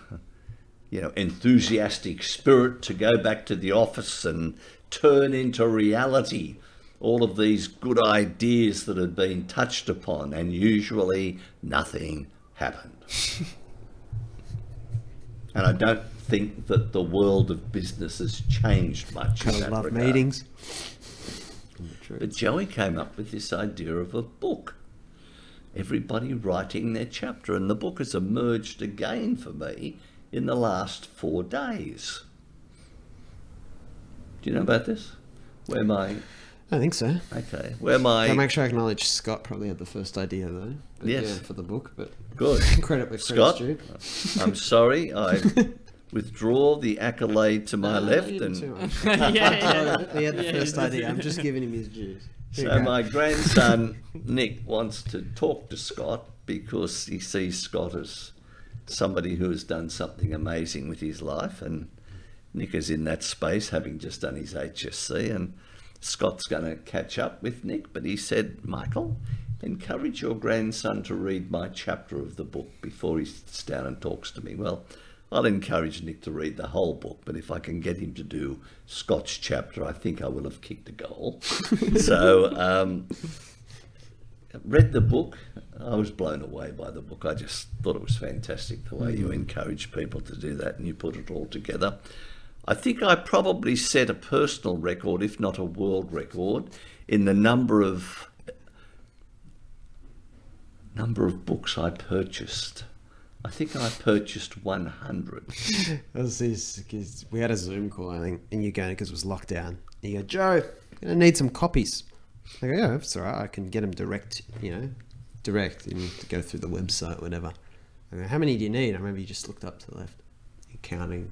you know enthusiastic spirit to go back to the office and turn into reality all of these good ideas that had been touched upon and usually nothing happened and I don't think that the world of business has changed much I love regard. meetings. But Joey came up with this idea of a book. Everybody writing their chapter, and the book has emerged again for me in the last four days. Do you know about this? Where my I think so. okay, where my I'll make sure I acknowledge Scott probably had the first idea though. But Yes. Yeah, for the book, but good credit where Scott. credit's. I'm sorry, I withdraw the accolade to my Uh, left, and too yeah, yeah. he had the Yeah, first idea. I'm just giving him his dues. So my grandson Nick wants to talk to Scott because he sees Scott as somebody who has done something amazing with his life, and Nick is in that space, having just done his HSC, and Scott's going to catch up with Nick. But he said, Michael, encourage your grandson to read my chapter of the book before he sits down and talks to me. Well. I'll encourage Nick to read the whole book, but if I can get him to do Scott's chapter, I think I will have kicked a goal. so, um, read the book. I was blown away by the book. I just thought it was fantastic the way you encourage people to do that and you put it all together. I think I probably set a personal record, if not a world record, in the number of number of books I purchased. I think I purchased 100. That was this, 'cause we had a Zoom call, I think, and you go because it was lockdown. And you go, Joe, gonna need some copies. I go, yeah, that's all right. I can get them direct, you know, direct and to go through the website, whatever. I go, how many do you need? I remember you just looked up to the left, you're counting.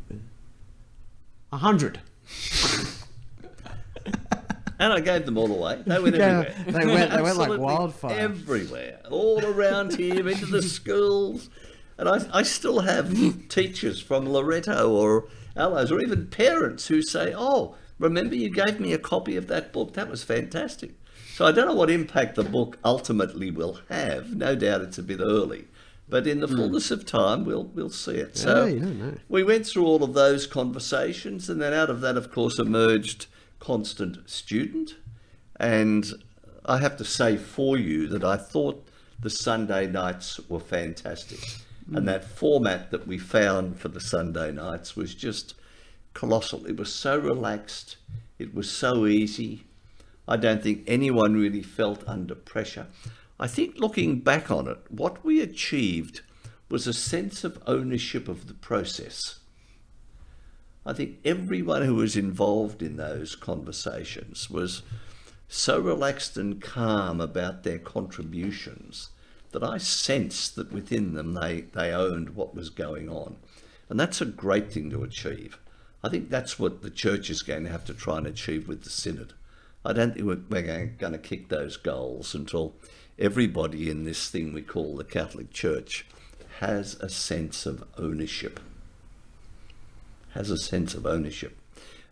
A hundred. And I gave them all away. They went Yeah, everywhere. they went- they went like wildfire. Everywhere. All around here, into the schools. And I, I still have teachers from Loreto or Allos or even parents who say, oh, remember you gave me a copy of that book? That was fantastic. So I don't know what impact the book ultimately will have. No doubt it's a bit early. But in the fullness of time, we'll, we'll see it. So Hmm. Yeah, you don't we went through all of those conversations, and then out of that, of course, emerged Constant Student. And I have to say for you that I thought the Sunday nights were fantastic. And mm. that format that we found for the Sunday nights was just colossal. It was so relaxed, it was so easy. I don't think anyone really felt under pressure. I think looking back on it, what we achieved was a sense of ownership of the process. I think everyone who was involved in those conversations was so relaxed and calm about their contributions that I sensed that within them they, they owned what was going on. And that's a great thing to achieve. I think that's what the church is going to have to try and achieve with the synod. I don't think we're, going to kick those goals until everybody in this thing we call the Catholic Church has a sense of ownership. Has a sense of ownership.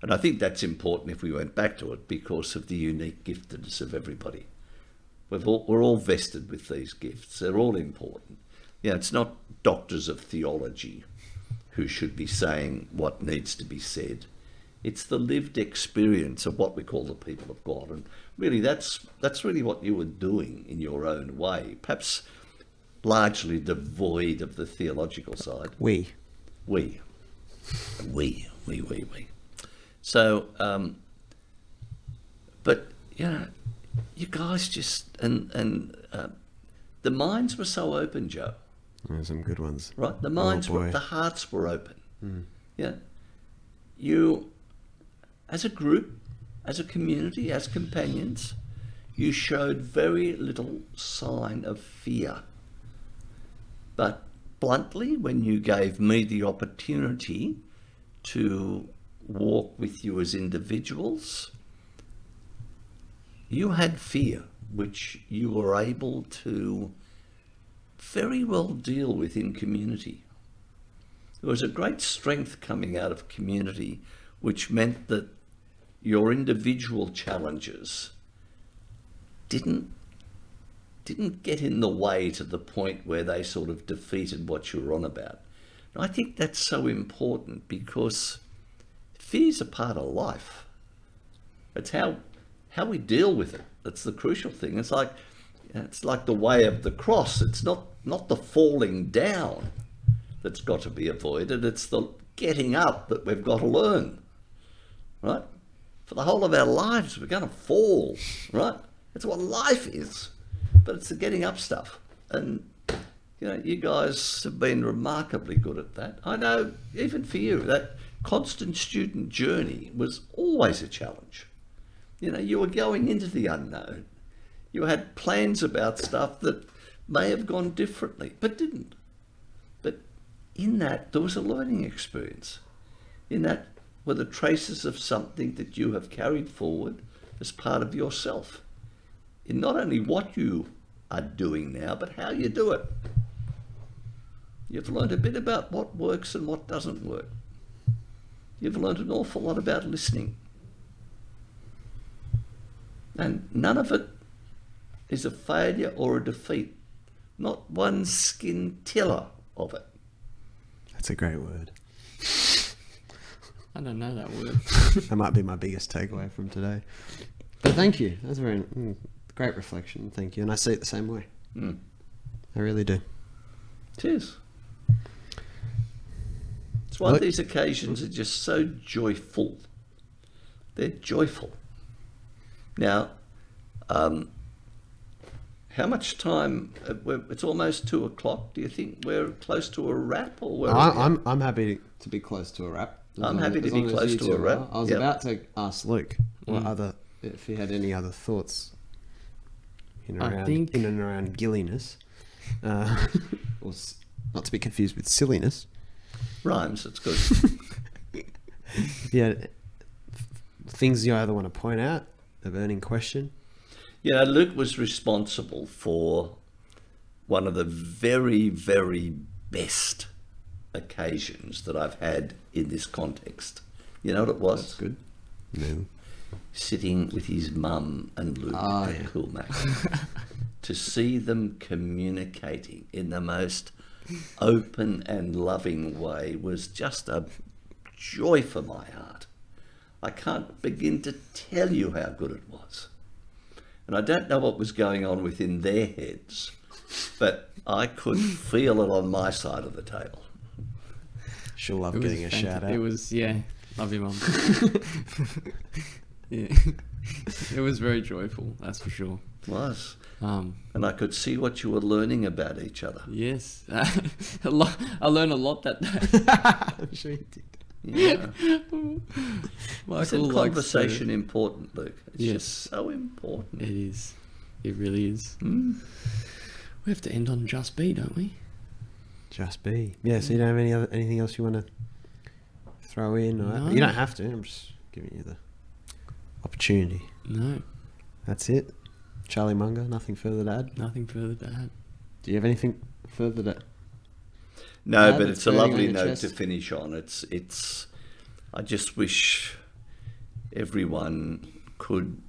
And I think that's important if we went back to it because of the unique giftedness of everybody. We've all, we're all vested with these gifts. They're all important. Yeah, it's not doctors of theology who should be saying what needs to be said. It's the lived experience of what we call the people of God. And really, that's, that's really what you were doing in your own way, perhaps largely devoid of the theological side. We. We. We, we, we, we. So, um, but, you know, you guys just, and, and uh, the minds were so open, Joe, There's some good ones. right? The minds were, the hearts were open. Yeah. You, as a group, as a community, as companions, you showed very little sign of fear. But bluntly, when you gave me the opportunity to walk with you as individuals, you had fear, which you were able to very well deal with in community. There was a great strength coming out of community, which meant that your individual challenges didn't didn't get in the way to the point where they sort of defeated what you were on about. And I think that's so important because fear's a part of life. It's how how we deal with it. That's the crucial thing. It's like it's like the way of the cross. It's not not the falling down that's got to be avoided. It's the getting up that we've got to learn. Right? For the whole of our lives, we're going to fall. Right? It's what life is. But it's the getting up stuff. And you know, you guys have been remarkably good at that. I know, even for you, that constant student journey was always a challenge. You know, you were going into the unknown. You had plans about stuff that may have gone differently, but didn't. But in that, there was a learning experience. In that were the traces of something that you have carried forward as part of yourself. In not only what you are doing now, but how you do it. You've learned a bit about what works and what doesn't work. You've learned an awful lot about listening. And none of it is a failure or a defeat. Not one scintilla of it. That's a great word. I don't know that word. That might be my biggest takeaway from today. But thank you. That's a very mm, great reflection. Thank you. And I see it the same way. Mm. I really do. Cheers. It's why Look- these occasions are just so joyful. They're joyful. Now, um, how much time? uh, It's almost two o'clock. Do you think we're close to a wrap, or where I, we? I'm I'm happy to be close to a wrap. I'm happy as- to as be close to a wrap. are. I was Yep. about to ask Luke what Mm. other if he had any other thoughts in and I around think- in and around gilliness, uh, or s- not to be confused with silliness. Rhymes. It's good. Yeah, things you either want to point out, a burning question. You know, Luke was responsible for one of the very, very best occasions that I've had in this context. You know what it was? That's good. No. Sitting with his mum and Luke Ah, at yeah. Coolmac. to see them communicating in the most open and loving way was just a joy for my heart. I can't begin to tell you how good it was. And I don't know what was going on within their heads, but I could feel it on my side of the table. She'll love It was getting a fant- shout out. It was yeah, love you, mum. yeah, it was very joyful. That's for sure. It was. Um, And I could see what you were learning about each other. yes, a lot, I learned a lot that day. I'm sure you did. Yeah. Michael Isn't conversation to- important, Luke? It's Yes. just so important. It is. It really is. Hmm? We have to end on just be, don't we? Just be. Yeah. So you don't have any other anything else you want to throw in? Or, No. You don't have to. I'm just giving you the opportunity. No, That's it. Charlie Munger. Nothing further to add. nothing further to add. Do you have anything further to? No, Yeah, but it's a lovely note to finish on. It's it's. I just wish everyone could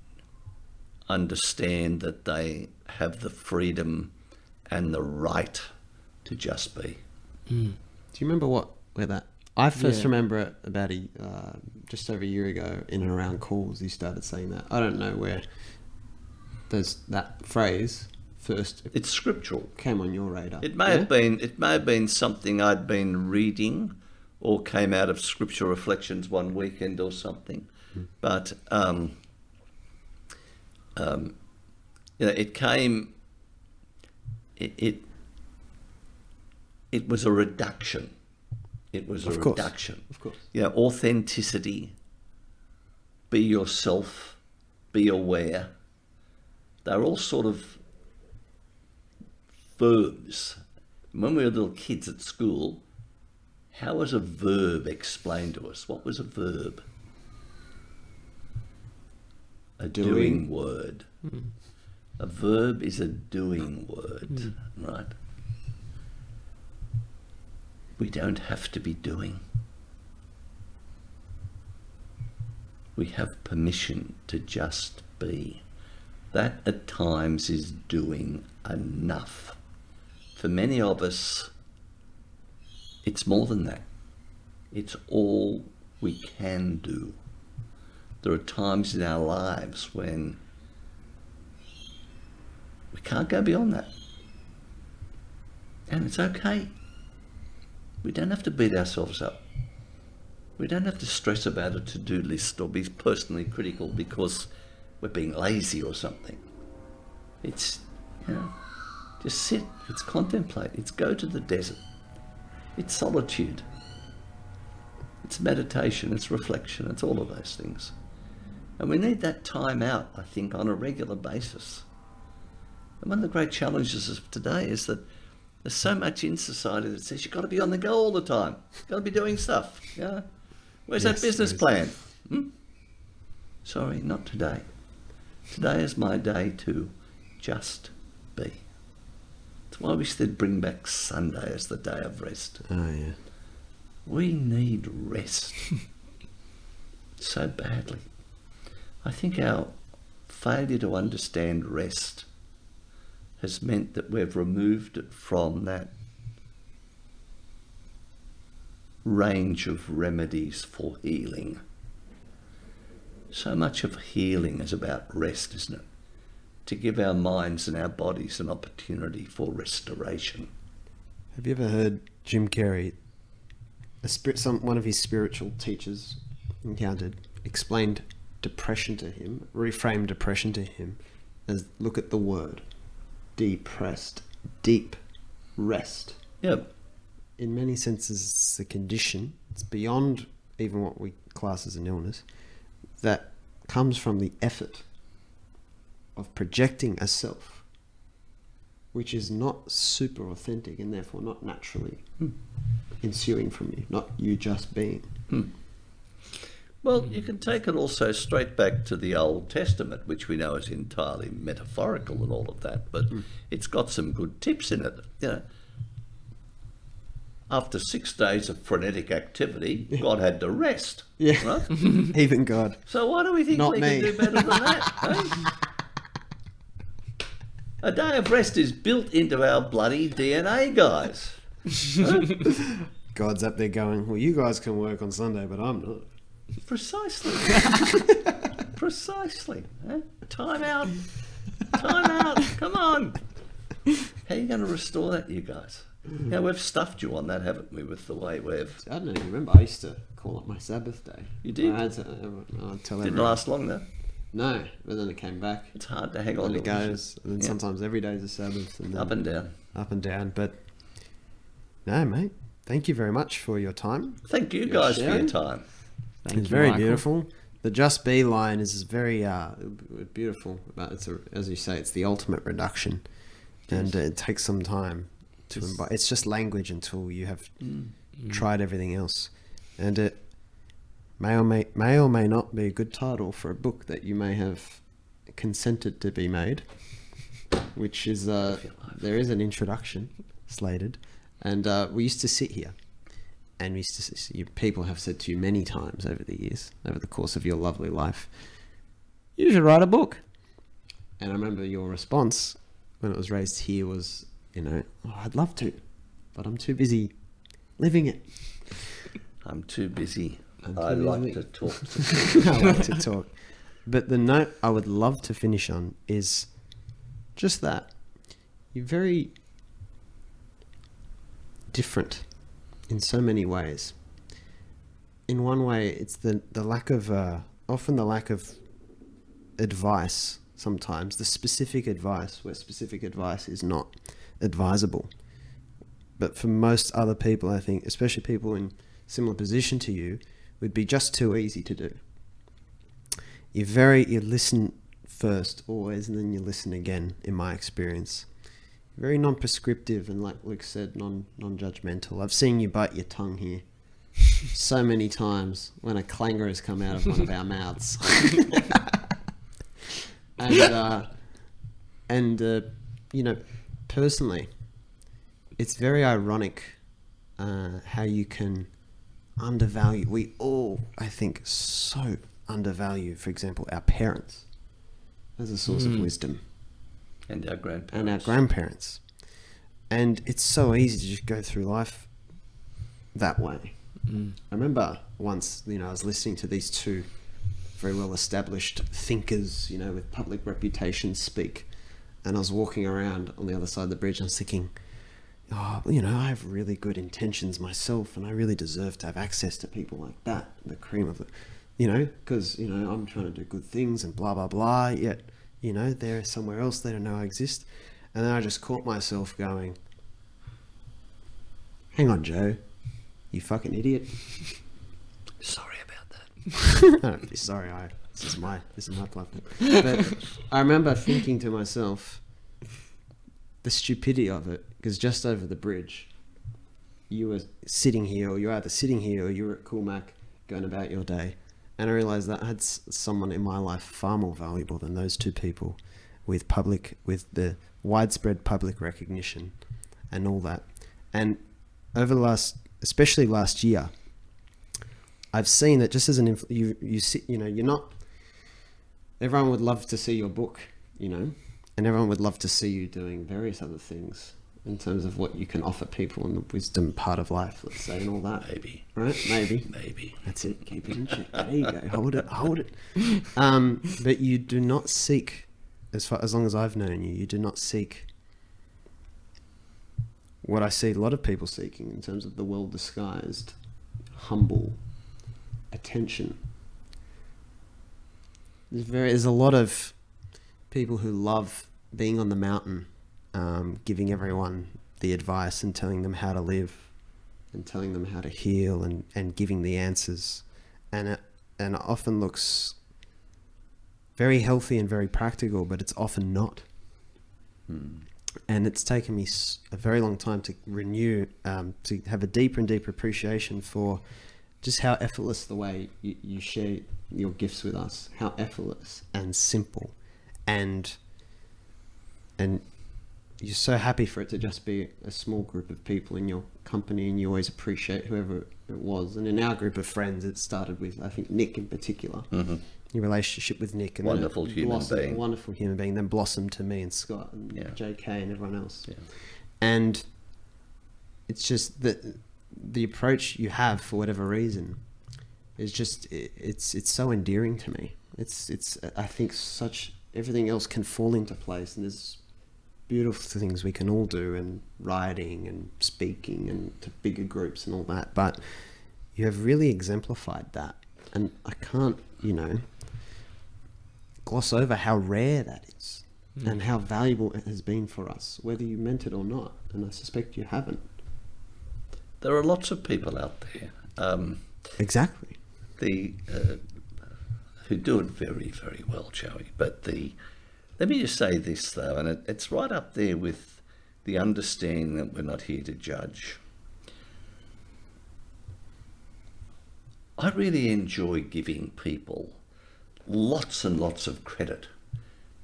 understand that they have the freedom and the right to just be. Do you remember what where that? I first Yeah. remember it about a uh, just over a year ago in and around calls. He started saying that. I don't know where. There's that phrase first It's scriptural. came on your radar. It may Yeah? have been it may have been something I'd been reading or came out of scripture reflections one weekend or something. But um, um, you know, it came it, it it was a reduction. It was a course. reduction. Of course. You know, authenticity, be yourself, be aware. They're all sort of verbs. When we were little kids at school, How was a verb explained to us? What was a verb? A doing, Doing. word. Hmm. A verb is a doing word, hmm. right? We don't have to be doing. We have permission to just be. That at times is doing enough. For many of us, it's more than that. It's all we can do. There are times in our lives when we can't go beyond that. And it's okay. We don't have to beat ourselves up. We don't have to stress about a to do list or be personally critical because we're being lazy or something. It's, you know, just sit, it's contemplate, it's go to the desert, it's solitude, it's meditation, it's reflection, it's all of those things. And we need that time out, I think, on a regular basis. And one of the great challenges of today is that there's so much in society that says you've got to be on the go all the time. You've got to be doing stuff. Yeah. Where's Yes, that business plan? Hmm? Sorry, not today. Today is my day to just be. That's wish they'd bring back Sunday as the day of rest. Oh yeah. We need rest so badly. I think our failure to understand rest has meant that we've removed it from that range of remedies for healing. So much of healing is about rest, isn't it? To give our minds and our bodies an opportunity for restoration. Have you ever heard Jim Carrey? A spirit, some one of his spiritual teachers encountered explained depression to him, reframed depression to him as look at the word depressed, deep rest. Yeah, In many senses, it's a condition. It's beyond even what we class as an illness. That comes from the effort of projecting a self, which is not super authentic and therefore not naturally ensuing from you, not you just being. Well, you can take it also straight back to the Old Testament, which we know is entirely metaphorical and all of that, but it's got some good tips in it. You know, after six days of frenetic activity, God had to rest. Yeah. Right? Even God. So why do we think Not we me. can do better than that? eh? A day of rest is built into our bloody DNA, guys. God's up there going, well, you guys can work on Sunday, but I'm not. Precisely. Precisely. eh? Time out. Time out. Come on. How are you going to restore that, you guys? Yeah, we've stuffed you on that, haven't we, with the way we've. I don't even remember. I used to call it my Sabbath day. You did? I had to, uh, I'd tell Didn't everyone. last long, though. No, but then it came back. It's hard to hang on And to it goes. And then Yeah. sometimes every day is a Sabbath. And then Up and down. up and down. But no, mate. Thank you very much for your time. Thank you You're guys for your time. Thank it's you, very Michael. beautiful. The Just Be line is very uh, beautiful. But it's a, as you say, it's the ultimate reduction, and uh, it takes some time to. Just- Imbi- it's just language until you have Mm. tried everything else, and it may or may may or may not be a good title for a book that you may have consented to be made, which is uh, there is an introduction slated, and uh, we used to sit here, and we used to s- you, people have said to you many times over the years, over the course of your lovely life, you should write a book, and I remember your response when it was raised here was, you know, oh, I'd love to, but I'm too busy living it. I'm too busy. I'm like to talk to I like to talk. But the note I would love to finish on is just that. You're very different in so many ways. In one way, it's the, the lack of, uh, often the lack of advice sometimes, the specific advice where specific advice is not advisable. But for most other people, I think, especially people in similar position to you, would be just too easy to do. You very you listen first always, and then you listen again. In my experience, very non-prescriptive and like Luke said, non non-judgmental. I've seen you bite your tongue here so many times when a clanger has come out of one of our mouths. and uh, and uh, you know, personally, it's very ironic uh, how you can undervalue. We all, I think, so undervalue, for example, our parents as a source of hmm. wisdom And our grandparents. and our grandparents. And it's so easy to just go through life that way. Hmm. I remember once, you know, I was listening to these two very well established thinkers, you know, with public reputations speak. And I was walking around on the other side of the bridge and I was thinking, oh, you know, I have really good intentions myself and I really deserve to have access to people like that, the cream of the, you know, because, you know, I'm trying to do good things and blah, blah, blah. Yet, you know, they're somewhere else, they don't know I exist. And then I just caught myself going, hang on, Joe, you fucking idiot. Sorry about that. I don't be sorry. I this is my this is my platform. But I remember thinking to myself, the stupidity of it, because just over the bridge, you were sitting here, or you're either sitting here, or you were at Coolmac going about your day, and I realised that I had someone in my life far more valuable than those two people, with public with the widespread public recognition, and all that, and over the last, especially last year. I've seen that just as an inf- you you see you know you're not everyone would love to see your book you know and everyone would love to see you doing various other things in terms of what you can offer people in the wisdom part of life let's say and all that. Maybe. right? Maybe. Maybe. that's it. Keep it in check. There you go. Hold it. Hold it. Um, but you do not seek as far as long as I've known you you do not seek what I see a lot of people seeking in terms of the well disguised humble attention. There's very there's a lot of people who love being on the mountain, um, giving everyone the advice and telling them how to live, and telling them how to heal and, and giving the answers, and it and it often looks very healthy and very practical, but it's often not. And it's taken me a very long time to renew, um, to have a deeper and deeper appreciation for just how effortless the way you, you share your gifts with us, how effortless and simple, and and you're so happy for it to just be a small group of people in your company, and you always appreciate whoever it was. And in our group of friends, it started with I think Nick in particular. Mm-hmm. Your relationship with Nick, and Wonderful human blossomed- being. wonderful human being, then blossomed to me and Scott and Yeah. J.K. and everyone else Yeah. and it's just that the approach you have for whatever reason is just it's it's so endearing to me it's it's i think such everything else can fall into place and there's beautiful things we can all do and writing and speaking and to bigger groups and all that but you have really exemplified that and i can't you know gloss over how rare that is and how valuable it has been for us, whether you meant it or not. And I suspect you haven't. There are lots of people out there um, Exactly. the uh, who do it very, very well, Joey. But the let me just say this though, and it, it's right up there with the understanding that we're not here to judge. I really enjoy giving people lots and lots of credit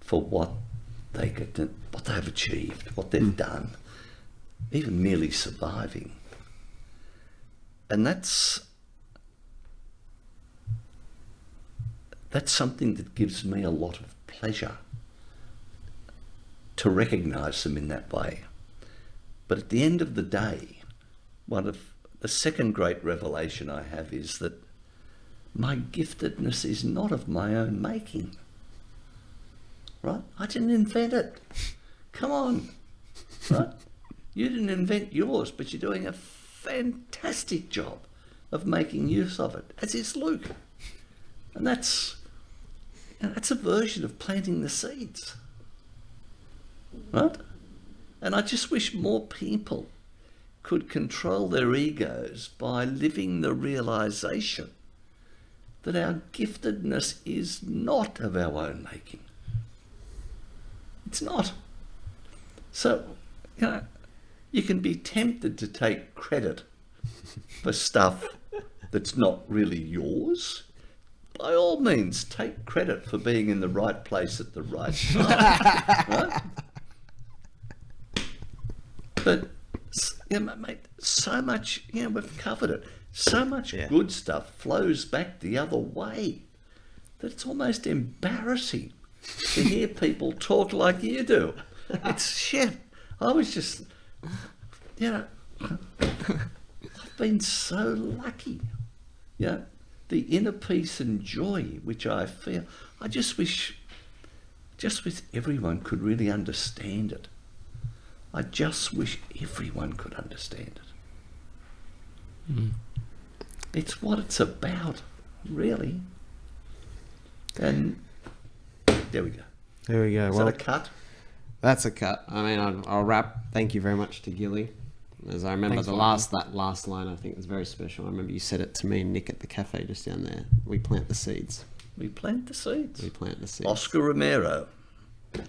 for what they get, what they have achieved, what they've hmm. done, even merely surviving. And that's that's something that gives me a lot of pleasure to recognize them in that way. But at the end of the day, one of the second great revelation I have is that my giftedness is not of my own making. Right? I didn't invent it. Come on. Right? You didn't invent yours, but you're doing a fantastic job of making use of it, as is Luke. And that's and that's a version of planting the seeds. Right? And I just wish more people could control their egos by living the realization that our giftedness is not of our own making. It's not. So you know, you can be tempted to take credit for stuff that's not really yours. By all means, take credit for being in the right place at the right time. right? But you know, mate, so much, you know, we've covered it. So much Yeah. good stuff flows back the other way that it's almost embarrassing to hear people talk like you do. It's shit. I was just, you know, I've been so lucky. You know, the inner peace and joy which I feel. I just wish, just wish everyone could really understand it. I just wish everyone could understand it. Hmm. It's what it's about, really. And there we go. There we go. Is well, that a cut? That's a cut. I mean, I'll, I'll wrap. Thank you very much to Gilly. As I remember, Thanks, the Michael. last that last line I think was very special. I remember you said it to me and Nick at the cafe just down there. We plant the seeds. We plant the seeds. We plant the seeds, Oscar Romero.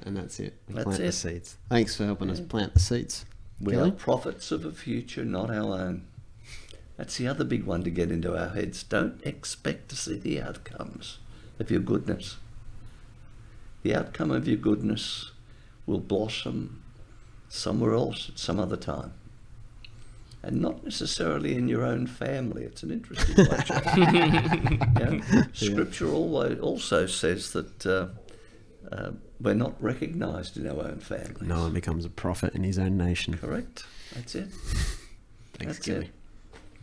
And that's it. We That's plant the seeds. Thanks for helping us plant the seeds. We Gilly? are prophets of a future, not our own. That's the other big one to get into our heads. Don't expect to see the outcomes of your goodness. The outcome of your goodness will blossom somewhere else at some other time. And not necessarily in your own family. It's an interesting one. Yeah. Scripture always also says that uh, uh, we're not recognised in our own families. No one becomes a prophet in his own nation. Correct. That's it. Thanks, That's Gilly. it.